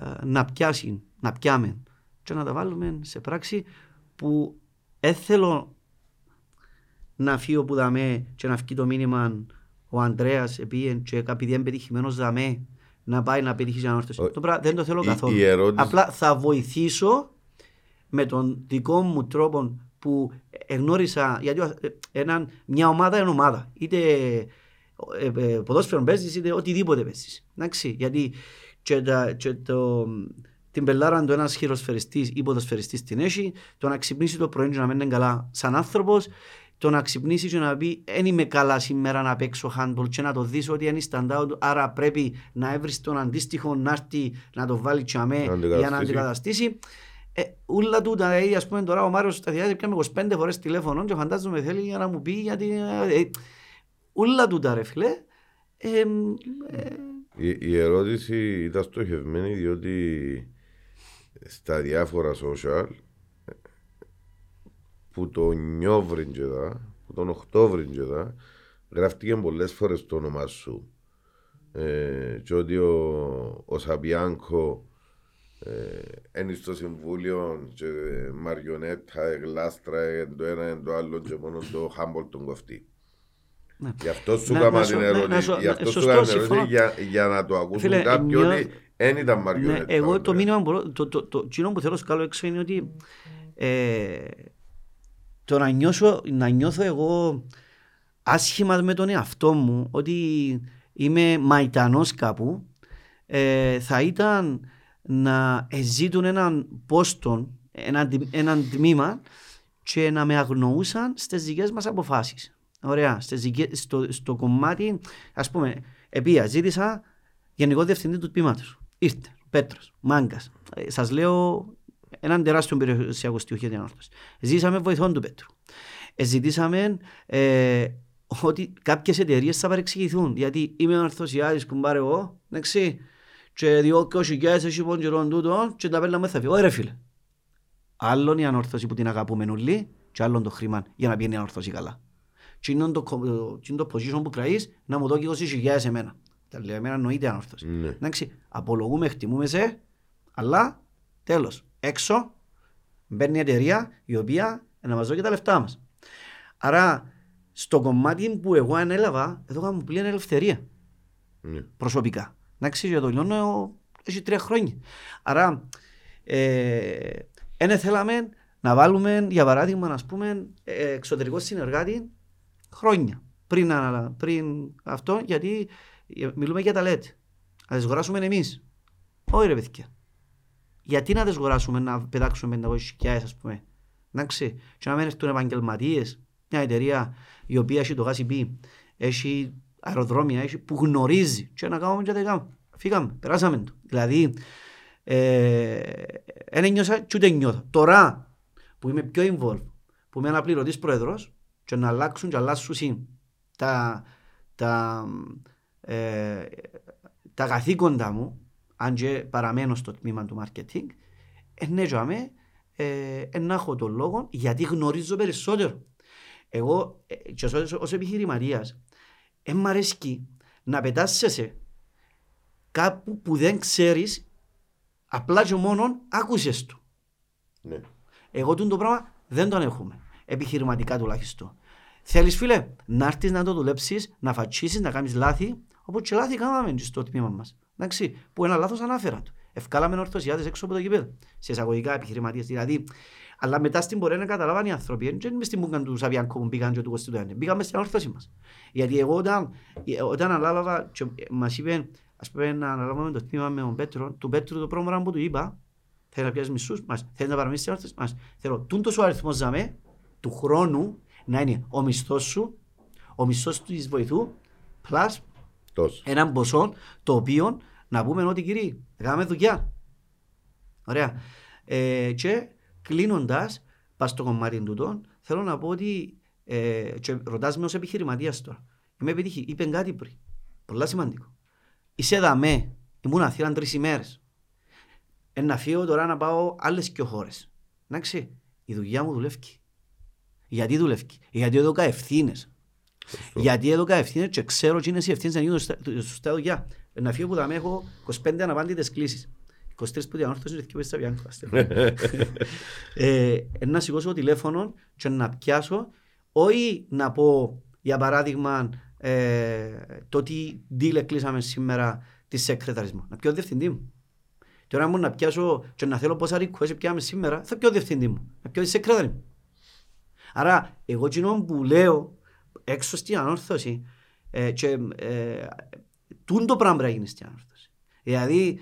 ε, να πιάσει, να πιάμε και να τα βάλουμε σε πράξη που δεν θέλω να φύγω που δαμέ και να φύγει το μήνυμα ο Ανδρέας επίεν και επειδή είναι πετυχημένος δαμέ να πάει να πετύχει την ανόρθωση. Ο- Το πράγμα δεν το θέλω η- καθόλου. η ερώτηση- Απλά θα βοηθήσω με τον δικό μου τρόπο που εγνώρισα, γιατί ε, έναν, μια ομάδα είναι ομάδα. Είτε ε, ε, ποδόσφαιρο παίζεις είτε οτιδήποτε παίζεις. Εντάξει, γιατί και, τα, και το, την πελάρα του ένας χειροσφαιριστής ή ποδοσφαιριστής την έχει, το να ξυπνήσει το πρωί και να μένει καλά σαν άνθρωπος, το να ξυπνήσει και να πει «Εν είμαι καλά σήμερα να παίξω handball» και να το δεις ότι είναι stand out, άρα πρέπει να έβρεις τον αντίστοιχο να έρθει να το βάλει τσαμέ Να για να αντικαταστήσει. αντικαταστήσει. Ε, ούλα τούτα, δηλαδή, ας πούμε τώρα ο Μάριος στα διάρκεια πιάμε 25 φορές τηλέφωνο και φαντάζομαι θέλει για να μου πει γιατί... Ε, ε, ούλα τούτα ρε φίλε. Ε, ε, Η, η ερώτηση ήταν στοχευμένη διότι στα διάφορα social που το νιόβριν και δα, που τον Οκτώβριν και δα, γράφτηκε πολλές φορές το όνομα σου. Ε, και ότι ο, ο Σαπιάνκο ε, είναι στο συμβούλιο και μαριονέτα, ε, γλάστρα, ε, το ένα ε, το άλλο και μόνο το χάμπολ τον κοφτεί. Ναι. Γι' αυτό σου Να- έκανα να την σου- να- ερώτηση. να σου- Γι' αυτό να- σου σωστό, έκανα την συμφωνώ. ερώτηση για, για να το ακούσουν Φίλε, κάποιοι νιώ- ότι δεν ήταν Ναι, μαριονέτα. εγώ το ναι. μήνυμα μπορώ, το, το, το, εκείνο που θέλω να σκάλω έξω είναι ότι ε, το να νιώσω, να νιώθω εγώ άσχημα με τον εαυτό μου ότι είμαι μαϊτανός κάπου ε, θα ήταν να ζήτουν έναν πόστον, έναν, τμ- έναν τμήμα και να με αγνοούσαν στις δικές μας αποφάσεις. Ωραία. Στις δικές- στο, στο κομμάτι, ας πούμε, επία, ζήτησα γενικό διευθυντή του τμήματος. Ήρθε, Πέτρος, Μάγκας. Ε, Σας λέω έναν τεράστιο περιουσιακό στοιχείο για την ανόρθωση. Ζήσαμε βοηθών του Πέτρου. Ε, ζητήσαμε ε, ότι κάποιες εταιρείες θα παρεξηγηθούν. Γιατί είμαι ορθωσιάδης κουμπάρε εγώ, εντάξει, και διώ και όσοι γες έχει πόντζερον τούτο και τα πέλα μου θα φύγω. Ωραία φίλε. Άλλον η ανόρθωση που την αγαπούμε όλοι και άλλον το χρήμα για να πιένει η ανόρθωση καλά. Και είναι το, κο- και είναι το position που κραείς να μου δώσει 20.000 εμένα. Τα λέω εμένα εννοείται ανόρθωση. Ναι. Εντάξει, απολογούμε, χτιμούμε σε, αλλά τέλος, έξω μπαίνει η εταιρεία η οποία να μας δώσει και τα λεφτά μας. Άρα, στο κομμάτι που εγώ ανέλαβα, εδώ είχαμε πλήρη ελευθερία Ναι. προσωπικά. Εντάξει, για το λιώνω έχει τρία χρόνια. Άρα, ε, δεν θέλαμε να βάλουμε, για παράδειγμα, να πούμε, ε, εξωτερικό συνεργάτη χρόνια πριν, ανα- πριν αυτό, γιατί ε, μιλούμε για τα LED. Να τις αγοράσουμε εμείς. Όχι ρε παιδιά. Γιατί να τις αγοράσουμε, να πετάξουμε 500 χιλιάδες, ας πούμε. Εντάξει, και να μην έρθουν επαγγελματίες, μια εταιρεία η οποία έχει το γάσι πει, έχει αεροδρόμια, έχει, που γνωρίζει και να κάνουμε και δεν κάνουμε. Φύγαμε, περάσαμε το. Δηλαδή, δεν ένιωσα και ούτε νιώθω. Τώρα που είμαι πιο involved, που είμαι αναπληρωτής πρόεδρος και να αλλάξουν και αλλάσουν τα, τα, ε, τα καθήκοντα μου, αν και παραμένω στο τμήμα του marketing, ενέζαμε ε, ε, να έχω τον λόγο γιατί γνωρίζω περισσότερο. Εγώ, ε, και ως, ως επιχειρηματίας, δεν μ' αρέσει να πετάσσεσαι κάπου που δεν ξέρεις, απλά και μόνο άκουσες του. Ναι. Εγώ τούτο το πράγμα δεν τον έχουμε. Επιχειρηματικά τουλάχιστον. Θέλεις φίλε να έρθεις να το δουλέψεις, να φατσίσεις, να κάνεις λάθη, όπως και λάθη κάναμε και στο τμήμα μας. Εντάξει, που ένα λάθος ανάφερα του. Ευκάλαμε ορθωσιάδες έξω από το κήπεδο. Σε εισαγωγικά επιχειρηματίες. Δηλαδή, αλλά μετά στην πορεία να καταλάβαν οι άνθρωποι. Δεν είναι στην μπουκαν του Σαβιάνκο που πήγαν και του Κωστού Τουέντε. Πήγαμε στην όρθωση μας. Γιατί εγώ όταν, όταν ανάλαβα και μας είπε, ας πούμε να αναλάβουμε το τμήμα με τον Πέτρο, του Πέτρου το πρώτο πράγμα που του είπα, θέλεις να πιάσεις μισούς μας, θέλεις να παραμείνεις στην όρθωση μας. Θέλω τούντος ο αριθμός ζαμέ, του χρόνου, να είναι ο μισθός σου, ο μισθός του της βοηθού, plus Τόσο. έναν ποσό το οποίο να πούμε ότι κύριοι, κάναμε δουλειά. Ωραία. Ε, και κλείνοντας, πας στο κομμάτι τούτο, θέλω να πω ότι ε, και ρωτάς με ως επιχειρηματίας τώρα. Είμαι επιτυχή. Είπε κάτι πριν. Πολλά σημαντικό. Είσαι δαμέ. Ήμουν Αθήνα τρεις ημέρες. Ε, να φύγω τώρα να πάω άλλες και χώρες. Εντάξει, η δουλειά μου δουλεύει. Γιατί δουλεύει. Γιατί έδωκα ευθύνες. Γιατί έδωκα ευθύνες και ξέρω ότι είναι οι ευθύνες να γίνουν σωστά- σωστά δουλειά. Ε, Να φύγω που θα με έχω 25 αναπάντητες κλήσεις. 23 που διανόρθωσαν και 2 στα πιάνκο. ε, να σηκώσω το τηλέφωνο και να πιάσω, όχι να πω για παράδειγμα ε, το τι deal κλείσαμε σήμερα της σεκρεταρισμό. Να πιω διευθυντή μου. Τώρα μου να πιάσω και να θέλω πόσα request πιάμε σήμερα, θα πιω διευθυντή μου. Να πιω τη σεκρεταρή μου. Άρα, εγώ κοινό που λέω έξω στην ανόρθωση ε, και ε, τούν το πράγμα πρέπει να γίνει στην ανόρθωση. Δηλαδή,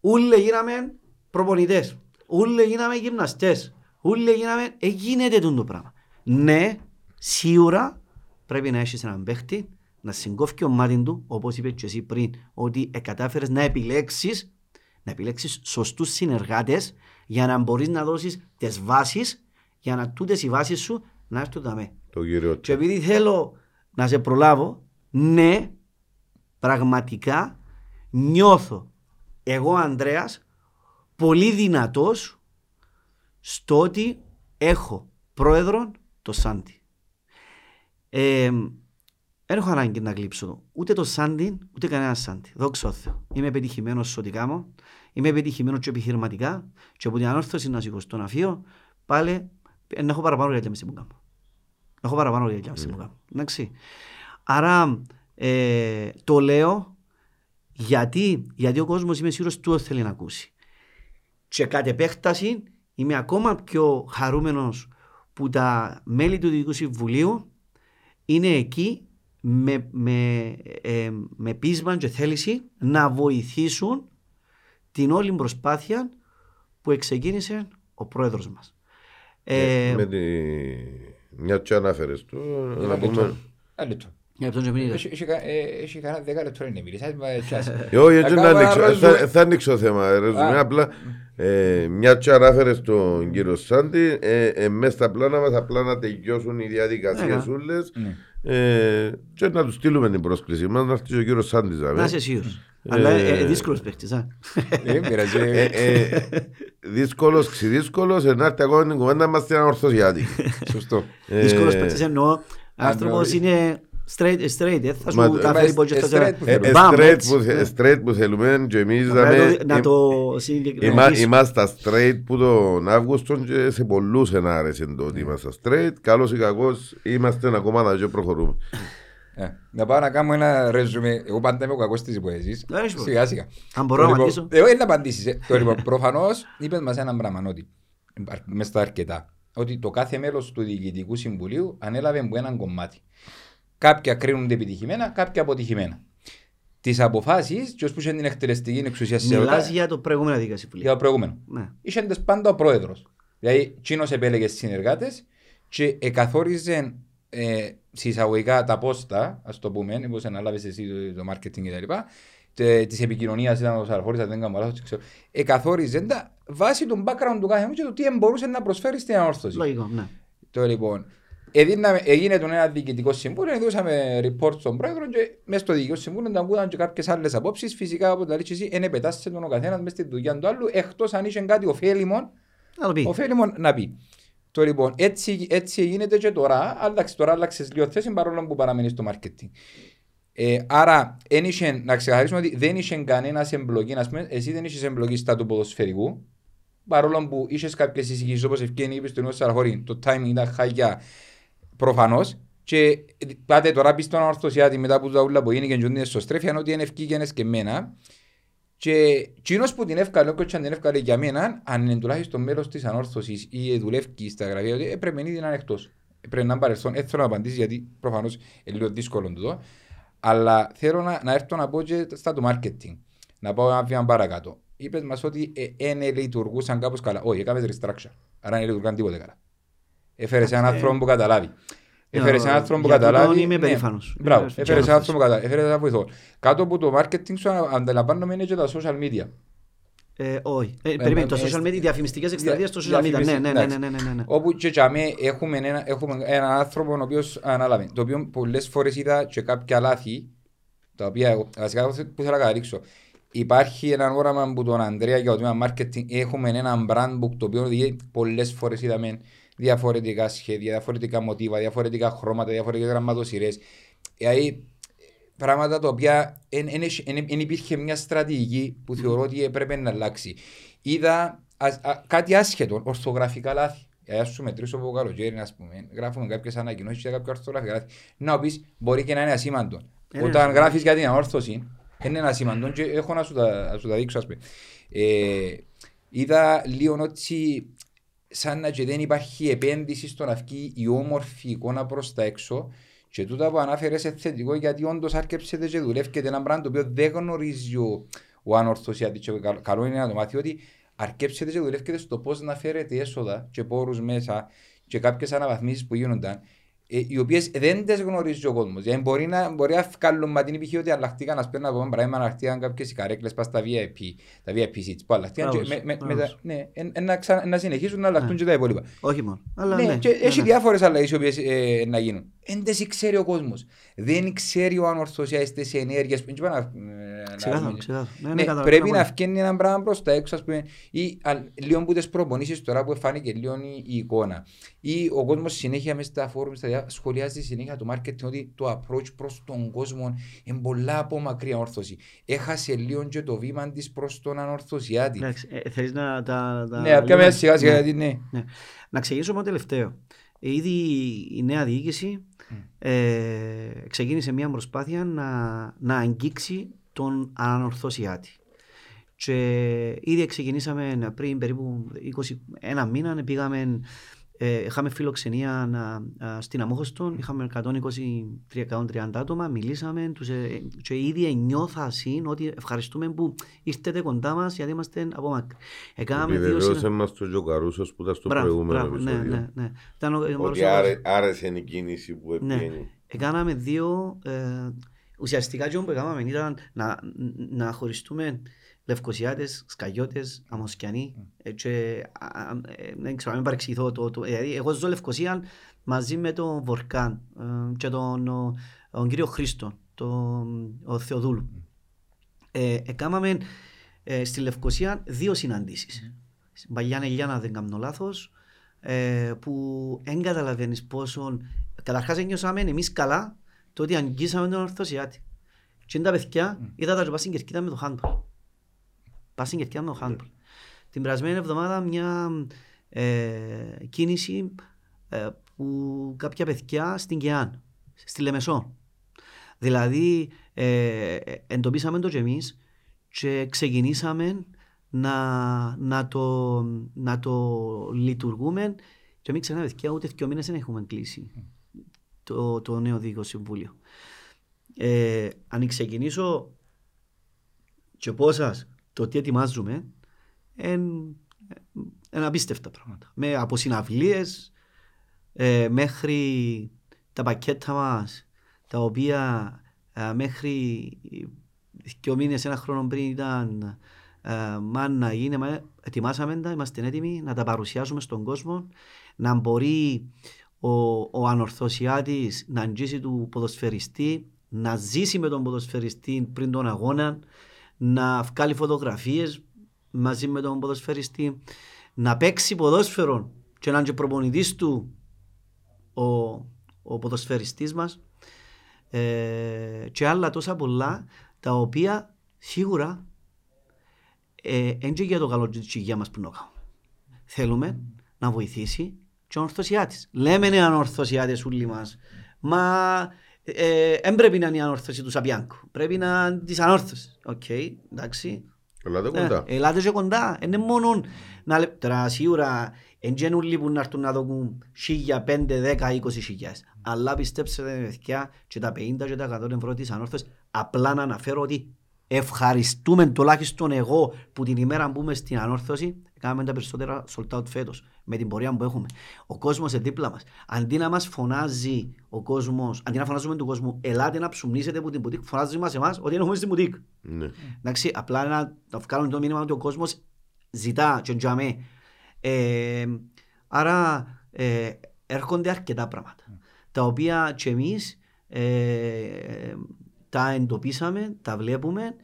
Ούλε γίναμε προπονητές, ούλε γίναμε γυμναστές, ούλε γίναμε... Ε, γίνεται τούτο το πράγμα. Ναι, σίγουρα πρέπει να έχεις έναν παίχτη να συγκόφει ο μάτι του, όπως είπες και εσύ πριν, ότι κατάφερες να επιλέξεις να επιλέξεις σωστούς συνεργάτες για να μπορείς να δώσεις τις βάσεις για να τούτες οι βάσεις σου να έρθουν δαμέ. Το κύριο. Και επειδή θέλω να σε προλάβω, ναι, πραγματικά νιώθω εγώ Ανδρέας πολύ δυνατός στο ότι έχω πρόεδρο το Σάντι. Ε, δεν έχω ανάγκη να κλείψω ούτε το Σάντι, ούτε κανένα Σάντι. Δόξα τω Θεώ. Είμαι πετυχημένο στο ότι κάνω. Είμαι πετυχημένο και επιχειρηματικά. Και από την ανόρθωση να σηκωστώ να φύγω, πάλι να έχω παραπάνω για μισή που κάνω. Έχω παραπάνω για μισή που κάνω. Εντάξει. Άρα ε, το λέω γιατί, γιατί ο κόσμος είμαι σίγουρος του θέλει να ακούσει. Και κατ' επέκταση είμαι ακόμα πιο χαρούμενος που τα μέλη του Δυτικού Συμβουλίου είναι εκεί με, με, ε, με πείσμα και θέληση να βοηθήσουν την όλη προσπάθεια που ξεκίνησε ο πρόεδρος μας. Ε, με τη... Μια και ανάφερες του, να πούμε... Ένα λεπτό. Για αυτόν και μην είδες. Έχει κανένα δέκα λεπτό να μιλήσεις. Όχι, έτσι να ανοίξω. Θα ανοίξω θέμα. Ρεζουμέ απλά ε, μια και ανάφερες τον κύριο Σάντι, ε, μέσα στα πλάνα μας απλά να τελειώσουν οι διαδικασίες ούλες και να τους στείλουμε την πρόσκληση μας να έρθει ο κύριος Σάντης. Να είσαι σίγουρος. Αλλά ε, δύσκολος παίχτης, α. Δύσκολος, ξεδύσκολος, να έρθει ακόμα την κουβέντα μας στην ανορθωσιάτη. Σωστό. Δύσκολος παίχτης εννοώ, άνθρωπος είναι straight, straight, δεν θα σου καφέρει πω και θα σε Straight που θέλουμε και εμείς να το Είμαστε straight που τον Αύγουστο και σε πολλούς εν άρεσε το ότι είμαστε straight Καλώς ή κακώς είμαστε ακόμα να και προχωρούμε να πάω να κάνω ένα ρεζουμέ. Εγώ πάντα είμαι ο κακός της υποέζης. Σιγά σιγά. Αν μπορώ να απαντήσω. Εγώ δεν απαντήσεις. Το λοιπόν, προφανώς είπες μας έναν πράγμα ότι μες στα αρκετά ότι το κάθε μέλος του Διοικητικού Συμβουλίου ανέλαβε από έναν κομμάτι. Κάποια κρίνονται επιτυχημένα, κάποια αποτυχημένα. Τις αποφάσεις, και ω που είχε την εκτελεστική εξουσία σε Μιλάς για το προηγούμενο δίκτυο Για το προηγούμενο. Ναι. Είχε πάντα ο πρόεδρος. Δηλαδή, Τσίνος επέλεγε συνεργάτες και εκαθόριζε ε, συσσαγωγικά τα πόστα, ας το πούμε, όπω ανάλαβες εσύ το, το marketing κτλ. Της επικοινωνίας ήταν ο Σαρφόρης, αν δεν κάνω λάθος. Εκαθόριζε τα βάσει του background του κάθε μου και το τι μπορούσε να προσφέρει στην ανόρθωση. Λογικό, ναι. Το λοιπόν. Έγινε τον ένα διοικητικό συμβούλιο, δώσαμε report στον πρόεδρο και μέσα στο διοικητικό συμβούλιο να ακούγαν και κάποιες άλλες απόψεις. Φυσικά από τα λύση δεν πετάσσε τον ο καθένας μέσα στη δουλειά του άλλου, εκτός αν είχε κάτι ωφέλιμο, ωφέλιμο να πει. Το λοιπόν, έτσι, έτσι γίνεται και τώρα, αλλά τώρα άλλαξες λίγο θέση παρόλο που παραμένεις στο marketing. Ε, άρα, ένιξε, να ξεκαθαρίσουμε ότι δεν είχε κανένας εμπλοκή, ας πούμε, εσύ δεν είχες εμπλοκή στα του ποδοσφαιρικού, παρόλο που είχες κάποιες εισηγήσεις όπως ευκαιρία είπες στον Σαραχώρη, το timing ήταν χαγιά, Προφανώς. Και πάτε τώρα πεις στον ορθωσιάτη μετά που τα ούλα που είναι και είναι στο στρέφια ότι είναι ευκήγενες και εμένα. Και κοινός που την εύκαλε, όποιος την εύκαλε για μένα, αν είναι τουλάχιστον μέλος της ανόρθωσης ή δουλεύει στα γραφεία, ότι έπρεπε να είναι εκτός. Πρέπει να παρελθόν, έτσι θέλω να απαντήσει γιατί προφανώς είναι λίγο δύσκολο το Αλλά θέλω να, να έρθω να πω και στα του marketing. Να πάω ένα βήμα παρακάτω. Είπες μας ότι δεν ε, λειτουργούσαν κάπως καλά. Όχι, έκαμε restructure. Άρα δεν λειτουργούσαν τίποτε καλά. Έφερες έναν άνθρωπο που καταλάβει. Έφερε έναν άνθρωπο που καταλάβει. Είμαι ναι. περήφανος. Μπράβο, έφερε έναν άνθρωπο που καταλάβει. Έφερε έναν βοηθό. Κάτω από το marketing σου αντιλαμβάνομαι είναι και τα social media. Ε, όχι. Ε, Περιμένει, το social media, οι διαφημιστικές εκστρατείες στο social media. Ναι, ναι, ναι, ναι, ναι, ναι. Όπου και τσάμε έχουμε, ένα, έχουμε έναν άνθρωπο ο οποίος ανάλαβε. Το οποίο πολλές φορές είδα και κάποια λάθη, τα οποία βασικά που θέλω να καταλήξω. Υπάρχει ένα όραμα από τον Ανδρέα για το τμήμα marketing. Έχουμε ένα brand book το οποίο πολλές φορές είδαμε διαφορετικά σχέδια, διαφορετικά μοτίβα, διαφορετικά χρώματα, διαφορετικές γραμματοσυρές. Δηλαδή, πράγματα τα οποία δεν υπήρχε μια στρατηγική που θεωρώ ότι έπρεπε να αλλάξει. Είδα ας, α, κάτι άσχετο, ορθογραφικά λάθη. Για να σου μετρήσω από καλοκαίρι, ας πούμε, γράφουμε κάποιες ανακοινώσεις για κάποια ορθογραφικά λάθη. Να πεις, μπορεί και να είναι ασήμαντο. Ε, Όταν ναι. γράφεις για την αόρθωση, είναι ένα ασήμαντο και έχω να σου τα, να σου τα δείξω, ας πούμε. Ε, είδα λίγο ότι σαν να και δεν υπάρχει επένδυση στο να βγει η όμορφη εικόνα προς τα έξω. Και τούτα που ανάφερες σε θετικό γιατί όντως άρκεψε και δουλεύει ένα πράγμα το οποίο δεν γνωρίζει ο, ο ανορθωσιάτης. Και καλό είναι να το μάθει ότι αρκέψετε και δουλεύετε στο πώς να φέρετε έσοδα και πόρους μέσα και κάποιες αναβαθμίσεις που γίνονταν, ε, οι οποίες δεν τις γνωρίζει ο κόσμος. Δηλαδή μπορεί να, μπορεί να βγάλουν με την επιχείρηση ότι αλλάχτηκαν, ας πούμε, να πούμε πράγμα, αλλάχτηκαν κάποιες καρέκλε πας στα VIP, τα VIP seats που αλλάχτηκαν. και Μπράβο με- σου, με- μπράβο με τα- σου. Ναι, εν- εν να ξα- να συνεχίσουν να αλλάχτουν Ναι. και τα υπόλοιπα. Όχι μόνο. Αλλά Ναι, ναι, και ναι, έχει ναι. διάφορες αλλαγές οι οποίες ε, να γίνουν. Δεν τι ξέρει ο κόσμος. Δεν ξέρει ο ανορθωσιαστή σε ενέργειες που δεν να. ε, να- Ξεκάθαρο, ξεκάθαρο. Ναι, ναι, Ναι, καταλαβαίνω πρέπει πολύ. να βγαίνει ένα πράγμα προς τα έξω, ας πούμε, ή α, λίγο που τις προπονήσεις τώρα που φάνηκε λίγο η, η εικόνα. Ή ο κόσμος συνέχεια μέσα στα φόρουμ, στα διά- σχολιάζει συνέχεια το marketing ότι το approach προς τον κόσμο είναι πολλά από μακριά όρθωση. Έχασε λίγο και το βήμα της προς τον ανορθωσιάτη. Εντάξει, ε, θέλεις να τα... τα Ναι, πιάμε λέμε; σιγά σιγά Ναι. γιατί ναι. Ναι. Να ξεκινήσω με το τελευταίο. Ε, Ήδη η νέα διοίκηση ε, ξεκίνησε μια προσπάθεια να, να αγγίξει τον ανορθωσιάτη. Και ήδη ξεκινήσαμε πριν περίπου 20, ένα μήνα, πήγαμε, ε, είχαμε φιλοξενία να, α, στην Αμόχωστον, είχαμε 120-130 άτομα, μιλήσαμε τους, ε, και ήδη νιώθασαν ότι ευχαριστούμε που ήρθετε κοντά μας γιατί είμαστε από μακριά. Έκαναμε δύο Επιβεβαίωσε συνα- μας το Τζοκαρούσος που ήταν στο Μπράβο, προηγούμενο μπράβο, ναι, επεισόδιο. ναι, ναι. Ήταν ο- ο Ότι Μάρος άρε, άρεσε η κίνηση που Ναι. έπιενε. Έκαναμε δύο, ε, ουσιαστικά και που έκαναμε ήταν να, να χωριστούμε Λευκοσιάτες, Σκαγιώτες, Αμοσκιανοί ε, και α, α, ε, δεν ξέρω αν μην παρεξηγηθώ το, το, δηλαδή εγώ ζω Λευκοσία μαζί με τον Βορκάν ε, και τον, ο, τον κύριο Χρήστο, τον ο Θεοδούλου. Ε, έκαναμε ε, στη Λευκοσία δύο συναντήσεις. Στην Παλιά Ελιά, αν δεν κάνω λάθος, ε, που δεν καταλαβαίνεις πόσο... Καταρχάς ένιωσαμε εμείς καλά το ότι αγγίσαμε τον Ορθωσιάτη. Και είναι τα παιδιά, είδα τα και πας στην Κερκίδα με το handball. Πας στην Κερκίδα με το handball. Την περασμένη εβδομάδα μια ε, κίνηση ε, που κάποια παιδιά στην ΚΕΑΝ, στη Λεμεσό. Δηλαδή ε, ε, εντοπίσαμε το και εμείς και ξεκινήσαμε να, να, το, να το λειτουργούμε και μην ξεχνάμε παιδιά ούτε δύο μήνες δεν έχουμε κλείσει το, το νέο Διοικητικό Συμβούλιο. Ε, αν ξεκινήσω και πόσας το τι ετοιμάζουμε είναι απίστευτα πράγματα. Με, από συναυλίες ε, μέχρι τα πακέτα μας τα οποία ε, μέχρι δύο μήνες, ένα χρόνο πριν ήταν ε, μαν να γίνει, μα, ετοιμάσαμε τα, είμαστε έτοιμοι να τα παρουσιάσουμε στον κόσμο, να μπορεί ο, ο ανορθωσιάτης να αγγίσει του ποδοσφαιριστή, να ζήσει με τον ποδοσφαιριστή πριν τον αγώνα, να βγάλει φωτογραφίες μαζί με τον ποδοσφαιριστή, να παίξει ποδόσφαιρο και να είναι και προπονητής του ο, ο ποδοσφαιριστής μας ε, και άλλα τόσα πολλά τα οποία σίγουρα ε, είναι και για το καλό της υγείας μας που να κάνουμε. Θέλουμε να βοηθήσει και ο ανορθωσιάτης. Λέμε είναι ανορθωσιάτες όλοι μας, μα δεν πρέπει να είναι η ανόρθωση του Σαπιάνκου. Πρέπει να είναι της ανόρθωσης. Οκ, εντάξει. Ελάτε Ναι, κοντά. Ελάτε και κοντά. Είναι μόνο να λέ... Τώρα σίγουρα εν γενούλοι που να έρθουν να δοκούν χίλια, πέντε, δέκα, είκοσι χιλιάς. Αλλά πιστέψτε με παιδιά και τα 50 και τα 100 ευρώ της ανόρθωσης απλά να αναφέρω ότι ευχαριστούμε τουλάχιστον εγώ που την ημέρα που είμαι στην ανόρθωση κάναμε τα περισσότερα sold out φέτος με την πορεία που έχουμε. Ο κόσμος είναι δίπλα μας. Αντί να μας φωνάζει ο κόσμος, αντί να φωνάζουμε του κόσμου, ελάτε να ψουμνίσετε από την μπουτίκ, φωνάζεις μας εμάς ότι έχουμε στην μπουτίκ. Ναι. Εντάξει, απλά να το βγάλουμε το μήνυμα ότι ο κόσμος ζητά και τζαμέ. Ε, άρα ε, έρχονται αρκετά πράγματα τα οποία και εμείς ε, τα εντοπίσαμε, τα βλέπουμε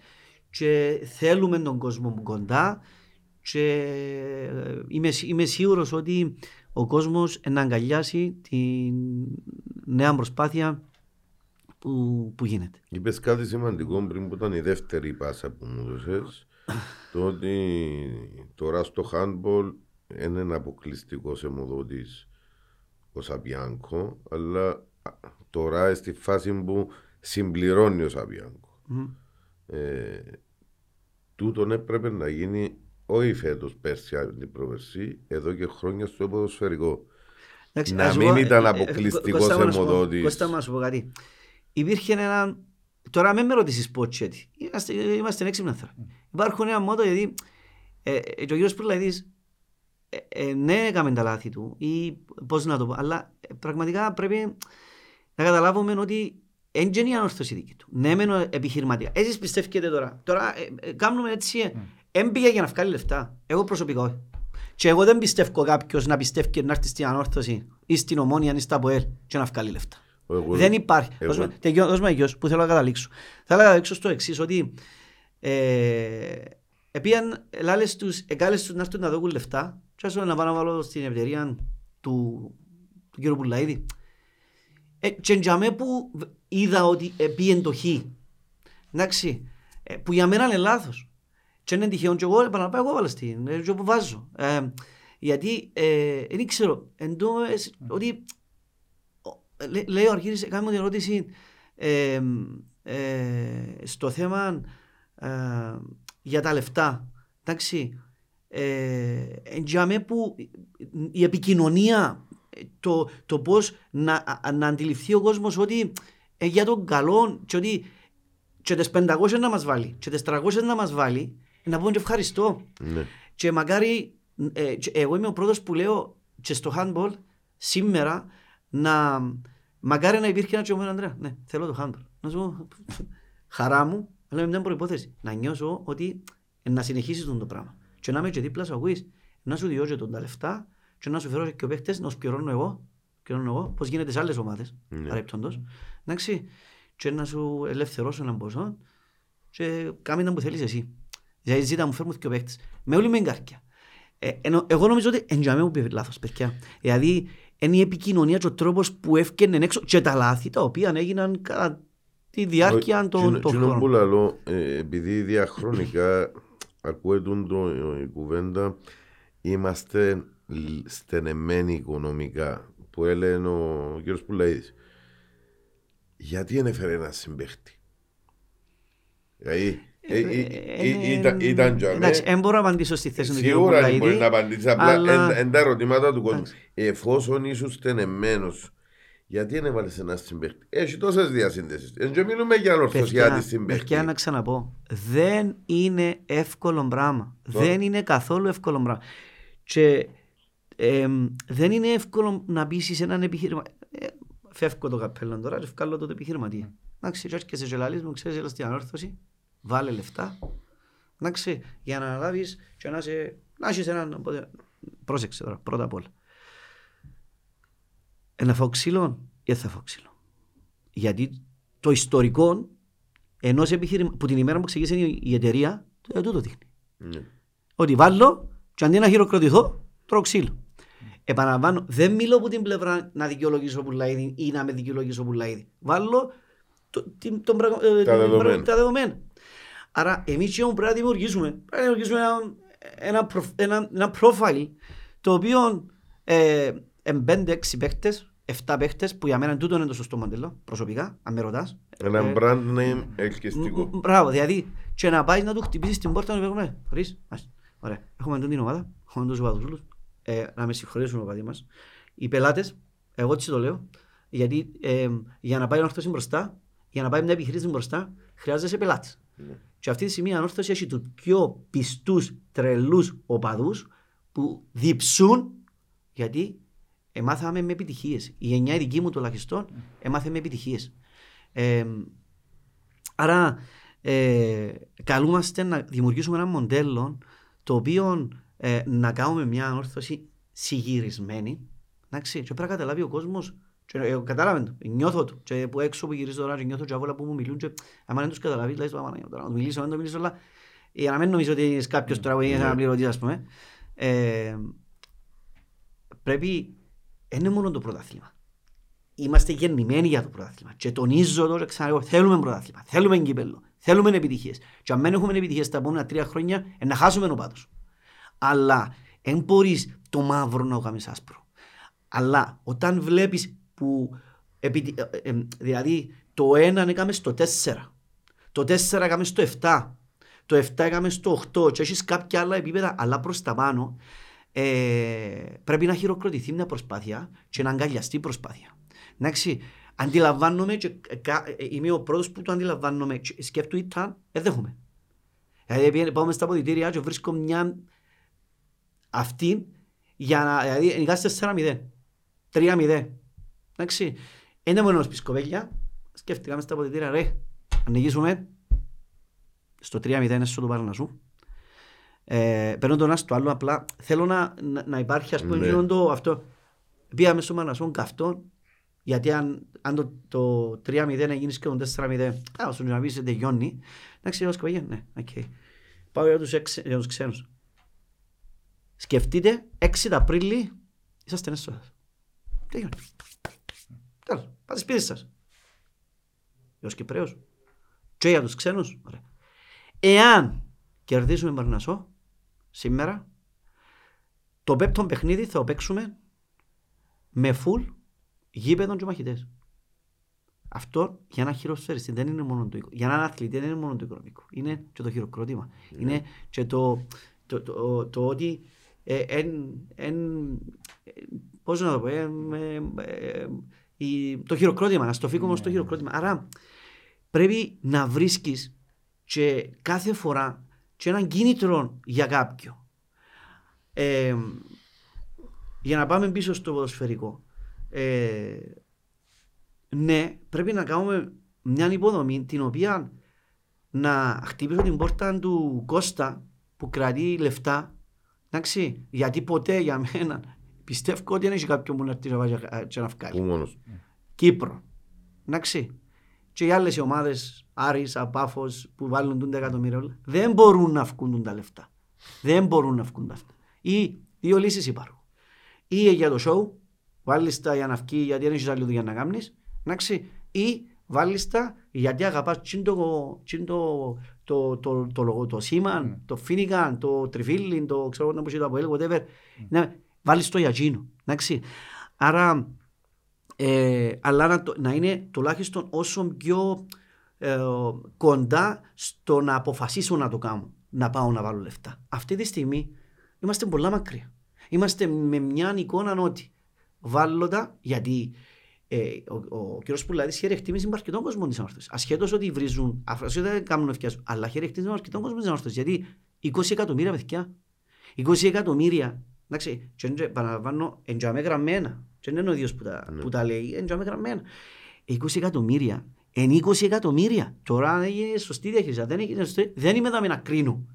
και θέλουμε τον κόσμο μου κοντά και ε, είμαι, σι- είμαι σίγουρος ότι ο κόσμος να αγκαλιάσει τη νέα προσπάθεια που, που γίνεται. Είπες κάτι σημαντικό πριν που ήταν η δεύτερη πάσα που μου δώσες το ότι τώρα στο handball είναι ένα αποκλειστικό αιμοδότης ο Σαπιάνκο αλλά α, τώρα στη φάση που συμπληρώνει ο Σαπιάνκο. Μμ. Ε, τούτον έπρεπε να γίνει όχι φέτος πέρσι αν την προβερσή εδώ και χρόνια στο ποδοσφαιρικό. Εντάξει, Να ας μην πω, ε, ήταν ε, ε, αποκλειστικός Κώστα μου να σου πω- αιμοδότης. Κώστα μου να σου πω κάτι. Υπήρχε ένα... Τώρα μην με ρωτήσεις πότσέτι. Είμαστε, είμαστε έξυπνα άνθρωποι. Υπάρχουν ένα μότο γιατί Ε, ε, και ο κύριος Πουρλαϊδής ε, ε, ναι έκαμε τα λάθη του ή πώς να το πω, αλλά ε, πραγματικά πρέπει να καταλάβουμε ότι δεν είναι η ανόρθωση δική του. Ναι, μεν επιχειρηματίας. Εσείς πιστεύετε τώρα. Τώρα ε, ε, κάνουμε έτσι, δεν πήγε για να βγάλει λεφτά. Εγώ προσωπικά όχι. Και εγώ δεν πιστεύω κάποιος να πιστεύει να έρθει στην ανόρθωση ή στην ομόνια ή στα ΠΟΕΛ και να βγάλει λεφτά. Εγώ- Δεν υπάρχει. εγώ- Δώσ' με- τελειώ- Δώσ' με γιος που θέλω να καταλήξω. Θέλω να καταλήξω στο εξής ότι ε, επίαν ελάλες τους, εγκάλες τους να έρθουν να δώκουν λεφτά και άσο να πάω να βάλω στην ευτερία του, του κύριου Πουλαίδη. Ε, και για μέ που β- είδα ότι ε, πήγαινε το χ. Εντάξει, ε, που για μένα είναι λάθος. Και είναι τυχαίο και εγώ επαναπάω εγώ βάλω στην, ε, και όπου βάζω. Ε, γιατί ε, δεν ξέρω, εν τω, ε, σ- ότι ο- λέ- λέει ο Αρχίδης, κάνει μου την ερώτηση ε, ε, στο θέμα ε, για τα λεφτά. Εντάξει, ε, εν για μέ που η επικοινωνία, ε, το, το πώς να, α- να αντιληφθεί ο κόσμος ότι ε, για τον καλό και ότι και τις 500 να μας βάλει και τις 300 να μας βάλει να πούμε και ευχαριστώ. Ναι. Και μακάρι, ε, και εγώ είμαι ο πρώτος που λέω και στο handball σήμερα να μακάρι να υπήρχε ένα τσιωμένο Ανδρέα. Ναι, θέλω το handball. Να σου πω, χαρά μου, αλλά με μια προϋπόθεση. Να νιώσω ότι ε, να συνεχίσεις τον το πράγμα. Και να είμαι και δίπλα σου ακούεις, να σου διώξω τον τα λεφτά και να σου φέρω και ο παίχτες να σου πληρώνω εγώ, πληρώνω εγώ, πώς γίνεται σε άλλες ομάδες, Ναι. παρεπτόντως. Εντάξει, και να σου ελευθερώσω έναν ποσό και κάμε τα που θέλεις εσύ. Δηλαδή ζήτα μου φέρνουν και ο παίχτες. Με όλη με εγκάρκια. Ε, ενώ, εγώ νομίζω ότι εν τζαμέ μου πει λάθος, παιδιά. Δηλαδή, είναι η επικοινωνία και ο τρόπος που έφτιανε έξω και τα λάθη τα οποία έγιναν κατά τη διάρκεια των των Κοινό που χρόνων. λαλώ, ε, επειδή διαχρονικά ακούεται το, η κουβέντα, είμαστε λ- στενεμένοι οικονομικά, που έλεγε ο κ. Πουλαίδης. Γιατί δεν έφερε ένα συμπαίχτη. Δηλαδή, ε, ε, ε, ε, ήταν- ήταν για Εντάξει, μέ- δεν μπορώ να απαντήσω στη θέση του κ. Σίγουρα δεν μπορεί Πουλαίδη. να απαντήσεις. Απλά αλλά- εν- εν τα ερωτήματα του κόσμου. Εντάξει. Εφόσον ήσουν στενεμένος, γιατί δεν έβαλες ένα συμπαίχτη; Έχει τόσες διασύνδεσεις. Δεν μιλούμε για ορθωσιά της Παιδιά, συμπαίχτης. παιδιά, να ξαναπώ. Δεν είναι εύκολο πράγμα. Τώρα. Δεν είναι καθόλου εύκολο πράγμα. Και εμ, δεν είναι εύκολο να πείσει έναν επιχείρημα. Ε, φεύγω το καπέλο τώρα και βγάλω το επιχειρηματία. Εντάξει, και έρχεσαι και λαλείς μου, ξέρεις, έλα στην ανόρθωση, βάλε λεφτά. Εντάξει, για να αναλάβεις και να, σε, να έχεις έναν... οπότε- Πρόσεξε τώρα, πρώτα απ' όλα. Ένα φάω ξύλο ή δεν θα φάω ξύλο. Γιατί το ιστορικό ενός επιχείρημα που την ημέρα που ξεκίνησε η η εταιρεία, ε, τούτο δείχνει. Ναι. Ότι βάλω και αντί να χειροκροτηθώ, τρώω ξύλο. Επαναλαμβάνω, δεν μιλώ από την πλευρά να δικαιολογήσω πουλαίδι ή να με δικαιολογήσω πουλαίδι. Βάλω το, την, τον πραγμα- ε, Τα την- δεδομένα. τα δεδομένα. Άρα, εμείς τι όμως πρέπει να δημιουργήσουμε. Πρέπει να δημιουργήσουμε ένα, ένα, προφ- ένα, ένα profile το οποίο ε, εν 5-6 παίχτες, 7 παίχτες, που για μένα τούτο είναι το σωστό μοντέλο, προσωπικά, αν με ρωτάς. Ένα Ε, brand name ελκυστικό. Μ, Μπράβο, δηλαδή και να πάει να του χτυπήσεις την πόρτα να του πούμε Χωρίς, ας, ωραία, έχουμε τον την ομάδα, έχουμε τους οπαδούς ε, να με συγχωρήσουν οι οπαδοί μας. Οι πελάτες, εγώ έτσι το λέω, γιατί ε, για να πάει η ανόρθωση μπροστά, για να πάει μια επιχείρηση μπροστά, χρειάζεσαι πελάτες. Ναι. Και αυτή τη στιγμή η ανόρθωση έχει τους πιο πιστούς, τρελούς οπαδούς που διψούν γιατί εμάθαμε με επιτυχίες. Η γενιά η δική μου τουλάχιστον έμαθε με επιτυχίες. Ε, άρα ε, καλούμαστε να δημιουργήσουμε ένα μοντέλο το οποίο ε, να κάνουμε μια ανόρθωση συγυρισμένη εντάξει, και πρέπει να καταλάβει ο κόσμος και, ε, κατάλαβε το, νιώθω το και που έξω που γυρίζω τώρα και νιώθω και άβολα που μου μιλούν και άμα δεν τους καταλάβει λέει στο άμα τώρα να τους μιλήσω, να τους μιλήσω αλλά για να μην νομίζω ότι είσαι κάποιος τώρα που είναι ένα πληρωτής ας πούμε ε, πρέπει δεν είναι μόνο το πρωτάθλημα είμαστε γεννημένοι για το πρωτάθλημα. Και τονίζω το και ξαναλέω, θέλουμε πρωτάθλημα, θέλουμε κύπελο, θέλουμε επιτυχίες. Και αν δεν έχουμε επιτυχίες τα επόμενα τρία χρόνια, ε, να χάσουμε ο πάτος. Αλλά δεν μπορείς το μαύρο να το κάνεις άσπρο. Αλλά όταν βλέπεις που, επι- ε, ε, δηλαδή το ένα έκαμες στο τέσσερα, το τέσσερα έκαμες στο εφτά, το εφτά έκαμες στο οχτώ και έχεις κάποια άλλα επίπεδα, αλλά προς τα πάνω, ε, πρέπει να χειροκροτηθεί μια προσπάθεια και να αγκαλιαστεί η προσπάθεια. Εντάξει, αντιλαμβάνομαι και κα- ε, είμαι ο πρώτος που το αντιλαμβάνομαι και σκέφτομαι ήταν, δεν δέχομαι. Δηλαδή πήγαινε- πάμε στα αποδητήρια και βρίσκω μια αυτή για να, δηλαδή νικάς 4-0, 3-0. Εντάξει, είναι μόνος πισκοπέλια, σκέφτηκα μες στα αποδητήρια, ρε, αν νικήσουμε, στο 3-0 είναι στο του Παρνασού. Ε, παίρνω το ένα στο άλλο, απλά θέλω να, να, να υπάρχει ας πούμε Ναι. εκείνο το αυτό. Πήγαμε στο Παρνασού καυτό, γιατί αν, αν το, το 3-0 έγινες και το 4-0, α, σου να πεις δεν τελειώνει. Εντάξει, λέω σκοπέλια, ναι, οκ. Πάω για τους, έξι, για τους ξένους. Σκεφτείτε, 6 του Απρίλη είσαστε έσοδας. Τελειώνει. Τέλος, πάτε σπίτι σας. Για τους Κυπρέους. Και για τους ξένους. Ωραία. Εάν κερδίσουμε Παρνασσό σήμερα, το πέπτο παιχνίδι θα το παίξουμε με φουλ γήπεδων και μαχητές. Αυτό για ένα χειροσφαιριστή δεν είναι μόνο το οικο- για έναν αθλητή δεν είναι μόνο το οικονομικό. Είναι και το χειροκρότημα. Είναι και το, το, το, το ότι ε, εν, εν, ε, πώς να το πω, ε, ε, ε, η- το χειροκρότημα, να στο φύγουμε στο χειροκρότημα. Άρα πρέπει να βρίσκεις και κάθε φορά και έναν κίνητρο για κάποιον. Ε, για να πάμε πίσω στο ποδοσφαιρικό. Ε, ναι, πρέπει να κάνουμε μια υποδομή την οποία να χτυπήσω την πόρτα του Κώστα που κρατεί λεφτά. Εντάξει, γιατί ποτέ για μένα πιστεύω ότι δεν έχει κάποιον που να έρθει να βάζει και να Πού βγάλει. μόνος. Κύπρο. Εντάξει. Και οι άλλες ομάδες, Άρης, Απάφος, που βάλουν τούντα εκατομμύρια όλα, δεν μπορούν να βγουν τα λεφτά. Δεν μπορούν να βγουν τα αυτά. Ή δύο λύσεις υπάρχουν. Ή για το show, βάλεις τα για να βγει γιατί δεν έχεις άλλη δουλειά να κάνεις, εντάξει, ή βάλεις τα γιατί αγαπάς τσιν το, τσιν το, το, το, το, λογο- το σήμα, το φίνικαν, το τριφύλλιν, το ξέρω εγώ πώς το αποέλ, whatever. Ναι, βάλεις το για εκείνο, εντάξει. Άρα, ε, αλλά να, το- να είναι τουλάχιστον όσο πιο ε, κοντά στο να αποφασίσω να το κάνω, να πάω να βάλω λεφτά. Αυτή τη στιγμή είμαστε πολλά μακριά. Είμαστε με μια εικόνα ότι βάλω τα, γιατί ε, ο, ο κ. Πουλάδης χαίρε εκτίμηση με αρκετόν κόσμο της ανόρθωσης. Ασχέτως ότι βρίζουν, ασχέτως δεν κάνουν ευκαιρίες, αλλά χαίρε εκτίμηση με αρκετόν κόσμο της ανόρθωσης. Γιατί 20 εκατομμύρια παιδιά, 20 εκατομμύρια, εντάξει, και είναι- παραλαμβάνω, εντιαμέ γραμμένα. Και δεν είναι ο ίδιος που τα, που τα λέει, εντιαμέ γραμμένα. 20 εκατομμύρια, εν 20 εκατομμύρια. Τώρα αν έγινε σωστή διαχείριση, αν δεν έγινε σωστή, δεν είμαι εδώ να κρίνω.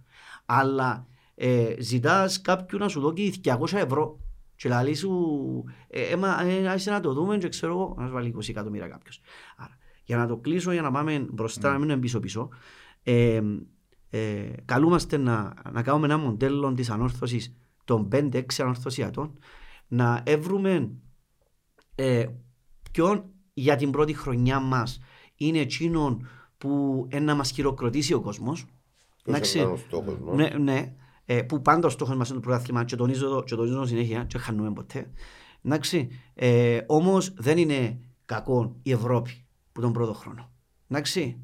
Αλλά ε, ζητάς κάποιου να σου δώσει 200 ευρώ και λαλείς σου, ε, έμα, ε, άσε να το δούμε και ξέρω εγώ, να σου βάλει 20 εκατομμύρια κάποιος. Άρα, για να το κλείσω, για να πάμε μπροστά, να μείνουμε πίσω-πίσω, ε, ε, καλούμαστε να, να κάνουμε ένα μοντέλο της ανόρθωσης των 5-6 ανορθωσιατών, να εύρουμε ε, ποιον για την πρώτη χρονιά μας είναι εκείνον που ε, να μας χειροκροτήσει ο κόσμος. Ποιος είναι ο στόχος μας. Ναι, ναι. Ε, που πάντα ο στόχος μας είναι το πρωτάθλημα και τονίζω, το- και τονίζω συνέχεια και χάνουμε ποτέ. Εντάξει. Ε, όμως δεν είναι κακό η Ευρώπη που τον πρώτο χρόνο. Εντάξει.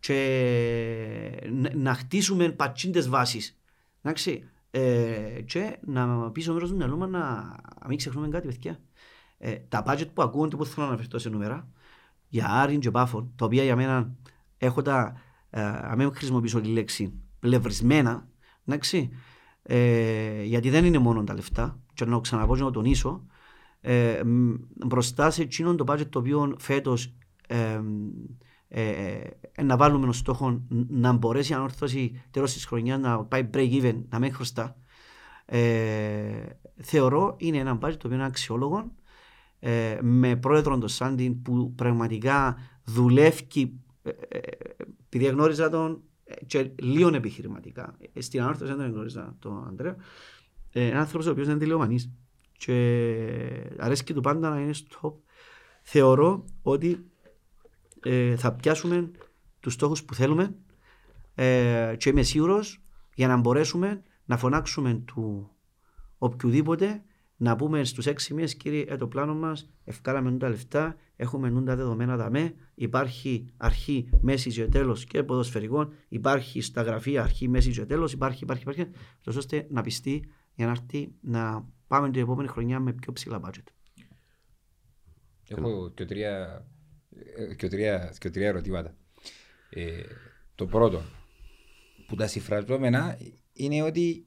Και να- να χτίσουμε πατσίντες βάσεις. Εντάξει. Ε, και να πίσω μέρος του μυαλού μας να να μην ξεχνούμε κάτι παιδιά. Ε, τα budget που ακούγονται που θέλω να αναφερθώ σε νούμερα για Άρην και Πάφων, τα οποία για μένα έχω τα, ε, αν μην χρησιμοποιήσω τη λέξη, πλευρισμένα, εντάξει, ε, γιατί δεν είναι μόνο τα λεφτά, και να το ξαναπώ και να το τονίσω, ε, μ, μπροστά σε εκείνον το budget το οποίο φέτος ε, ε, ε, να βάλουμε ως στόχο ν- να μπορέσει η ανόρθωση τέλος της χρονιάς να πάει break even, να μην χρωστά. Ε, θεωρώ είναι ένα budget το οποίο είναι αξιόλογο ε, με πρόεδρο τον Σάντιν που πραγματικά δουλεύει ε, ε, επειδή γνώριζα τον ε, και λίγο επιχειρηματικά. Ε, Στην ανόρθωση δεν τον γνώριζα τον Ανδρέα. Ε, ένα άνθρωπος ο οποίος είναι τηλεομανής και αρέσκει του πάντα να είναι στο top. Θεωρώ ότι ε, θα πιάσουμε τους στόχους που θέλουμε ε, και είμαι σίγουρος για να μπορέσουμε να φωνάξουμε του οποιοδήποτε να πούμε στους έξι μήνες κύριε ε, το πλάνο μας ευκάλαμε τα λεφτά έχουμε νου τα δεδομένα δαμέ υπάρχει αρχή, μέση και τέλος και ποδοσφαιρικών υπάρχει στα γραφεία αρχή, μέση και τέλος υπάρχει, υπάρχει, υπάρχει τόσο ώστε να πιστεί για να έρθει να πάμε την επόμενη χρονιά με πιο ψηλά budget. Έχω και τρία, ε, και τρία, και τρία ερωτήματα. Ε, το πρώτο, που τα συμφραζόμενα είναι ότι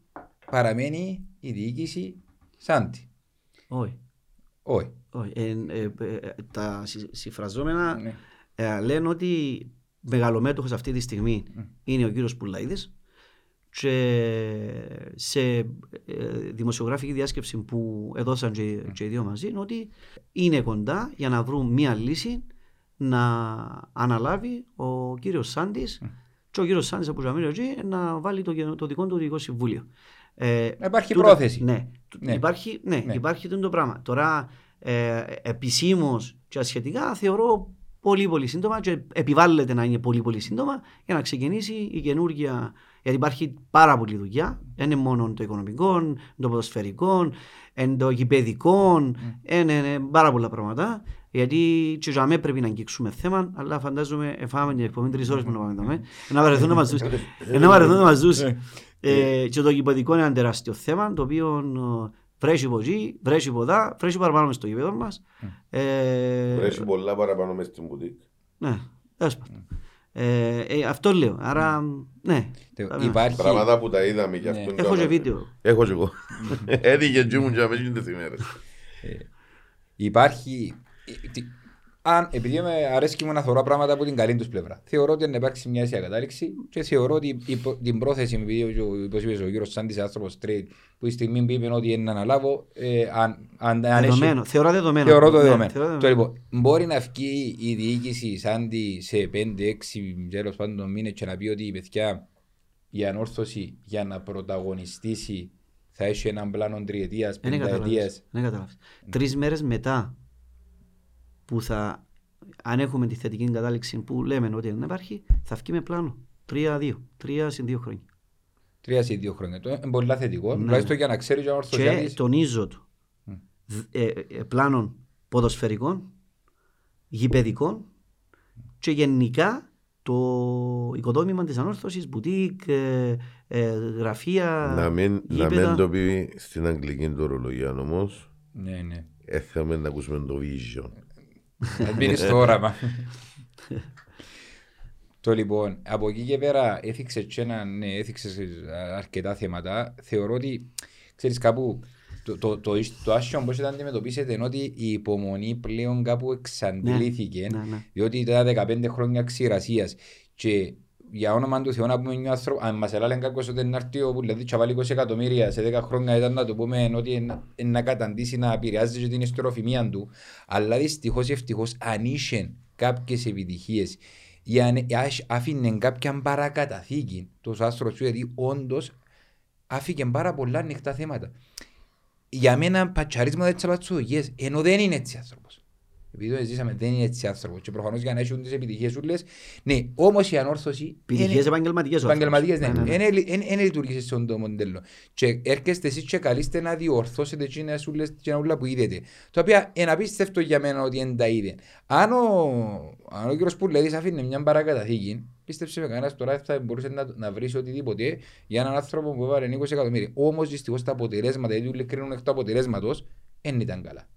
παραμένει η διοίκηση Σάντι. Όχι. Όχι. όχι. Ε, ε, ε, τα συ- συμφραζόμενα Ναι. ε, λένε ότι μεγαλομέτωχος αυτή τη στιγμή είναι ο κύριος Πουλαίδης και σε ε, δημοσιογραφική διάσκεψη που έδωσαν και, και οι δύο μαζί είναι ότι είναι κοντά για να βρουν μία λύση να αναλάβει ο κύριος Σάντης και ο κύριος Σάντης από Ζαμίριο εκεί να βάλει το, το δικό του διοικητικό συμβούλιο. Ε, Υπάρχει τούτα- πρόθεση. Ναι, Ναι. Υπάρχει, ναι, Ναι. υπάρχει τούτο το πράγμα. Τώρα ε, επισήμως και ασχετικά θεωρώ πολύ πολύ σύντομα και επιβάλλεται να είναι πολύ πολύ σύντομα για να ξεκινήσει η καινούργια. Γιατί υπάρχει πάρα πολλή δουλειά. Δεν είναι μόνο το οικονομικό, το ποδοσφαιρικό, εν το γηπαιδικό, είναι, είναι πάρα πολλά πράγματα. Γιατί και για μέ πρέπει να αγγίξουμε θέμα, αλλά φαντάζομαι εφάμε την εκπομπή τρεις ώρες που να πάμε δάμε. Να βαρεθούν μαζί τους. Να βαρεθούν μαζί τους. Ε, και το γηπαιδικό είναι ένα τεράστιο θέμα, το οποίο ε, βρέχει από εκεί, βρέχει από εδώ, βρέχει παραπάνω μες στο γήπεδο μας. Ε, Βρέσει πολλά παραπάνω μες στην μπουτίκ. ναι, τέλος πάντων. Ε, ε, αυτό λέω. Άρα, ναι. Τε- Πάμε. Υπάρχει, Πράγματα που τα είδαμε και Ναι. αυτό. Έχω και βίντεο. Έχω και εγώ. Έδικε και ήμουν και αμέσως τις ημέρες. υπάρχει ε, τι- αν, επειδή με αρέσκει μου να θεωρώ πράγματα από την καλή τους πλευρά, θεωρώ ότι να υπάρξει μια αίσια κατάληξη και θεωρώ ότι η προ- την πρόθεση, επειδή ο, όπως είπες, ο κύριος Σάντης άνθρωπος straight, που η στιγμή που είπε ότι είναι να αναλάβω, ε, αν, αν, αν έχει- Δεδομένο. Θεωρώ δεδομένο. Θεωρώ το Ναι, δεδομένο. θεωρώ Το λοιπόν, μπορεί να βγει η διοίκηση σαν τη σε 5-6 τέλος πάντων μήνες και να πει ότι η παιδιά η ανόρθωση για να πρωταγωνιστήσει θα έχει έναν πλάνο τριετίας, Δεν καταλάβεις. πενταετίας. Δεν καταλάβεις. Τρεις μέρες μετά που θα, αν έχουμε τη θετική κατάληξη που λέμε ότι δεν υπάρχει, θα βγει με πλάνο. Τρία-δύο. Τρία συν δύο χρόνια. Τρία ή δύο χρόνια. Το είναι πολύ θετικό. Ναι. Τουλάχιστον για να ξέρεις ο Και ανορθωσιάτης. τονίζω το. δ- ε, ε, πλάνων ποδοσφαιρικών, γηπαιδικών και γενικά το οικοδόμημα της ανόρθωσης, μπουτίκ, ε, ε, γραφεία, Να μην, να γήπεδα. μην το πει στην αγγλική του ορολογία όμως. Ναι, ναι. Έθαμε να ακούσουμε το vision. Να μπει στο όραμα. Το λοιπόν, από εκεί και πέρα έθιξε και ένα, ναι, έθιξε αρκετά θέματα. Θεωρώ ότι, ξέρεις κάπου, το, το, το, το άσχημα πώς ήταν να αντιμετωπίσετε είναι ότι η υπομονή πλέον κάπου εξαντλήθηκε. Ναι, ναι. Διότι ήταν 15 χρόνια ξηρασίας και για όνομα του Θεού να πούμε μια άνθρωπο, αν μας έλεγε κάποιος ότι είναι έρθει ο δηλαδή θα βάλει 20 εκατομμύρια σε 10 χρόνια ήταν να το πούμε ότι είναι είναι να καταντήσει να επηρεάζει και την ιστεροφημία του αλλά δυστυχώς ή ευτυχώς αν είχε κάποιες επιτυχίες ή αν άχ- άφηνε κάποια παρακαταθήκη το άστρο σου γιατί όντως άφηκε πάρα πολλά ανοιχτά θέματα. Για μένα πατσαρίσματα έτσι απατσοδογίες ενώ δεν είναι έτσι άνθρωπος επειδή το ζήσαμε δεν είναι έτσι άνθρωπος και προφανώς για να έχουν τις επιτυχίες σου λες ναι όμως η ανόρθωση Επιτυχίες επαγγελματικές. ο άνθρωπος. επαγγελματίες ναι, Ναι, ναι, ναι. δεν λειτουργήσε σε αυτό το μοντέλο και έρχεστε εσείς και καλείστε να διορθώσετε εκείνα σου λες και όλα που είδετε τα οποία είναι απίστευτο για μένα ότι δεν τα είδε αν ο, αν ο κύριος Πουλέδης αφήνει μια παρακαταθήκη πίστεψε με κανένας τώρα θα μπορούσε να, να βρεις οτιδήποτε για έναν άνθρωπο που έβαλε 20 εκατομμύρια όμως δυστυχώς τα αποτελέσματα γιατί όλοι κρίνουν εκ του αποτελέσματος δεν ήταν καλά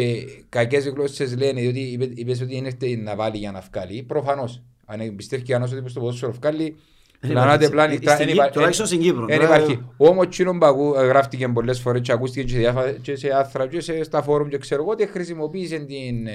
και κακές γλώσσες λένε διότι είπε- είπες ότι είναι έρθει να βάλει για να βγάλει. Προφανώς. Αν πιστεύει και ανώς ότι στο ποδόσφαιρο βγάλει, Δεν πλανάτε υπάρχει. πλάνη. Στην Κύπρο, τουλάχιστον στην Κύπρο. Δεν Τώρα- υπάρχει. Όμως τσίνον που ακού- γράφτηκε πολλές φορές και ακούστηκε και, διάφα- και σε άθρα και σε, στα φόρουμ και ξέρω εγώ ότι χρησιμοποίησε την,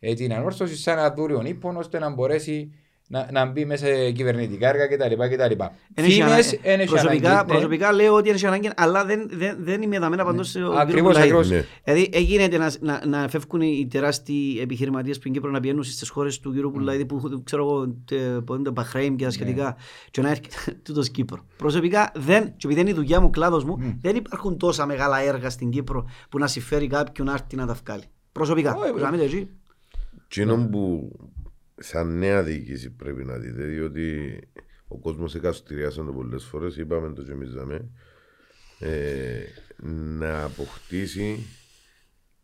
ε, την ανόρθωση σαν ένα δούριο ύπον ώστε να μπορέσει να, να μπει μέσα σε κυβερνητικά έργα κτλ. κτλ. Εν έχει Φήμες, ανάγκη. εν έχει προσωπικά, ανάγκη, ναι. προσωπικά λέω ότι έχει ανάγκη, αλλά δεν, δεν, δεν είμαι δαμένα παντός σε ο κύριο Ακριβώς, Πουλαίδη. ακριβώς. Ναι. Δηλαδή έγινε να, να, να φεύγουν οι τεράστιοι επιχειρηματίες που είναι Κύπρο να πηγαίνουν στις χώρες του κύριου Πουλαίδη που ξέρω εγώ τε- που είναι το Μπαχρέιμ και τα σχετικά και να έρχεται τούτος Κύπρο. Προσωπικά δεν, και επειδή είναι η δουλειά μου, ο κλάδος μου, δεν υπάρχουν τόσα μεγάλα έργα στην Κύπρο που να συμφέρει κάποιον να έρθει να τα βγάλει. Προσωπικά. Όχι, Να μην το εσύ. Εκείνο που σαν νέα διοίκηση πρέπει να δείτε, διότι ο κόσμος εκαστηριάσαν το πολλές φορές, είπαμε το και εμείς δαμε, ε, να αποκτήσει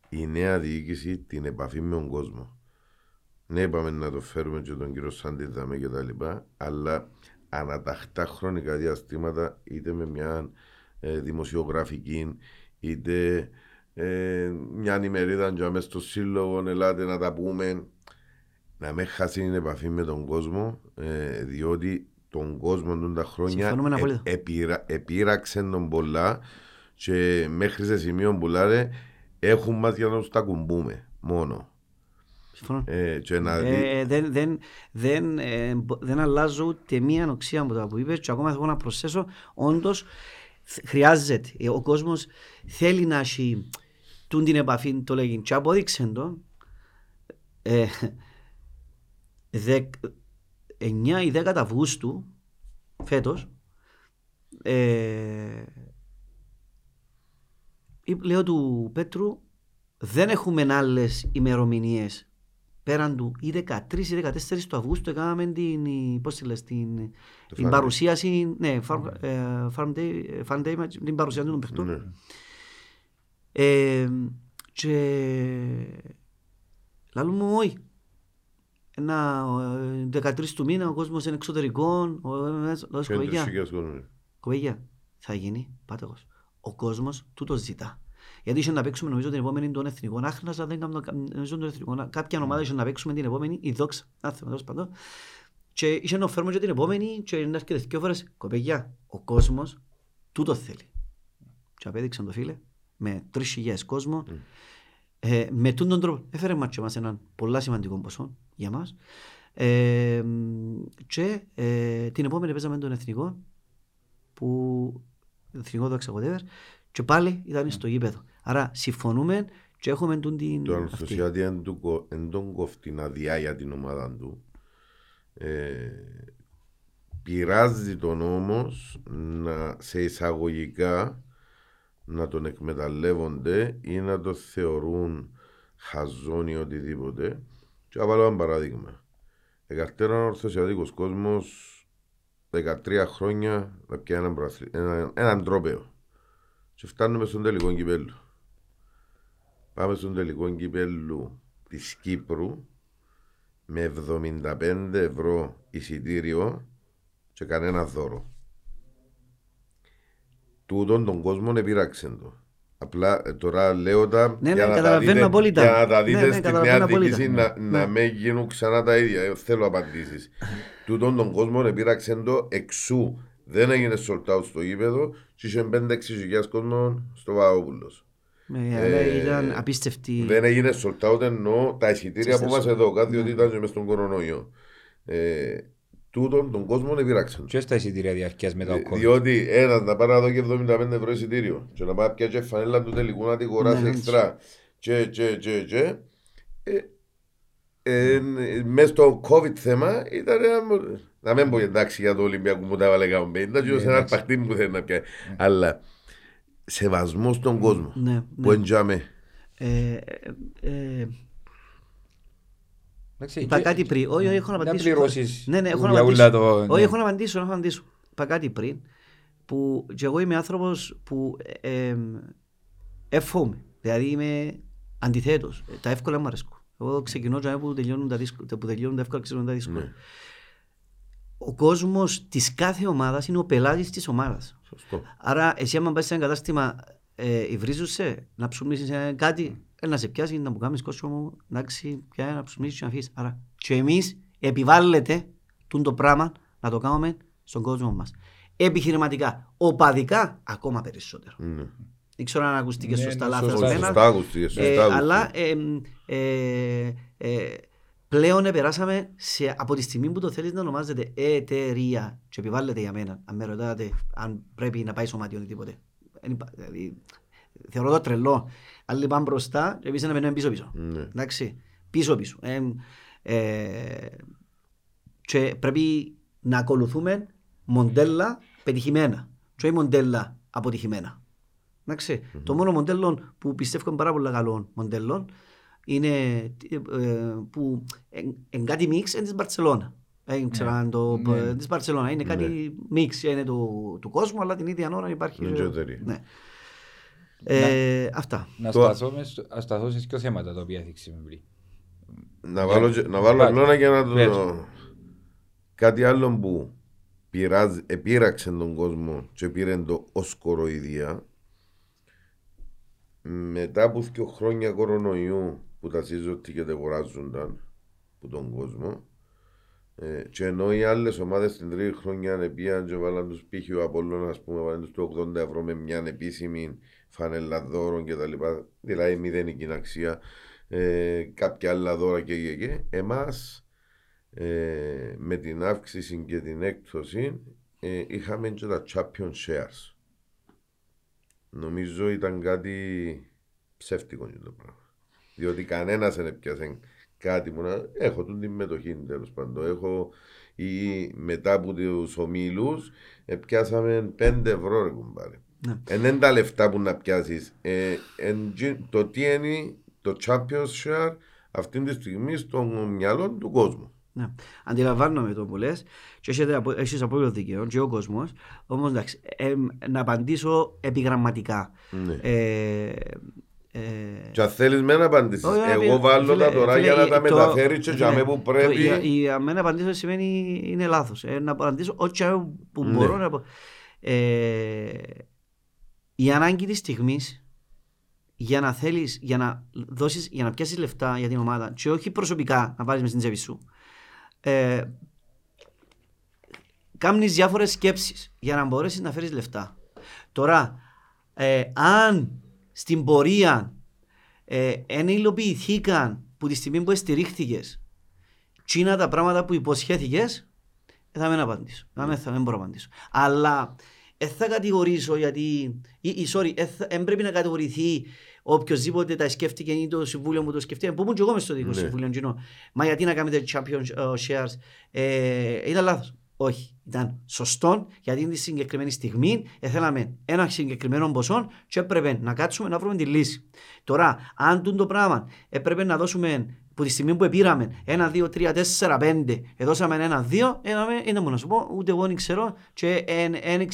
η νέα διοίκηση την επαφή με τον κόσμο. Ναι, είπαμε να το φέρουμε και τον κύριο Σάντι δαμε και τα λοιπά, αλλά αναταχτά χρονικά διαστήματα, είτε με μια ε, δημοσιογραφική, είτε ε, μια ημερίδα για μέσα στο σύλλογο, ελάτε να τα πούμε, να μην χάσει την επαφή με τον κόσμο, ε, διότι τον κόσμο του τα χρόνια Συμφωνούμε απόλυτα. ε, επειρα- επήραξε τον πολλά και μέχρι σε σημείο που λάρε έχουν μας για να τους τα κουμπούμε μόνο. Συμφωνώ. Ε, και να δει, Ε, δεν, δεν, δεν, ε, μπο- δεν αλλάζω ούτε μία ανοξία από τα που είπες και ακόμα θέλω να προσθέσω όντως θ- χρειάζεται. Ε, Ο κόσμος θέλει να έχει τούν την επαφή το λέγει και απόδειξε το ε, δεκ, 9 ή 10 Αυγούστου φέτος ε, είπ- λέω του Πέτρου δεν έχουμε άλλες ημερομηνίες πέραν του ή 13 ή 14 του Αυγούστου έκαναμε την, η- πώς τη λες, την, την Farm Day. παρουσίαση, ναι, farm, ε, farm day, ε, farm day, με την παρουσίαση των παιχτών. ναι. Ε, και λαλούμε όχι. Ένα ε, 13 του μήνα ο κόσμος είναι εξωτερικό, ο, ο, ο, Και τους κοπέγια, χιλιάδες κόσμος. κοπέγια, θα γίνει πάταγος. Ο κόσμος τούτος ζητά. Γιατί είχε να παίξουμε νομίζω την επόμενη των εθνικών άχνας, αλλά δεν κάνω κα- νομίζω των εθνικών. Κάποια ομάδα είχε να παίξουμε την επόμενη, η δόξα, άθεμα τέλος πάντων. Και είχε να φέρουμε και την επόμενη και να έρχεται δύο φορές. Κοπέγια, ο κόσμος τούτο θέλει. Και απέδειξαν το φίλε, με 3.000 κόσμο, ε, με τούν τον τρόπο. Έφερε μας και μας έναν πολλά σημαντικό ποσό για μας. Ε, και ε, την επόμενη παίζαμε τον εθνικό, που εθνικό δόξα whatever, και πάλι ήταν στο γήπεδο. Άρα συμφωνούμε και έχουμε τούν την Το αυτή. Αναστασιάτη εν του κο- εν τον κοφτεί να διά για την ομάδα του. Ε, πειράζει τον όμως να, σε εισαγωγικά να τον εκμεταλλεύονται ή να το θεωρούν χαζόν ή οτιδήποτε. Και θα βάλω ένα παράδειγμα. Εκαρτέρα ο ορθωσιατικός κόσμος 13 χρόνια να πιάνει έναν, προαθλη- έναν, έναν τρόπαιο. Και φτάνουμε στον τελικό κυπέλου. Πάμε στον τελικό κυπέλου της Κύπρου με 75 ευρώ εισιτήριο και κανένα δώρο. Τούτον τον κόσμο επήραξε το. Απλά ε, τώρα λέω τα Ναι, για, ναι, να τα καταλαβαίνω δείτε, απόλυτα. για να τα Ναι, δείτε ναι, στη καταλαβαίνω νέα απόλυτα. διοίκηση να, να Ναι. μην γίνουν ξανά τα ίδια. Ε, θέλω απαντήσεις. Τούτον τον κόσμο επήραξε το εξού. Δεν έγινε sold out στο γήπεδο και είχε 5-6 χιλιάδες κόσμο στο Βαόπουλος. Ναι, αλλά Ε, ήταν απίστευτη. Δεν έγινε sold out εννοώ τα εισιτήρια που Ξέρεις, μας εδώ, κάτι διότι ναι. ήταν και μες στον κορονοϊό. Ε, τούτον τον κόσμο επήραξε. Και στα εισιτήρια διαρκείας μετά ο Ε, COVID. Διότι ένας να πάει να δω και 75 ευρώ εισιτήριο και να πάει πια και φανέλα του τελικού να την Ναι, αγοράσει ναι. εξτρά και και και και ε, ε, μες στο COVID θέμα ήταν ένα- να μην πω εντάξει για το Ολυμπιακό που τα έβαλε 150 και ως ένα εντάξει. παχτή που θέλει να πιάει αλλά σεβασμός στον κόσμο Ναι, που ναι. εντιαμε Ε, ε, ε, Εντάξει, Είπα και- κάτι πριν. Όχι, όχι, έχω να Να απαντήσω. πληρώσεις Ναι, ναι, έχω να για απαντήσω. ούλα το- Όχι, ναι. έχω να απαντήσω, έχω να απαντήσω. Είπα κάτι πριν. Που και εγώ είμαι άνθρωπος που ε, ε, εύχομαι. Δηλαδή είμαι αντιθέτως. Τα εύκολα μου αρέσκουν. Εγώ ξεκινώ και που τελειώνουν τα, δύσκολα, που τελειώνουν τα εύκολα, ξεκινούν τα δύσκολα. Ναι. Ο κόσμος της κάθε ομάδας είναι ο πελάτης της ομάδας. Σωστό. Άρα, εσύ, άμα πας σε ένα κατάστημα, ε, υβρίζεσαι να ψουμίσει κάτι, ε, να σε πιάσει, να μου κάνεις κόσμο μου, εντάξει, πια να ψουμίσει και να αφήσει. Άρα, και εμείς επιβάλλεται τούν το πράγμα να το κάνουμε στον κόσμο μας. Επιχειρηματικά, οπαδικά, ακόμα περισσότερο. Ναι. Δεν ξέρω αν ακούστηκες Ναι, σωστά ναι, λάθος σωστά, εμένα. Σωστά ακούστηκες, σωστά Ε, ακούστηκες. αλλά ε, ε, ε, πλέον περάσαμε σε, από τη στιγμή που το θέλεις να ονομάζεται εταιρεία και επιβάλλεται για μένα, αν με ρωτάτε αν πρέπει να πάει σωματιόν ή τίποτε. Εν υπά- Δηλαδή, θεωρώ το τρελό. Άλλοι πάνε μπροστά και εμείς να μένουμε πίσω-πίσω. Ναι. Εντάξει, πίσω-πίσω. Ε, ε, και πρέπει να ακολουθούμε μοντέλα πετυχημένα και όχι μοντέλα αποτυχημένα. Εντάξει, Το μόνο μοντέλο που πιστεύω είναι πάρα πολύ καλό μοντέλο είναι ε, που είναι κάτι μίξ είναι της Μπαρτσελώνα. Δεν ξέρω αν το Ναι. της Μπαρτσελώνα είναι κάτι μίξ είναι του, του κόσμου αλλά την ίδια ώρα υπάρχει. Είναι και εταιρεία. Ναι. Ε, αυτά. Να Το- σταθώ με- να σταθώ σε δύο θέματα τα οποία θίξαμε πριν. Να βάλω, και- να βάλω Πάλι. νόνα και να Πες. το... Κάτι άλλο που πειράζει, επήραξε τον κόσμο και πήρε το ως κοροϊδία μετά από δύο χρόνια κορονοϊού που τα σύζωτη και τα αγοράζονταν που τον κόσμο Ε, και ενώ οι άλλες ομάδες στην τρίτη χρονιά πήγαν και βάλαν τους πύχη ο Απόλλων, ας πούμε, βάλαν τους 80 ευρώ με μια επίσημη φανέλα δώρων κτλ. Δηλαδή μηδενική αξία, ε, κάποια άλλα δώρα και και, και. Εμάς ε, με την αύξηση και την έκπτωση ε, είχαμε και τα champion shares. Νομίζω ήταν κάτι ψεύτικο για το πράγμα. Διότι κανένας δεν έπιασε κάτι που να. Έχω την μετοχή τέλος πάντων. Έχω ή μετά από τους ομίλους πιάσαμε 5 ευρώ ρε κουμπάρε. Ναι. Εν είναι τα λεφτά που να πιάσεις. Ε, εν τζι- το τι είναι το Champions Share αυτή τη στιγμή στο μυαλό του κόσμου. Ναι. Αντιλαμβάνομαι το που λες και έχετε απο- έχεις απόλυτο δίκαιο και ο κόσμος. Όμως εντάξει, ε, να απαντήσω επιγραμματικά. Ναι. Ε, ε, Και αν θέλεις με να απαντήσεις. όχι, Εγώ φίλε, βάλω φίλε, τα τώρα φίλε, για να τα το- μεταφέρεις και φίλε, για μέ που το- πρέπει. Για, για μένα απαντήσω σημαίνει είναι λάθος. Ε, να απαντήσω ό,τι που Ναι. μπορώ να απο- ε, η ανάγκη της στιγμής για να θέλεις, για να δώσεις, για να πιάσεις λεφτά για την ομάδα και όχι προσωπικά να βάλεις μες στην τσέπη σου ε, κάνεις διάφορες σκέψεις για να μπορέσεις να φέρεις λεφτά. Τώρα, ε, αν στην πορεία ε, εν υλοποιηθήκαν που τη στιγμή που στηρίχθηκες τσίνα τα πράγματα που υποσχέθηκες ε, θα μην απαντήσω. Θα μην, θα μην μπορώ να απαντήσω. Αλλά δεν θα κατηγορήσω γιατί. Ή, ή, sorry, δεν πρέπει να κατηγορηθεί οποιοδήποτε τα σκέφτηκε ή το συμβούλιο μου το σκεφτεί. Που ήμουν και εγώ μες στο δικό Ναι. συμβούλιο. κοινό. Μα γιατί να κάνετε champion ε, shares; Ε, ήταν λάθος. Όχι. Ήταν σωστό γιατί είναι τη συγκεκριμένη στιγμή ε, θέλαμε ένα συγκεκριμένο ποσό και έπρεπε να κάτσουμε να βρούμε τη λύση. Τώρα, αν τούτο το πράγμα έπρεπε να δώσουμε που τη στιγμή που πήραμε ένα, δύο, τρία, τέσσερα, πέντε, εδώσαμε ένα, δύο, ε, δεν μπορώ να σου πω, ούτε εγώ δεν ξέρω και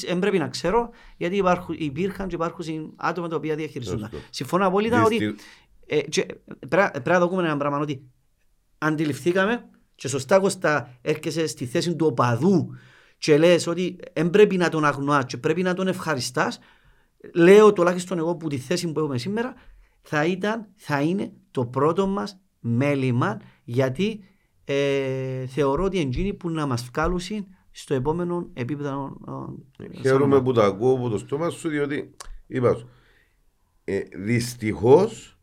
δεν πρέπει να ξέρω γιατί υπάρχουν, υπήρχαν και υπάρχουν άτομα τα οποία διαχειριζόνταν. Σωστό. Συμφωνώ απόλυτα ότι Δυστι- ε, και πρέπει, πρέπει να δούμε ένα πράγμα ότι αντιληφθήκαμε και σωστά Κώστα έρχεσαι στη θέση του οπαδού και λες ότι δεν πρέπει να τον αγνοάς και πρέπει να τον ευχαριστάς λέω τουλάχιστον εγώ που τη θέση που έχουμε σήμερα θα ήταν, θα είναι το πρώτο μας μέλημα γιατί ε, θεωρώ ότι εκείνοι που να μας βγάλουν στο επόμενο επίπεδο ε, σαν Χαίρομαι ομάδα. που το ακούω από το στόμα σου, διότι είπα σου. Ε, Δυστυχώς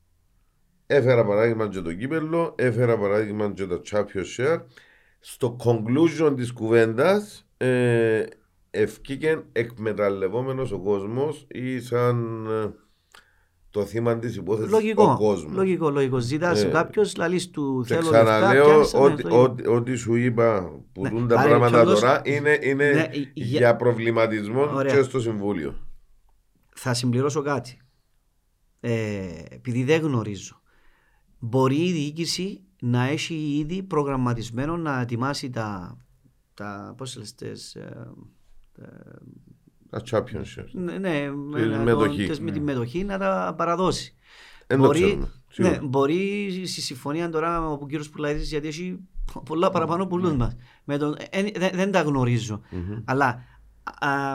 έφερα παράδειγμα και το κύπελο, έφερα παράδειγμα και το Champions Share. Στο conclusion της κουβέντας, ε, ευκήκε εκμεταλλευόμενος ο κόσμος ή σαν ε, το θύμα της υπόθεσης ο Λογικό, κόσμος. λογικό, λογικό. Ζητάς Ε, κάποιος, λαλείς του Και θέλω λεφτά, ξαναλέω πιάνεις, ναι, ότι, λογικό. ότι, ό,τι σου είπα που Ναι, δουν τα άρα, πράγματα και όντως- τώρα είναι, είναι Ναι, για- για προβληματισμό Ωραία. και στο Συμβούλιο. θα συμπληρώσω κάτι. Ε, επειδή δεν γνωρίζω. Μπορεί η διοίκηση να έχει ήδη προγραμματισμένο να ετοιμάσει τα, τα πώς λες, τις, ε, Τα Champions Share. ναι, ναι, με, Τη να το- μετοχή. τις- με τη μετοχή να τα παραδώσει. Δεν το μπορεί, ξέρουμε. ναι, Σίγουρα. μπορεί στη συμφωνία τώρα με ο κύριος Πουλαίδης γιατί έχει πολλά παραπάνω πουλούς μας. Με τον, ε, δεν, δεν τα γνωρίζω. Μμμ. Αλλά α,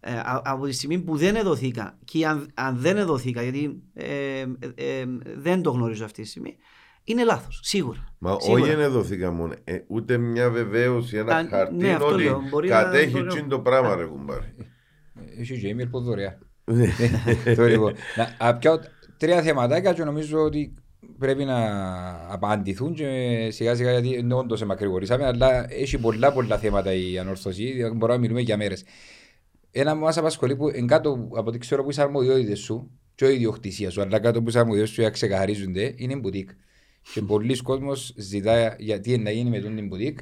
ε, α- από τη στιγμή που δεν εδωθήκα και αν, αν δεν εδωθήκα γιατί ε, ε, ε, δεν το γνωρίζω αυτή τη στιγμή είναι λάθος, σίγουρα. Μα Σίγουρα. όχι δεν δόθηκα μόνο. Ε, ούτε μια βεβαίωση, ένα Α, χαρτί ναι, αυτό ότι λέω. Μπορεί να- κατέχει μπορεί να- τσιν το πράγμα ρε κουμπάρι. Έχει και email που δωρεά. Το λοιπόν. Να, α, πιάω τρία θεματάκια και νομίζω ότι πρέπει να απαντηθούν και σιγά σιγά γιατί είναι όντως μακρηγορήσαμε αλλά έχει πολλά πολλά θέματα η ανόρθωση μπορούμε να μιλούμε για μέρες. Ένα που μας απασχολεί που εν κάτω από ό,τι ξέρω που είσαι αρμοδιότητες σου και η ιδιοκτησίας σου αλλά κάτω από τις αρμοδιότητες σου για ξεκαθαρίζονται είναι η μπουτίκ. Και πολλοί κόσμος ζητά γιατί να γίνει με τον την μπουτίκ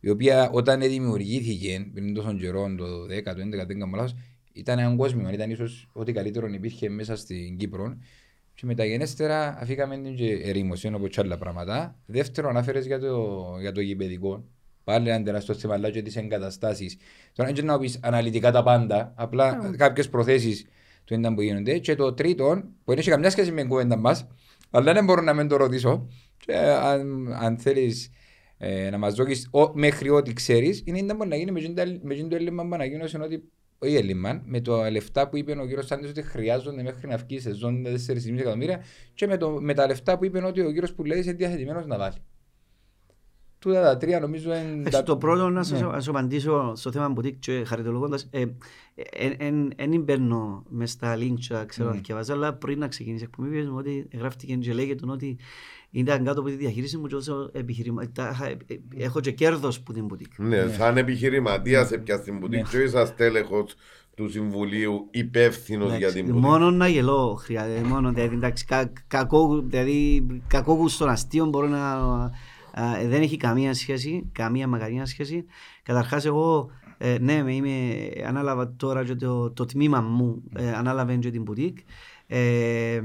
η οποία όταν δημιουργήθηκε πριν τόσο καιρό το 10, το 11, δεν κάνω λάθος ήταν ένα κόσμημα, ήταν ίσως ό,τι καλύτερο υπήρχε μέσα στην Κύπρο και μεταγενέστερα αφήκαμε την και ερήμωση όπως και άλλα πράγματα. Δεύτερον, ανάφερες για το, για το γηπαιδικό. Πάλι ένα τεράστιο θέμα, αλλά και τις εγκαταστάσεις. Τώρα δεν να πεις αναλυτικά τα πάντα, απλά κάποιες προθέσεις του ήταν που γίνονται. Και το τρίτο, που δεν έχει καμιά σχέση με την κουβέντα μας, αλλά δεν μπορώ να μην το ρωτήσω, και αν, αν θέλεις ε, να μας δώσεις ο, μέχρι ό,τι ξέρεις, είναι να μπορεί να γίνει με εκείνο το- με εκείνο το έλλειμμα που ανακοίνωσε ότι όχι έλλειμμα, με τα λεφτά που είπε ο κύριος Σάντες ότι χρειάζονται μέχρι να βγει η σεζόν 4,5 εκατομμύρια και με, το, με τα λεφτά που είπε ότι ο κύριος Πουλέης είναι διαθετημένος να βάλει. Τούτα τα τρία νομίζω είναι... Εντάξει, τα- Το πρώτο να σας Ναι. να σου απαντήσω στο θέμα μπουτίκ και χαριτολογώντας ε, δεν μπαίνω μες στα links ξέρω να Ναι. διαβάζω αλλά πριν να ξεκινήσει η εκπομπή πες μου ότι γράφτηκε και λέγεται ότι ήταν κάτω από τη διαχείριση μου και όσο επιχειρημα... τα- είχα- ε, ε, έχω και κέρδος που την μπουτίκ. Ναι, σαν επιχειρηματίας έπιασε την Ναι. μπουτίκ και είσαι τέλεχος του Συμβουλίου υπεύθυνος για Εντάξει, την μπουτίκ. Μόνο να γελώ χρειάζεται. Μόνο, δηλαδή, εντάξει, κα, κακό, δηλαδή, κακό γούστο αστείο μπορεί να. Α, δεν έχει καμία σχέση, καμία μα καμία σχέση. Καταρχάς, εγώ ε, ναι, με είμαι, ανάλαβα τώρα και το, το τμήμα μου, ε, ανάλαβε και την boutique. Ε,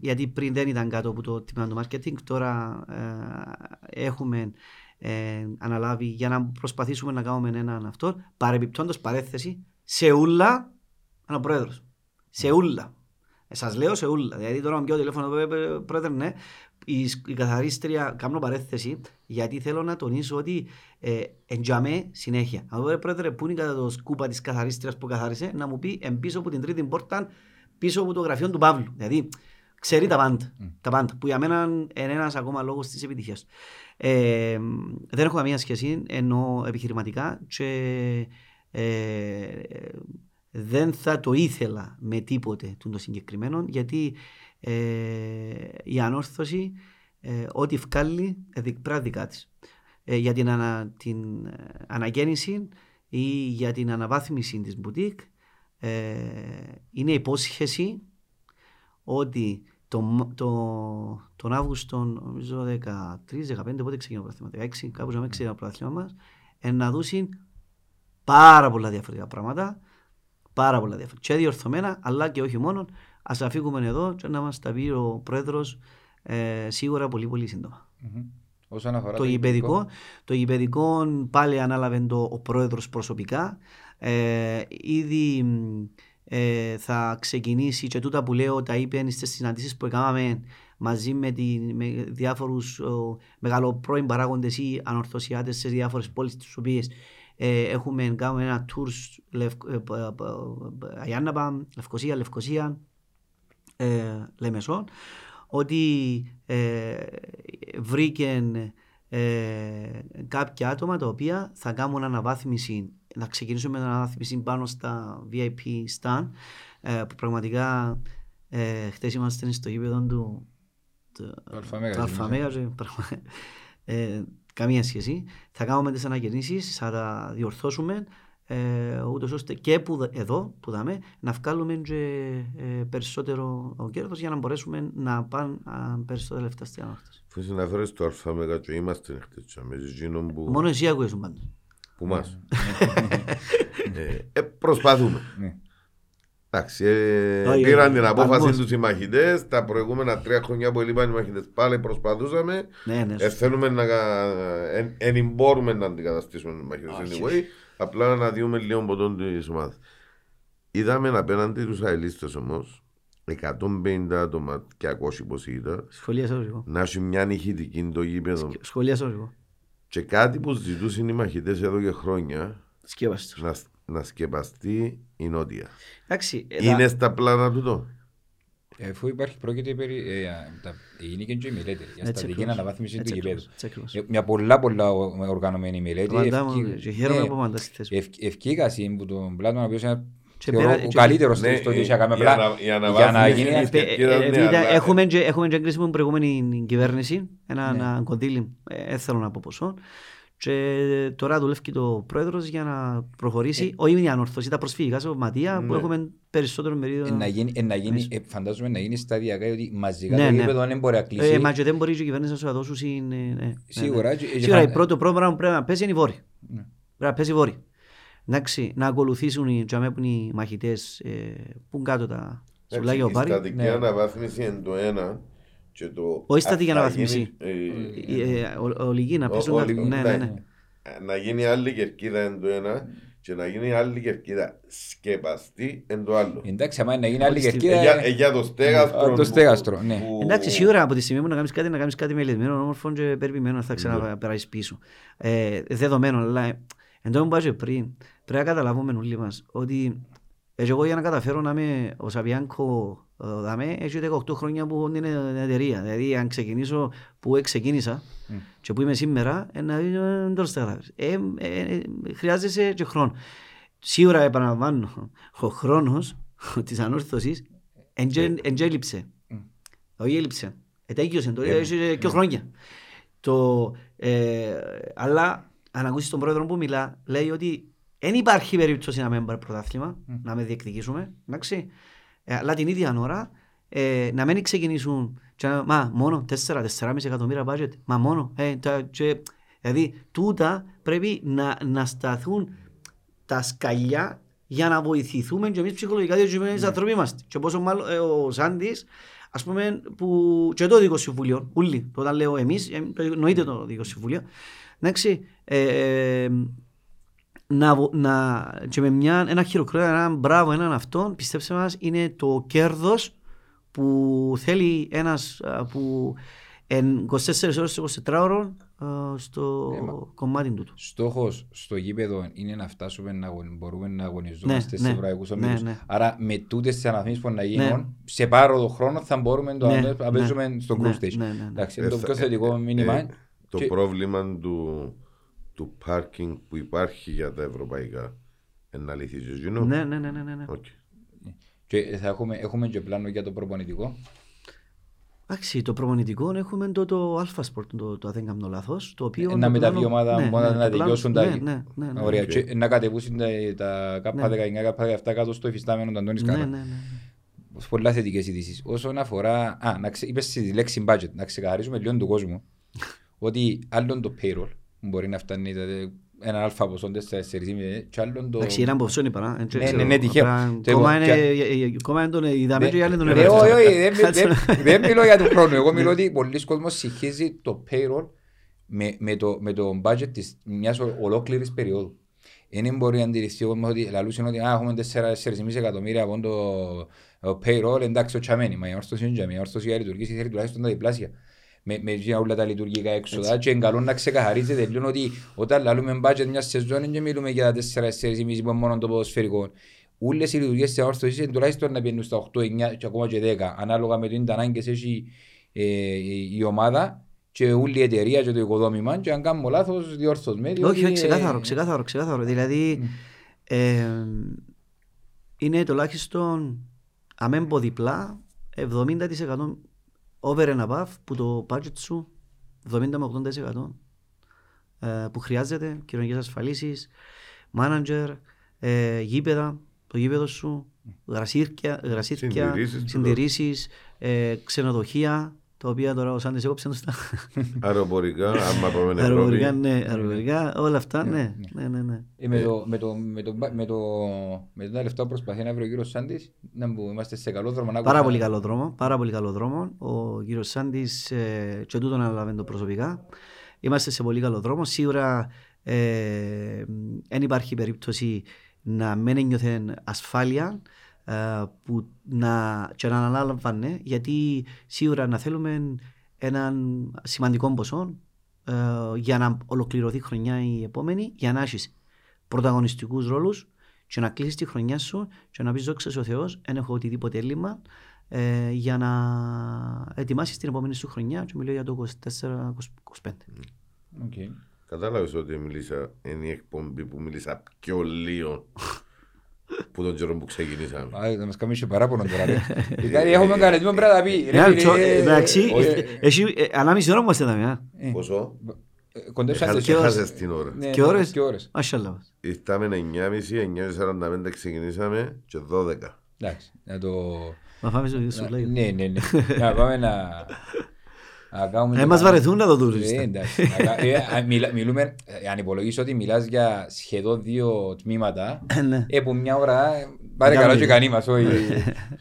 γιατί πριν δεν ήταν κάτω από το τμήμα του marketing, τώρα ε, έχουμε ε, αναλάβει για να προσπαθήσουμε να κάνουμε έναν αυτό. Παρεμπιπτόντως παρέθεση, σε ούλα είναι ο πρόεδρος. Σε ούλα. Ε, σας λέω σε ούλα. Δηλαδή τώρα με πιω τηλέφωνο, «Ε, ε, πρόεδρε, ναι, η, σ- η καθαρίστρια, κάνω παρέθεση, γιατί θέλω να τονίσω ότι ε, εντιαμέ συνέχεια. Αν πω, «Ε, πρόεδρε, πού είναι κατά το σκούπα της καθαρίστριας που καθάρισε, να μου πει εμπίσω από την τρίτη πόρτα, πίσω από το γραφείο του Παύλου. Δηλαδή, ξέρει τα πάντα. Τα πάντα. Που για μένα είναι ένας ακόμα λόγος της επιτυχίας. Ε, δεν έχω καμία σχέση, ενώ επιχειρηματικά και ε, δεν θα το ήθελα με τίποτε το συγκεκριμένο γιατί ε, η ανόρθωση ε, ό,τι βγάλει ε, δι- πρέπει να δικά της. Ε, για την, ανα, την ε, αναγέννηση ή για την αναβάθμιση της μπουτίκ ε, είναι υπόσχεση ότι το, μ- το, τον Αύγουστο, νομίζω 13-15, πότε ξεκινά το πρωτάθλημα, 16, κάπου να μην ξέρει το πρωτάθλημα μας, ε, να δώσει πάρα πολλά διαφορετικά πράγματα, πάρα πολλά διαφορετικά. Και διορθωμένα, αλλά και όχι μόνο. Ας τα φύγουμε εδώ και να μας τα πει ο Πρόεδρος ε, σίγουρα πολύ πολύ σύντομα. Μμμ. Όσον αφορά Το γηπαιδικό, το γηπαιδικό πάλι ανάλαβε το ο πρόεδρος προσωπικά. Ε, ήδη μ, ε, θα ξεκινήσει και τούτα που λέω τα είπε στις συναντήσεις που έκαναμε μαζί με, τη, με διάφορους ο, μεγαλοπρώην παράγοντες ή ανορθωσιάτες σε διάφορες πόλεις τις οποίες ε, έχουμε κάνουμε ένα tour σ- Λευκ, ε, π- π- π- Αγιάνναπα, Λευκοσία, Λευκοσία, ε, Λεμεσόν ότι ε, βρήκε ε, κάποια άτομα τα οποία θα κάνουν αναβάθμιση να ξεκινήσουμε με αναβάθμιση πάνω στα VIP stand ε, που πραγματικά ε, χτες είμαστε στο γήπεδο του του- Το Αλφαμέγα, του Αλφαμέγα και πραγμα- ε, καμία σχέση. Θα κάνουμε τις ανακαινήσεις θα τα διορθώσουμε ε, ούτως ώστε και που, δα- εδώ που δάμε να βγάλουμε και ε, περισσότερο ο κέρδος για να μπορέσουμε να πάνε α, περισσότερα λεφτά στην ανόρθωση. Αφού συναφέρεις το αλφα και είμαστε χτες με εκείνον που, Μόνο εσύ ακούες πάντως. που μας. ε, ε, προσπαθούμε. Ναι. Εντάξει, ε, Όχι, πήραν όχι, την απόφαση παλμός. τους οι μαχητές, τα προηγούμενα τρία χρόνια που έλειπαν οι μαχητές πάλι προσπαθούσαμε. Ναι, ναι, Ε, θέλουμε να εν, εν μπορούμε να αντικαταστήσουμε τους μαχητές anyway, απλά να διούμε λίγο ποτόν της ομάδας. Είδαμε απέναντι τους αελίστες όμως, 150 άτομα και 200 πως ήταν, σχολίασα εγώ. να έχει μια νυχητική το γήπεδο. Σχολίασα εγώ. Και κάτι που ζητούσαν οι μαχητές εδώ και χρόνια, Σκέπαστε. να, να σκεπαστεί η νότια. Εντάξει, ε, Είναι τα- στα πλάνα του το. Εφού υπάρχει πρόκειται περί... Ε, α, τα, γίνει και η μελέτη για Έτσι στατική ακριβώς. αναβάθμιση του Έτσι γηπέδου. ακριβώς, έτσι ακριβώς. Ε, Μια πολλά πολλά ο- οργανωμένη μελέτη. Μαντά μου, ευκεί- και χαίρομαι ναι, που μαντάς στη θέση μου. ευ- Ευκήκαση που τον Πλάτων, ο οποίος είναι Και θεωρώ, πέρα- ο και- καλύτερος Ναι, στο ότι ε, είχε κάνει η απλά ανα- η για να αναβάθμιση γίνει είναι αυτή. Ε, ευκαιρία, ε, ναι, επειδή αλλά- έχουμε και- Έχουμε και εγκρίσει με την προηγούμενη κυβέρνηση ένα Ναι. ένα κονδύλι, ε, δεν θέλω να πω ποσό. Και τώρα δουλεύει το πρόεδρος για να προχωρήσει, όχι η ανορθώση, τα προσφυγικά σε Ματία που Ναι. έχουμε περισσότερο μερίδιο. Ε, να γίνει, ε, να γίνει, ε, φαντάζομαι να γίνει σταδιακά, γιατί μαζικά Ναι, το ναι. γήπεδο δεν μπορεί να κλείσει. Ε, μα και δεν μπορεί και η κυβέρνηση να σου δώσει. Ναι, ναι, ναι. Σίγουρα, και- και Σίγουρα, φαν- το πρώτο πρόγραμμα που πρέπει να πέσει είναι οι βόρειοι. Ναι. Πρέπει να πέσει οι βόρειοι. Εντάξει, να ακολουθήσουν οι, τζαμέ που είναι οι μαχητές ε, που είναι κάτω τα σουβλάκια ο η Πάρη. στατική Ναι. αναβάθμιση είναι το ένα και το... Όχι στατική αν θα αναβάθμιση. γίνει, ε, Ε, ε, ο- Ολιγοί να Ο- πέσουν. όλοι- τα- Ναι, ναι, ναι. να γίνει άλλη κερκίδα είναι το ένα και να γίνει άλλη κερκίδα σκεπαστή είναι το άλλο. Εντάξει, άμα είναι να γίνει άλλη Ότι στη- κερκίδα... Ε, για- ε, Για το στέγαστρο. Α, το που- στέγαστρο, ναι. που- Εντάξει, σίγουρα από τη στιγμή που να κάνεις κάτι, να κάνεις κάτι μελετημένο, όμορφο και περιποιημένο, θα ξαναπεράσεις πίσω. Ε, δεδομένο, αλλά ε, εν τω που είπα και πριν, πρέπει να καταλάβουμε όλοι μας ότι Έτσι εγώ για να καταφέρω να είμαι ο Σαβιάνκο ε, δαμέ, έχει 18 χρόνια που είναι την εταιρεία. Δηλαδή αν ξεκινήσω που ξεκίνησα Μμ. και που είμαι σήμερα, ε, να δεις, ε, δεν το καταλάβεις. Ε, ε, ε, χρειάζεσαι και χρόνο. Σίγουρα επαναλαμβάνω, ο χρόνος της ανόρθωσης εν και- εν και έλειψε. Μμ. Όχι έλειψε. Ετέγιωσε το, Ε, έχει και χρόνια. Το, ε, αλλά αν ακούσεις τον πρόεδρο που μιλά, λέει ότι δεν υπάρχει περίπτωση να μην πάρει πρωτάθλημα, να με διεκδικήσουμε, εντάξει. Ε, αλλά την ίδια ώρα ε, να μην ξεκινήσουν και να, μα μόνο 4-4,5 εκατομμύρια budget, μα μόνο. Ε, τα, και, δηλαδή τούτα πρέπει να, να σταθούν τα σκαλιά για να βοηθηθούμε και εμείς ψυχολογικά διότι εμείς Ναι. άνθρωποι είμαστε. Και πόσο μάλλον ε, ο Σάντης, ας πούμε, που και το Δικό Συμβουλίο, όλοι, το όταν λέω εμείς, ε, το εννοείται το Δικό Συμβουλίο, εντάξει, ε, να, βο- να, και με μια, ένα χειροκρότημα, ένα μπράβο, έναν αυτόν, πιστέψτε μας, είναι το κέρδος που θέλει ένας α, που εν 24 ώρες, 24 ώρες α, στο Ε, μα- κομμάτι του. Στόχος στο γήπεδο είναι να φτάσουμε να αγων- μπορούμε να αγωνιζόμαστε Ναι, σε ναι, ευρωπαϊκούς ναι, ομίλους. ναι. Άρα με τούτες τις αναθμίσεις που να γίνουν, σε πάροδο χρόνο θα μπορούμε το Ναι, να να ναι, παίζουμε στο ναι, group stage. ναι, ναι, ναι. Εντάξει, Ε, είναι το θα- πιο θετικό ε, μήνυμα. ε, Το Και- πρόβλημα του, του πάρκινγκ που υπάρχει για τα ευρωπαϊκά είναι να λυθείς στο Γίνο. Ναι, ναι, ναι, ναι, ναι. ναι. Οκ. Και θα έχουμε, έχουμε και πλάνο για το προπονητικό; Εντάξει, το προπονητικό έχουμε το, το Alpha Sport, το, το, αν δεν κάνω λάθος, το οποίο... Ε, να το μεταβεί η πλάνο- ομάδα ναι, μόνος ναι, να το τελειώσουν πλάνο- τα- Ναι, ναι, ναι. Ωραία. Οκ. Και να κατεβούσουν τα, τα K19, K17 κάτω στο εφιστάμενο του Αντώνης Ναι, Κάρα. ναι, ναι. Πολλά θετικές ειδήσεις. Όσον αφορά. Α, να ξε... είπες στη λέξη budget, να ξεκαθαρίσουμε λίγο του κόσμου ότι άλλον το payroll που μπορεί να φτάνει δηλαδή, ένα αλφα ποσό 4,5 και άλλον το. Εντάξει, έναν ποσό είπα, να, δεν Ναι, ξέρω. ναι, ναι, τυχαίο. Απλά Το Κόμμα εγώ- είναι, και- ε, ε, κόμμα είναι τον είδαμε και οι άλλοι τον Ε, έβρεξαν. όχι, όχι, δεν μι- δεν- δεν μιλώ για τον χρόνο. Εγώ μιλώ ότι πολλοί κόσμος συγχύζει το payroll με, με, το, με το budget της μιας ο- ολόκληρης περίοδου. Δεν μπορεί να αντιληφθεί ο κόσμος ότι λαλούσαν ότι «Α, έχουμε 4,5 εκατομμύρια από το το payroll, εντάξει, ο τσαμένι, μα η όρθωση είναι τσαμένι, η όρθωση για λειτουργήσει θέλει τουλάχιστον τα διπλάσια. Με, με για όλα τα λειτουργικά έξοδα και είναι καλό να ξεκαθαρίζεται λίγο ότι όταν λαλούμε budget μιας σεζόν δεν μιλούμε για τα 4-4,5 που είναι μόνο το ποδοσφαιρικό. Όλες οι λειτουργίες της όρθωσης είναι τουλάχιστον να πιένουν στα 8, 9 και ακόμα και 10 ανάλογα με το είναι τα ανάγκες έχει ε, η η ομάδα και όλη η εταιρεία και το οικοδόμημα και αν κάνουμε λάθος διόρθωσμε. Όχι, διότι, όχι, ξεκάθαρο, ε, ξεκάθαρο, ξεκάθαρο. Δηλαδή, ε, είναι τουλάχιστον, αμέν πω διπλά, 70% over and above που το budget σου, 70 με 80% ε, που χρειάζεται, κοινωνικές ασφαλίσεις, manager, ε, γήπεδα, το γήπεδο σου, γρασίρκια, γρασίρκια Συντηρήσεις, συντηρήσεις, ε, ξενοδοχεία, τα οποία τώρα ο Σάντες έκοψε τους τα Αεροπορικά, άμα πάμε αεροπορικά, Ευρώπη. ναι, αεροπορικά, όλα αυτά, ναι, ναι, ναι, ναι. Ε, με, το, με, το, με, το, με, το, με τα λεφτά που προσπαθεί να βρει ο κύριος Σάντης, να μπου- είμαστε σε καλό δρόμο. να Πάρα ακούσαμε. πολύ καλό δρόμο, πάρα πολύ καλό δρόμο. Ο κύριος Σάντης ε, και τούτον αναλαβαίνει το προσωπικά. Είμαστε σε πολύ καλό δρόμο. Σίγουρα δεν υπάρχει περίπτωση να μην ένιωθε ασφάλεια ε, που να, και να αναλάμβανε γιατί σίγουρα να θέλουμε έναν σημαντικό ποσό ε, για να ολοκληρωθεί η χρονιά η επόμενη για να έχεις πρωταγωνιστικούς ρόλους και να κλείσεις τη χρονιά σου και να πεις δόξα ο Θεός, δεν έχω οτιδήποτε έλλειμμα ε, για να ετοιμάσεις την επόμενη σου χρονιά και μιλώ για το 24-25. Οκ. Κατάλαβες ότι μίλησα, είναι η εκπομπή που μίλησα πιο λίγο που τον καιρό που ξεκινήσαμε. Α, Θα μας κάνουμε και παράπονο τώρα. ρε. Δηλαδή, Έχουμε κανονισμό πρέπει να τα πει. Ρε, Ε, φίλε, τσο- ε, Εντάξει, όχι, ε, εσύ ε, ανάμιση ώρα μας ήταν, ε. ε, Πόσο; ε, κοντέψατε Έχασες- σε- Έχασες την ώρα. Ναι, Και ώρες; Και ώρες. Μασχαλά. Ήρθαμε 9.30, 9.45 ξεκινήσαμε και 12. Εντάξει, να το... Να φάμε στο σου να- λέει. Ναι, ναι, ναι. Να πάμε να... να κάνουμε Ε, το μας κανάλι. βαρεθούν να το δουν. Ε, εντάξει. Να κα- ε, α, μιλά- Μιλούμε, ε, αν υπολογίσω ότι μιλάς για σχεδόν δύο τμήματα, Ε, ναι. ε, που μια ώρα ε, πάρε Κάνουμε καλά και λίγο. κανείς μας, όχι.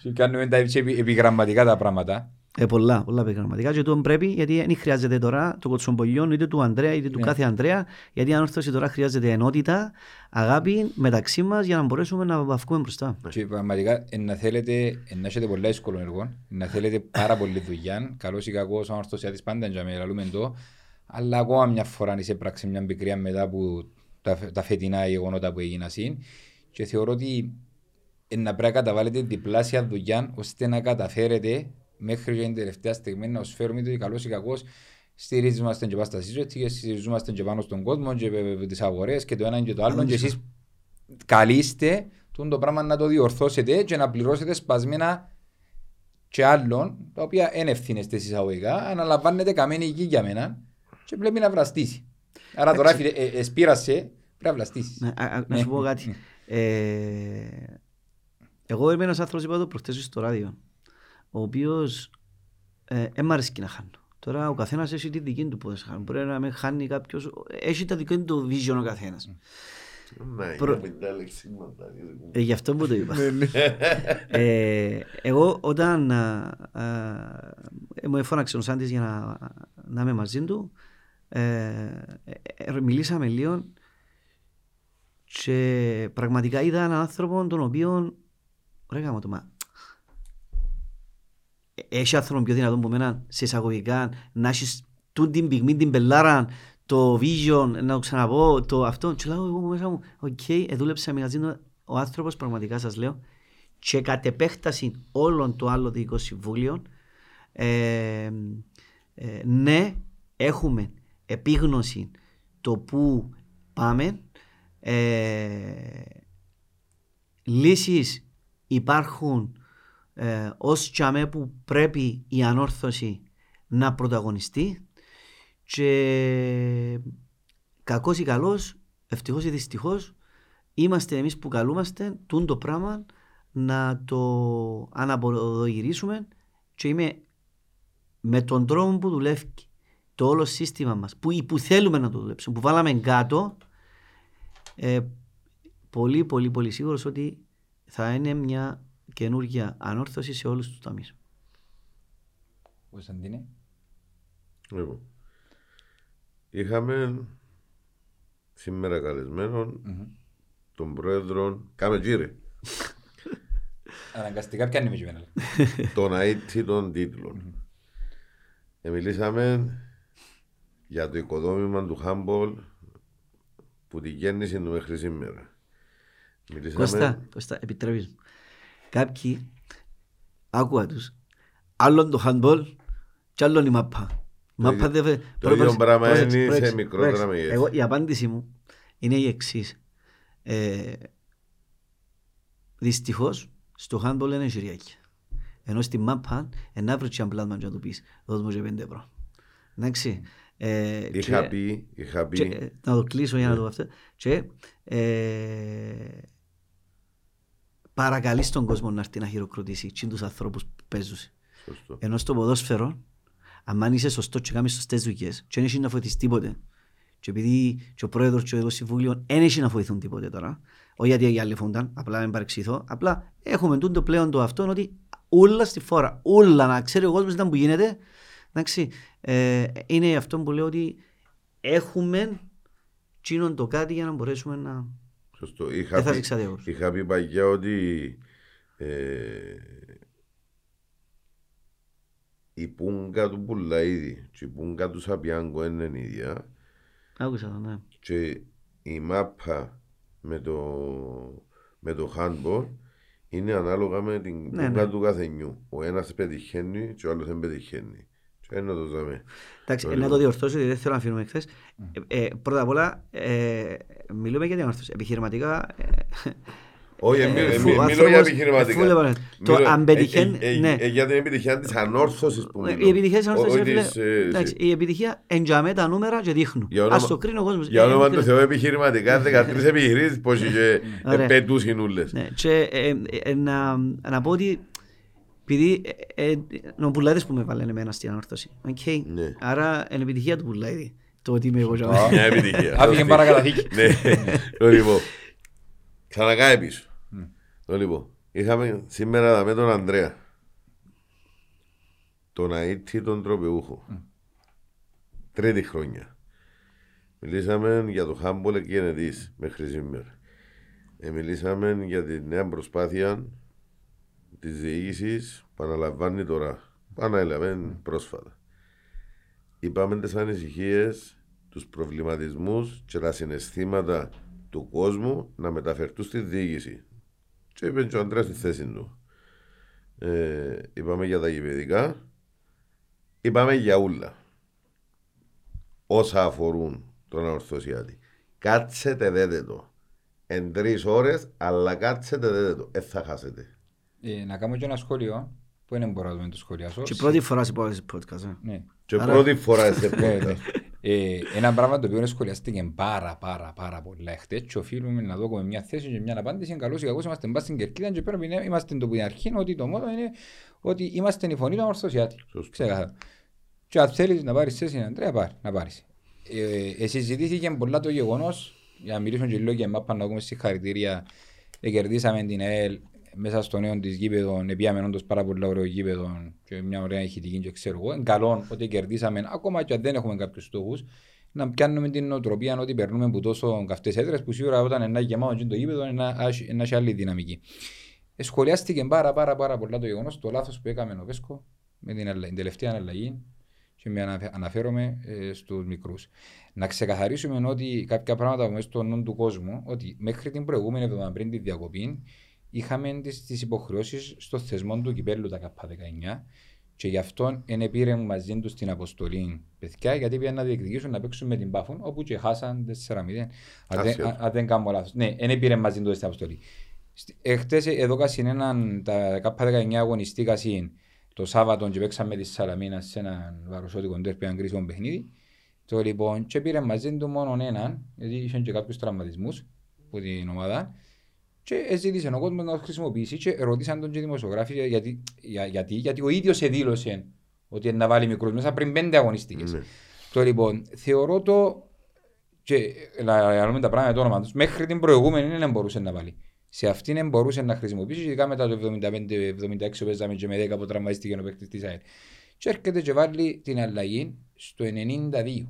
και Κάνουμε τα επι- επιγραμματικά τα πράγματα. Ε, πολλά, πολλά επαγγελματικά και τούτον πρέπει γιατί δεν χρειάζεται τώρα το κοτσομπολιόν είτε του Ανδρέα είτε του Ναι. κάθε Ανδρέα γιατί η ανόρθωση τώρα χρειάζεται ενότητα, αγάπη μεταξύ μας για να μπορέσουμε να βαφκούμε μπροστά. Και πραγματικά ε, να θέλετε, ε, να έχετε πολλά δύσκολο έργο, να θέλετε πάρα πολύ δουλειά, καλός ή κακός, ο ορθωσιάτης πάντα για με λαλούμε το, αλλά ακόμα μια φορά είσαι πράξη μια πικρία μετά από τα, φε- τα φετινά γεγονότα που έγιναν συν και θεωρώ ότι ε, να πρέπει να καταβάλλετε διπλάσια δουλειά ώστε να καταφέρετε μέχρι και την τελευταία στιγμή να ως φέρουμε το ότι καλός ή κακός στηρίζομαστε και πάνω στα σύζωτη και στηρίζομαστε και πάνω στον κόσμο και τις αγορές και το ένα και το άλλο και εσείς καλείστε τούτο το πράγμα να το διορθώσετε και να πληρώσετε σπασμένα και άλλων, τα οποία είναι ευθύνες στις εισαγωγικά, αναλαμβάνετε καμένη γη για μένα και πρέπει να βραστήσει. Άρα τώρα φίλε, ε, ε, σπήρασε, πρέπει να βραστήσεις. Ναι, α- α- Να σου πω Ναι, κάτι. ναι. Ε, Εγώ είμαι ένας άνθρωπος, είπα το προχτές στο ράδιο, ο οποίος ε, δεν μ' αρέσει να χάνω. Τώρα ο καθένας έχει τη δική του πώς χάνει. Μπορεί να με χάνει κάποιος, έχει τα δική του vision ο καθένας. Ναι, Προ- είναι πεντά λεξίματα. Ε, γι' αυτό που το είπα. ε, εγώ όταν α, α, ε, μου έφωναξε ο Σάντης για να, να είμαι μαζί του, ε, ε, ε, μιλήσαμε λίγο και πραγματικά είδα έναν άνθρωπο τον οποίο ρε γαμώτο μα ε, έχει άνθρωπο πιο δυνατό από μένα σε εισαγωγικά να έχεις τούν την πυγμή την πελάρα το vision, να το ξαναπώ, το αυτό. Και λέω εγώ μέσα μου, οκ, ε, δούλεψα μαζί του ο άνθρωπος, πραγματικά σας λέω, και κατ' επέκταση όλων των άλλων διοικών συμβούλιων, ε, ε, ναι, έχουμε επίγνωση το που πάμε, ε, λύσεις υπάρχουν ε, ως τσαμέ που πρέπει η ανόρθωση να πρωταγωνιστεί και κακός ή καλός, ευτυχώς ή δυστυχώς, είμαστε εμείς που καλούμαστε τούν το πράγμα να το αναποδογυρίσουμε και είμαι με τον τρόπο που δουλεύει το όλο σύστημα μας, που, που θέλουμε να το δουλέψουμε, που βάλαμε κάτω, ε, πολύ πολύ πολύ σίγουρος ότι θα είναι μια καινούργια ανόρθωση σε όλους τους τομείς. Κωνσταντίνε. Λοιπόν, είχαμε σήμερα καλεσμένον Μμμ. τον πρόεδρο, κάμε τζίρε, Αναγκαστικά πιάνει με κειμένα. τον αίτη των τίτλων. Ε, μιλήσαμε για το οικοδόμημα του Χάμπολ που τη γέννησε του μέχρι σήμερα. Μιλήσαμε... Κώστα, Κώστα, επιτρέπεις μου. Κάποιοι, άκουα τους, άλλον το handball και άλλον η μάπα. Η μάπα δεν φε- το ίδιο πρόσεξε, πράγμα πρόσεξε, είναι σε πρόσεξε, μικρότερα πρόσεξε. μεγέθη. Εγώ, η απάντηση μου είναι η εξής. Ε, δυστυχώς, στο handball είναι γυριάκια. Ενώ στη μάπα, ένα βρει ένα πλάσμα και να του πεις, δώσ' μου και πέντε ευρώ. Εντάξει. Ε, Είχα και- πει, είχα πει, και, ε, να το κλείσω για να το αυτό. Και ε, παρακαλείς τον κόσμο να έρθει να χειροκροτήσει και τους ανθρώπους που παίζουν. σωστό. Ενώ στο ποδόσφαιρο, αν είσαι σωστός και κάνεις σωστές δουλειές και δεν έχεις να βοηθήσει τίποτε και επειδή και ο πρόεδρος και ο συμβούλιος δεν έχεις να βοηθούν τίποτε τώρα, όχι γιατί οι άλλοι φούνταν, απλά μην παρεξηθώ, απλά έχουμε τούτο πλέον το αυτό ότι όλα στη φορά, όλα να ξέρει ο κόσμος ήταν που γίνεται, εντάξει, ε, είναι αυτό που λέω ότι έχουμε τσίνον το κάτι για να μπορέσουμε να... Σωστό. Είχα, Δεν θα πει, δείξα διάφορος. είχα πει παγιά ότι ε, η πούγκα του Πουλαίδη και η πούγκα του Σαπιάνκο είναι η ίδια Άκουσα το, ναι. και η μάπα με το, με το handball είναι ανάλογα με την Ναι, πούγκα ναι. του καθενιού. Ο ένας πετυχαίνει και ο άλλος δεν πετυχαίνει. Και είναι να το δούμε. Εντάξει, Το να το λίγο. διορθώσω, γιατί δεν θέλω να αφήνουμε εχθέ. Ε, πρώτα απ' όλα, ε, μιλούμε για διαμόρφωση. Επιχειρηματικά. Ε, Όχι, ε, ε, μι- φου- μι- ο μιλώ για άνθρωπος- επιχειρηματικά. ε, φου, λέμε, Το Μιλώ- αν πετυχαίνει. ε, ε, ναι. ε, Για την επιτυχία της ανόρθωσης που Ε, μιλώ. Η επιτυχία της ανόρθωσης, Όχι ρε της, φίλε, ε, εντάξει, η επιτυχία εντιαμέ τα νούμερα και δείχνουν. Για όνομα- Ας το κρίνει ο κόσμος. Για Ε, όνομα φίλε. του Θεού επιχειρηματικά 13 επιχειρήσεις πως είχε Ωραία. πετούς οι νουλές. Ναι, και ε, ε, να, να πω ότι επειδή ε, ε, είναι ο Πουλάδης που με βάλει εμένα στην ανόρθωση. οκ. Ναι. Άρα είναι επιτυχία του Πουλάδη. Το ότι είμαι εγώ. και- Μια επιτυχία. Άφηγε παρακαταθήκη. Ναι. Το λοιπόν. Ξανακάει πίσω. Μμ. Το λοιπόν. Είχαμε σήμερα με τον Ανδρέα. Τον Αΐτη τον τροπεούχο. Τρίτη χρόνια. Μιλήσαμε για το Χάμπολ και γενετής μέχρι σήμερα. Ε, μιλήσαμε για τη νέα προσπάθεια της διοίκησης που αναλαμβάνει τώρα. Που ανέλαβε πρόσφατα. Είπαμε τις ανησυχίες, τους προβληματισμούς και τα συναισθήματα του κόσμου να μεταφερθούν στη διοίκηση. Και είπε και ο Αντρέας στη θέση του. Ε, είπαμε για τα γηπαιδικά. Είπαμε για ούλα. Όσα αφορούν τον Ορθωσιάτη. Κάτσετε δέτε το. Εν τρεις ώρες, αλλά κάτσετε δέτε το. Ε, θα χάσετε. Ε, να κάνω και ένα σχόλιο που δεν μπορώ να το σχολιάσω. Και πρώτη φορά σε πω σε podcast. ε. Ναι. Και Άρα- πρώτη φορά σε Ναι, ναι. podcast. Ε, ένα πράγμα το οποίο σχολιάστηκε πάρα πάρα πάρα πολλά εχθές και οφείλουμε να δούμε μια θέση και μια απάντηση. Καλώς ή κακώς είμαστε μπας στην κερκίδα και πρέπει να είμαστε το που είναι αρχή ότι το μότο είναι ότι είμαστε η φωνή των Ορθωσιάτη. Σωστό. Ξεκάθαρα. Και αν θέλεις να πάρεις θέση, Αντρέα, πάρει, να πάρεις. Ε, ε, συζητήθηκε πολλά το γεγονός, για να μιλήσουμε και λίγο για μάπα να πούμε συγχαρητήρια, ε, κερδίσαμε την ΕΕΛ μέσα στο νέο της γήπεδο, επίαμε όντως πάρα πολύ ωραίο γήπεδο και μια ωραία ηχητική και ξέρω εγώ. Είναι καλό ότι κερδίσαμε, ακόμα και αν δεν έχουμε κάποιους στόχους, να πιάνουμε την νοοτροπία ότι περνούμε από τόσο καυτές έδρες που σίγουρα όταν είναι γεμάτο και το γήπεδο είναι να έχει- να έχει άλλη δυναμική. Ε, σχολιάστηκε πάρα, πάρα, πάρα πολλά το γεγονός, το λάθος που έκαμε ο Βέσκο με την, αλλα- την τελευταία αλλαγή και με αναφε- αναφέρομαι ε, στους μικρούς. Να ξεκαθαρίσουμε ότι κάποια πράγματα που μέσα στο νου του κόσμου, ότι μέχρι την προηγούμενη εβδομάδα πριν τη διακοπή, είχαμε τις, τις υποχρεώσεις στο θεσμό του κυπέλου τα ΚΑΠΑ19 και γι' αυτό δεν πήρε μαζί τους την αποστολή παιδιά, γιατί πήγαν να διεκδικήσουν να παίξουν με την Πάφων, όπου και χάσαν 4-0. Αν δεν- Άσιο. αν- αν δεν κάνω λάθος. Ναι, δεν πήρε μαζί τους στην αποστολή. Στι- Εχθές εδώ κάσιν έναν, τα ΚΑΠΑ19 αγωνιστή κάσιν το Σάββατο και παίξαμε τη Σαλαμίνα σε έναν βαροσότικο ντέρπι, έναν κρίσιμο παιχνίδι. Το λοιπόν, και πήρε μαζί του μόνο έναν, γιατί είχαν και κάποιους τραυματισμούς από την ομάδα. Και ζήτησε ο κόσμος να το χρησιμοποιήσει και ρωτήσαν τον και οι δημοσιογράφοι γιατί, για, γιατί, γιατί ο ίδιος εδήλωσε ότι είναι να βάλει μικρούς μέσα πριν πέντε αγωνιστικές. Ναι. Το λοιπόν, θεωρώ το και να λέμε τα πράγματα το όνομα τους, μέχρι την προηγούμενη δεν μπορούσε να βάλει. Σε αυτήν δεν μπορούσε να χρησιμοποιήσει, ειδικά μετά το 75-76 που παίζαμε και με 10 που τραυματίστηκε ο παίκτης της ΑΕΛ. Και έρχεται και βάλει την αλλαγή στο 92.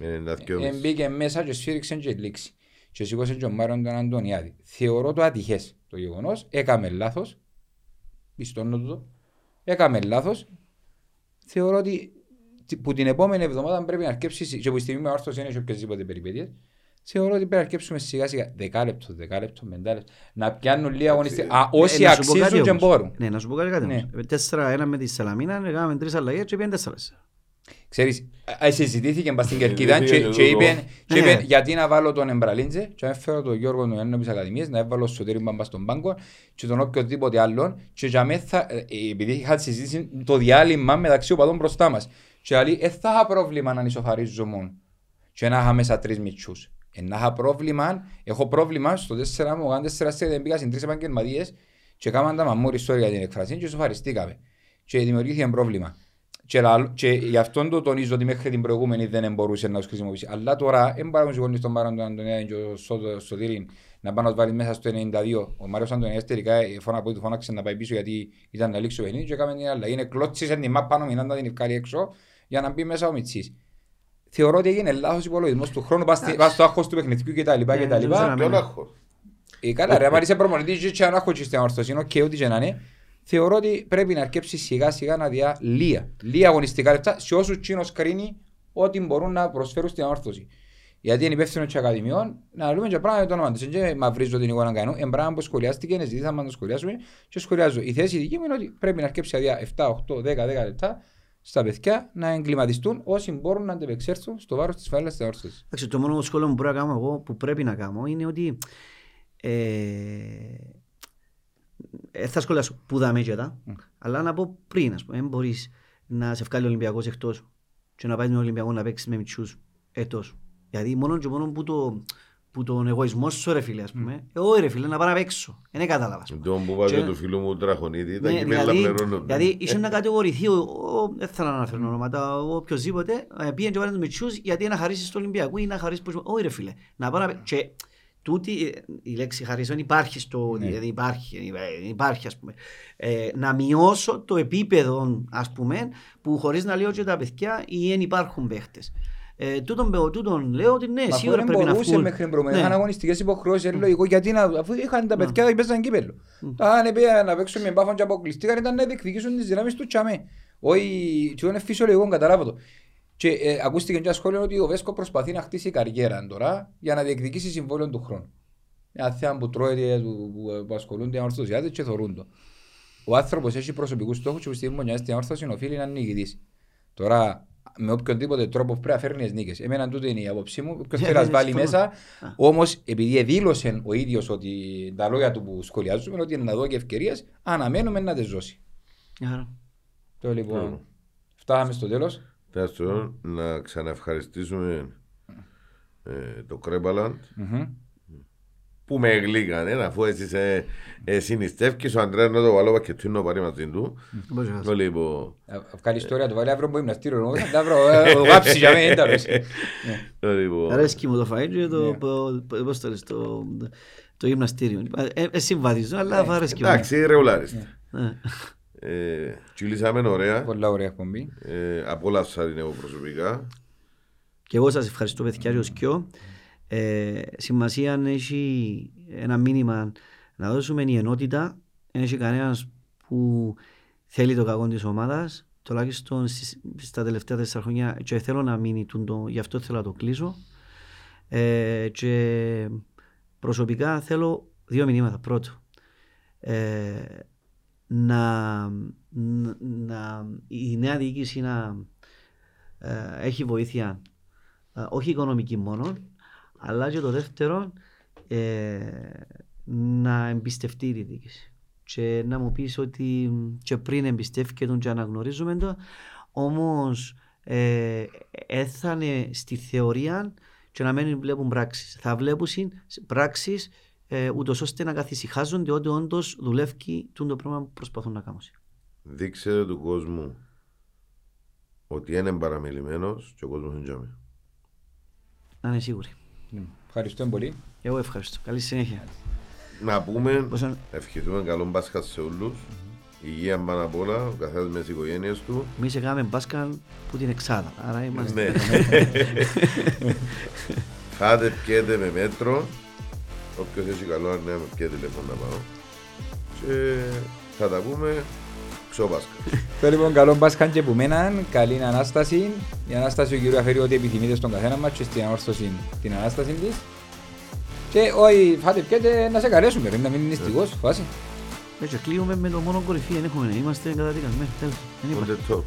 92,5. Ε, μπήκε μέσα και σφύριξε και λήξη. Και σήκωσε και ο Μάριον τον Αντωνιάδη. Θεωρώ το ατυχές το γεγονός. Έκαμε λάθος. Πιστώνω το. Έκαμε λάθος. Θεωρώ ότι τι- που την επόμενη εβδομάδα πρέπει να αρκέψεις και που η στιγμή με όρθος είναι και οποιασδήποτε περιπέτειες. Θεωρώ ότι πρέπει να αρκέψουμε σιγά σιγά δεκάλεπτο, δεκάλεπτο, πεντάλεπτο. Να πιάνουν λίγα αγωνιστές. Α, όσοι Ε, να σου πω κάτι αξίζουν και όμως. μπορούν. Ναι, να σου πω κάτι κάτι Ναι. όμως. Ε, Τέσσερα ένα με τη Σαλαμίνα, έκαναμε τρεις αλλαγές και πήγαν τέσσερα. Ξέρεις, α, συζητήθηκε μπας στην Κερκίδα και, Συζητήθηκε και το- είπε, και Ναι. είπε γιατί να βάλω τον Εμπραλίντζε και να έφερω τον Γιώργο του Ιωάννου της Ακαδημίας, να έβαλω Σωτήρη Μπαμπάς στον πάγκο και τον οποιοδήποτε άλλον και για μέ θα, ε, επειδή είχα συζήτηση το διάλειμμα μεταξύ οπαδών μπροστά μας και λέει, ε, θα είχα πρόβλημα να ισοφαρίζομαι και να είχα μέσα τρεις μητσούς. Ε, να είχα πρόβλημα, έχω πρόβλημα στο 4 μου, αν 4 στέλνει δεν πήγα σε τρεις επαγγελματίες και κάμαν τα μαμούρι ιστορία για την εκφρασία και ισοφαριστήκαμε. Και δημιουργήθηκε πρόβλημα. Και, λαλ- και γι' αυτό το τονίζω ότι μέχρι την προηγούμενη δεν μπορούσε να τους χρησιμοποιήσει. Αλλά τώρα δεν μπορούμε να σηκώνει στον Μάριο τον Αντωνία και ο Σο- Σωτήριν να πάνε να τους βάλει μέσα στο 92. Ο Μάριος Αντωνίας τελικά ε, φώνα που του φώναξε να πάει πίσω γιατί ήταν να λήξει ο παιχνίδι και έκαμε την άλλα. Είναι κλώτσισε την μάπα πάνω μηνάντα την ευκάλη έξω για να μπει μέσα ο Μιτσής. Θεωρώ ότι έγινε λάθος υπολογισμός του χρόνου πας στη- πας στο άγχος του παιχνιδιού κτλ. Ε, δεν κτλ. ξέρω. Ποιον άγχος. Ε, καλά ρε, αν είσαι προπονητής και αν έχω και στην ορθοσύνη, οκ, ό,τι και να είναι, θεωρώ ότι πρέπει να αρκέψει σιγά σιγά να διά λία, λία αγωνιστικά λεπτά σε όσους τσίνος κρίνει ότι μπορούν να προσφέρουν στην όρθωση. Γιατί είναι υπεύθυνο της Ακαδημιών, να λέμε και πράγματα το όνομα της. Και μαυρίζω την εικόνα κανού. Εν πράγμα που σχολιάστηκε, ναι, ζητήσαμε να το σχολιάσουμε και σχολιάζω. Η θέση δική μου είναι ότι πρέπει να αρκέψει αδειά 7, 8, 10, 10 λεπτά στα παιδιά να εγκληματιστούν όσοι μπορούν να αντεπεξέλθουν στο βάρος της φάλας της όρθωσης. Εντάξει, το μόνο σχόλιο που μπορώ να κάνω εγώ, που πρέπει να κάνω, είναι ότι ε, ε, θα σχολιάσω που δάμε και τα, αλλά να πω πριν, ας πούμε, δεν μπορείς να σε βγάλει ο Ολυμπιακός εκτός και να πάει τον Ολυμπιακό να παίξεις με μητσούς έτος. Γιατί μόνο και μόνο που, το, που τον εγωισμό σου ρε φίλε, ας πούμε, εγώ ρε φίλε να πάω να παίξω. Δεν κατάλαβα. ας πούμε. Τον που βάζει Και- του φίλου μου Τραχονίδη, τα Ναι, κυπέλα δηλαδή, πληρώνονται. δηλαδή είσαι να κατηγορηθεί, ο- ο- δεν θέλω να αναφέρω ονόματα, ο οποιοςδήποτε, ε, πήγαινε και βάλει τους μητσούς γιατί να χαρίσεις στο Ολυμπιακό ή να χαρίσεις προς... Όχι ρε φίλε, να πάω να... παί- Και τούτη, ε, η λέξη χαρίσεων υπάρχει στο... Ναι. Δηλαδή υπάρχει, ε, υπάρχει ας πούμε. Ε, να μειώσω το επίπεδο ας πούμε που χωρίς να λέω και τα παιδιά ή δεν υπάρχουν παίχτες. Ε, τούτον, παι- τούτον λέω ότι ναι, Μα σίγουρα δεν πρέπει να μπορούσε βγουν. μέχρι την προηγούμενη. Ναι. Είχαν αγωνιστικές υποχρεώσεις, είναι λογικό. Γιατί να, αφού είχαν τα παιδιά που παίζαν κύπελλο. Αν πήγαν να παίξουν με μπάφον και αποκλειστήκαν ήταν να διεκδικήσουν τις δυνάμεις τους τσαμέ. Όχι, και είναι φυσιολογικό, καταλάβω το. Και ε, ακούστηκε και ένα σχόλιο ότι ο Βέσκο προσπαθεί να χτίσει καριέρα τώρα για να διεκδικήσει συμβόλαιο του χρόνου. Μια θέα που τρώει, που, που, που ασχολούνται με ορθωσιάτες και θωρούν το. Ο άνθρωπος έχει προσωπικούς στόχους και που στιγμή που νοιάζει την όρθωση οφείλει να είναι νικητής. Τώρα, με οποιονδήποτε τρόπο πρέπει να φέρνει τις νίκες. Εμένα τούτο είναι η άποψή μου. Ποιος Ναι, θέλει να ναι, βάλει συμφωνώ. μέσα. Α. Όμως, επειδή δήλωσε ο ίδιος ότι τα λόγια του που σχολιάζουμε ότι είναι να δω και ευκαιρίες, αναμένουμε να τις ζώσει. Μια χαρά. Το λοιπόν, Mm. φτάσαμε στο τέλος. Δεύτερον, να ξαναευχαριστήσουμε ε, το Κρέμπαλαντ Μμμ. που με εγλίγανε αφού εσύ σε, ε, συνιστεύκεις ο Αντρέας να το βάλω πακετίνο πάρει μαζί του. Πώς να Το λοιπόν, Ε, Βγάλει ιστορία του βάλει αύριο που γυμναστήριο. Εγώ θα τα βρω, ε, το γράψει για μένα, ένταλος. το λοιπόν. Αρέσκει μου το φαΐ και το, Ναι. πο- πο- πώς το λες, το, το γυμναστήριο. Ε, ε, συμβαδίζω, αλλά αρέσκει μου. Εντάξει, ρεουλάριστα. Ναι. Ε, Τσιλήσαμε ωραία. Πολλά ωραία εκπομπή. Ε, απόλαυσα την εγώ προσωπικά. Και εγώ σας ευχαριστώ παιδιά και ως κοιό. Ε, σημασία έχει ένα μήνυμα να δώσουμε η ενότητα. Δεν έχει κανένας που θέλει το κακό της ομάδας. Τουλάχιστον στις- στα τελευταία τέσσερα χρόνια και θέλω να μείνει τούτο, γι' αυτό θέλω να το κλείσω. Ε, και προσωπικά θέλω δύο μηνύματα. Πρώτο, ε, να, να, να- η νέα διοίκηση να ε, έχει βοήθεια ε, όχι οικονομική μόνο, αλλά και το δεύτερο ε, να εμπιστευτεί τη διοίκηση. Και να μου πεις ότι και πριν εμπιστεύει τον και αναγνωρίζουμε το, όμως ε, έθανε στη θεωρία και να μην βλέπουν πράξεις. Θα βλέπουν πράξεις ε, ούτως ώστε να καθησυχάζονται ότι όντως δουλεύει το πράγμα που προσπαθούν να κάνουν. Δείξε του κόσμου ότι είναι παραμελημένος και ο κόσμος είναι τζάμι. Να είναι σίγουροι. Ευχαριστώ πολύ. Εγώ ευχαριστώ. Καλή συνέχεια. Να πούμε, Πόσο- ευχηθούμε καλό Πάσχα σε όλους. Υγεία πάνω απ' όλα, ο καθένας με τις οικογένειες του. Εμείς έκαναμε μπάσκα που την εξάδα. Άρα είμαστε. Ναι. Φάτε, πιέτε με μέτρο. Όποιος έχει καλό αρνέα με πιέτε τηλέφωνο να πάω. Και θα τα πούμε ξόπασκα. Το λοιπόν καλό Πάσχαν και που μέναν, καλή Ανάσταση. Η Ανάσταση ο κύριου αφαιρεί ό,τι επιθυμείτε στον καθένα μας και στην ανόρθωση την Ανάσταση της. Και όχι, φάτε πιέτε να σε καλέσουμε, ρε, να μην είναι νηστικός, φάση. Έτσι, κλείουμε με το μόνο κορυφή. Δεν έχουμε. Είμαστε καταδικασμένοι. Τέλος. Δεν υπάρχει.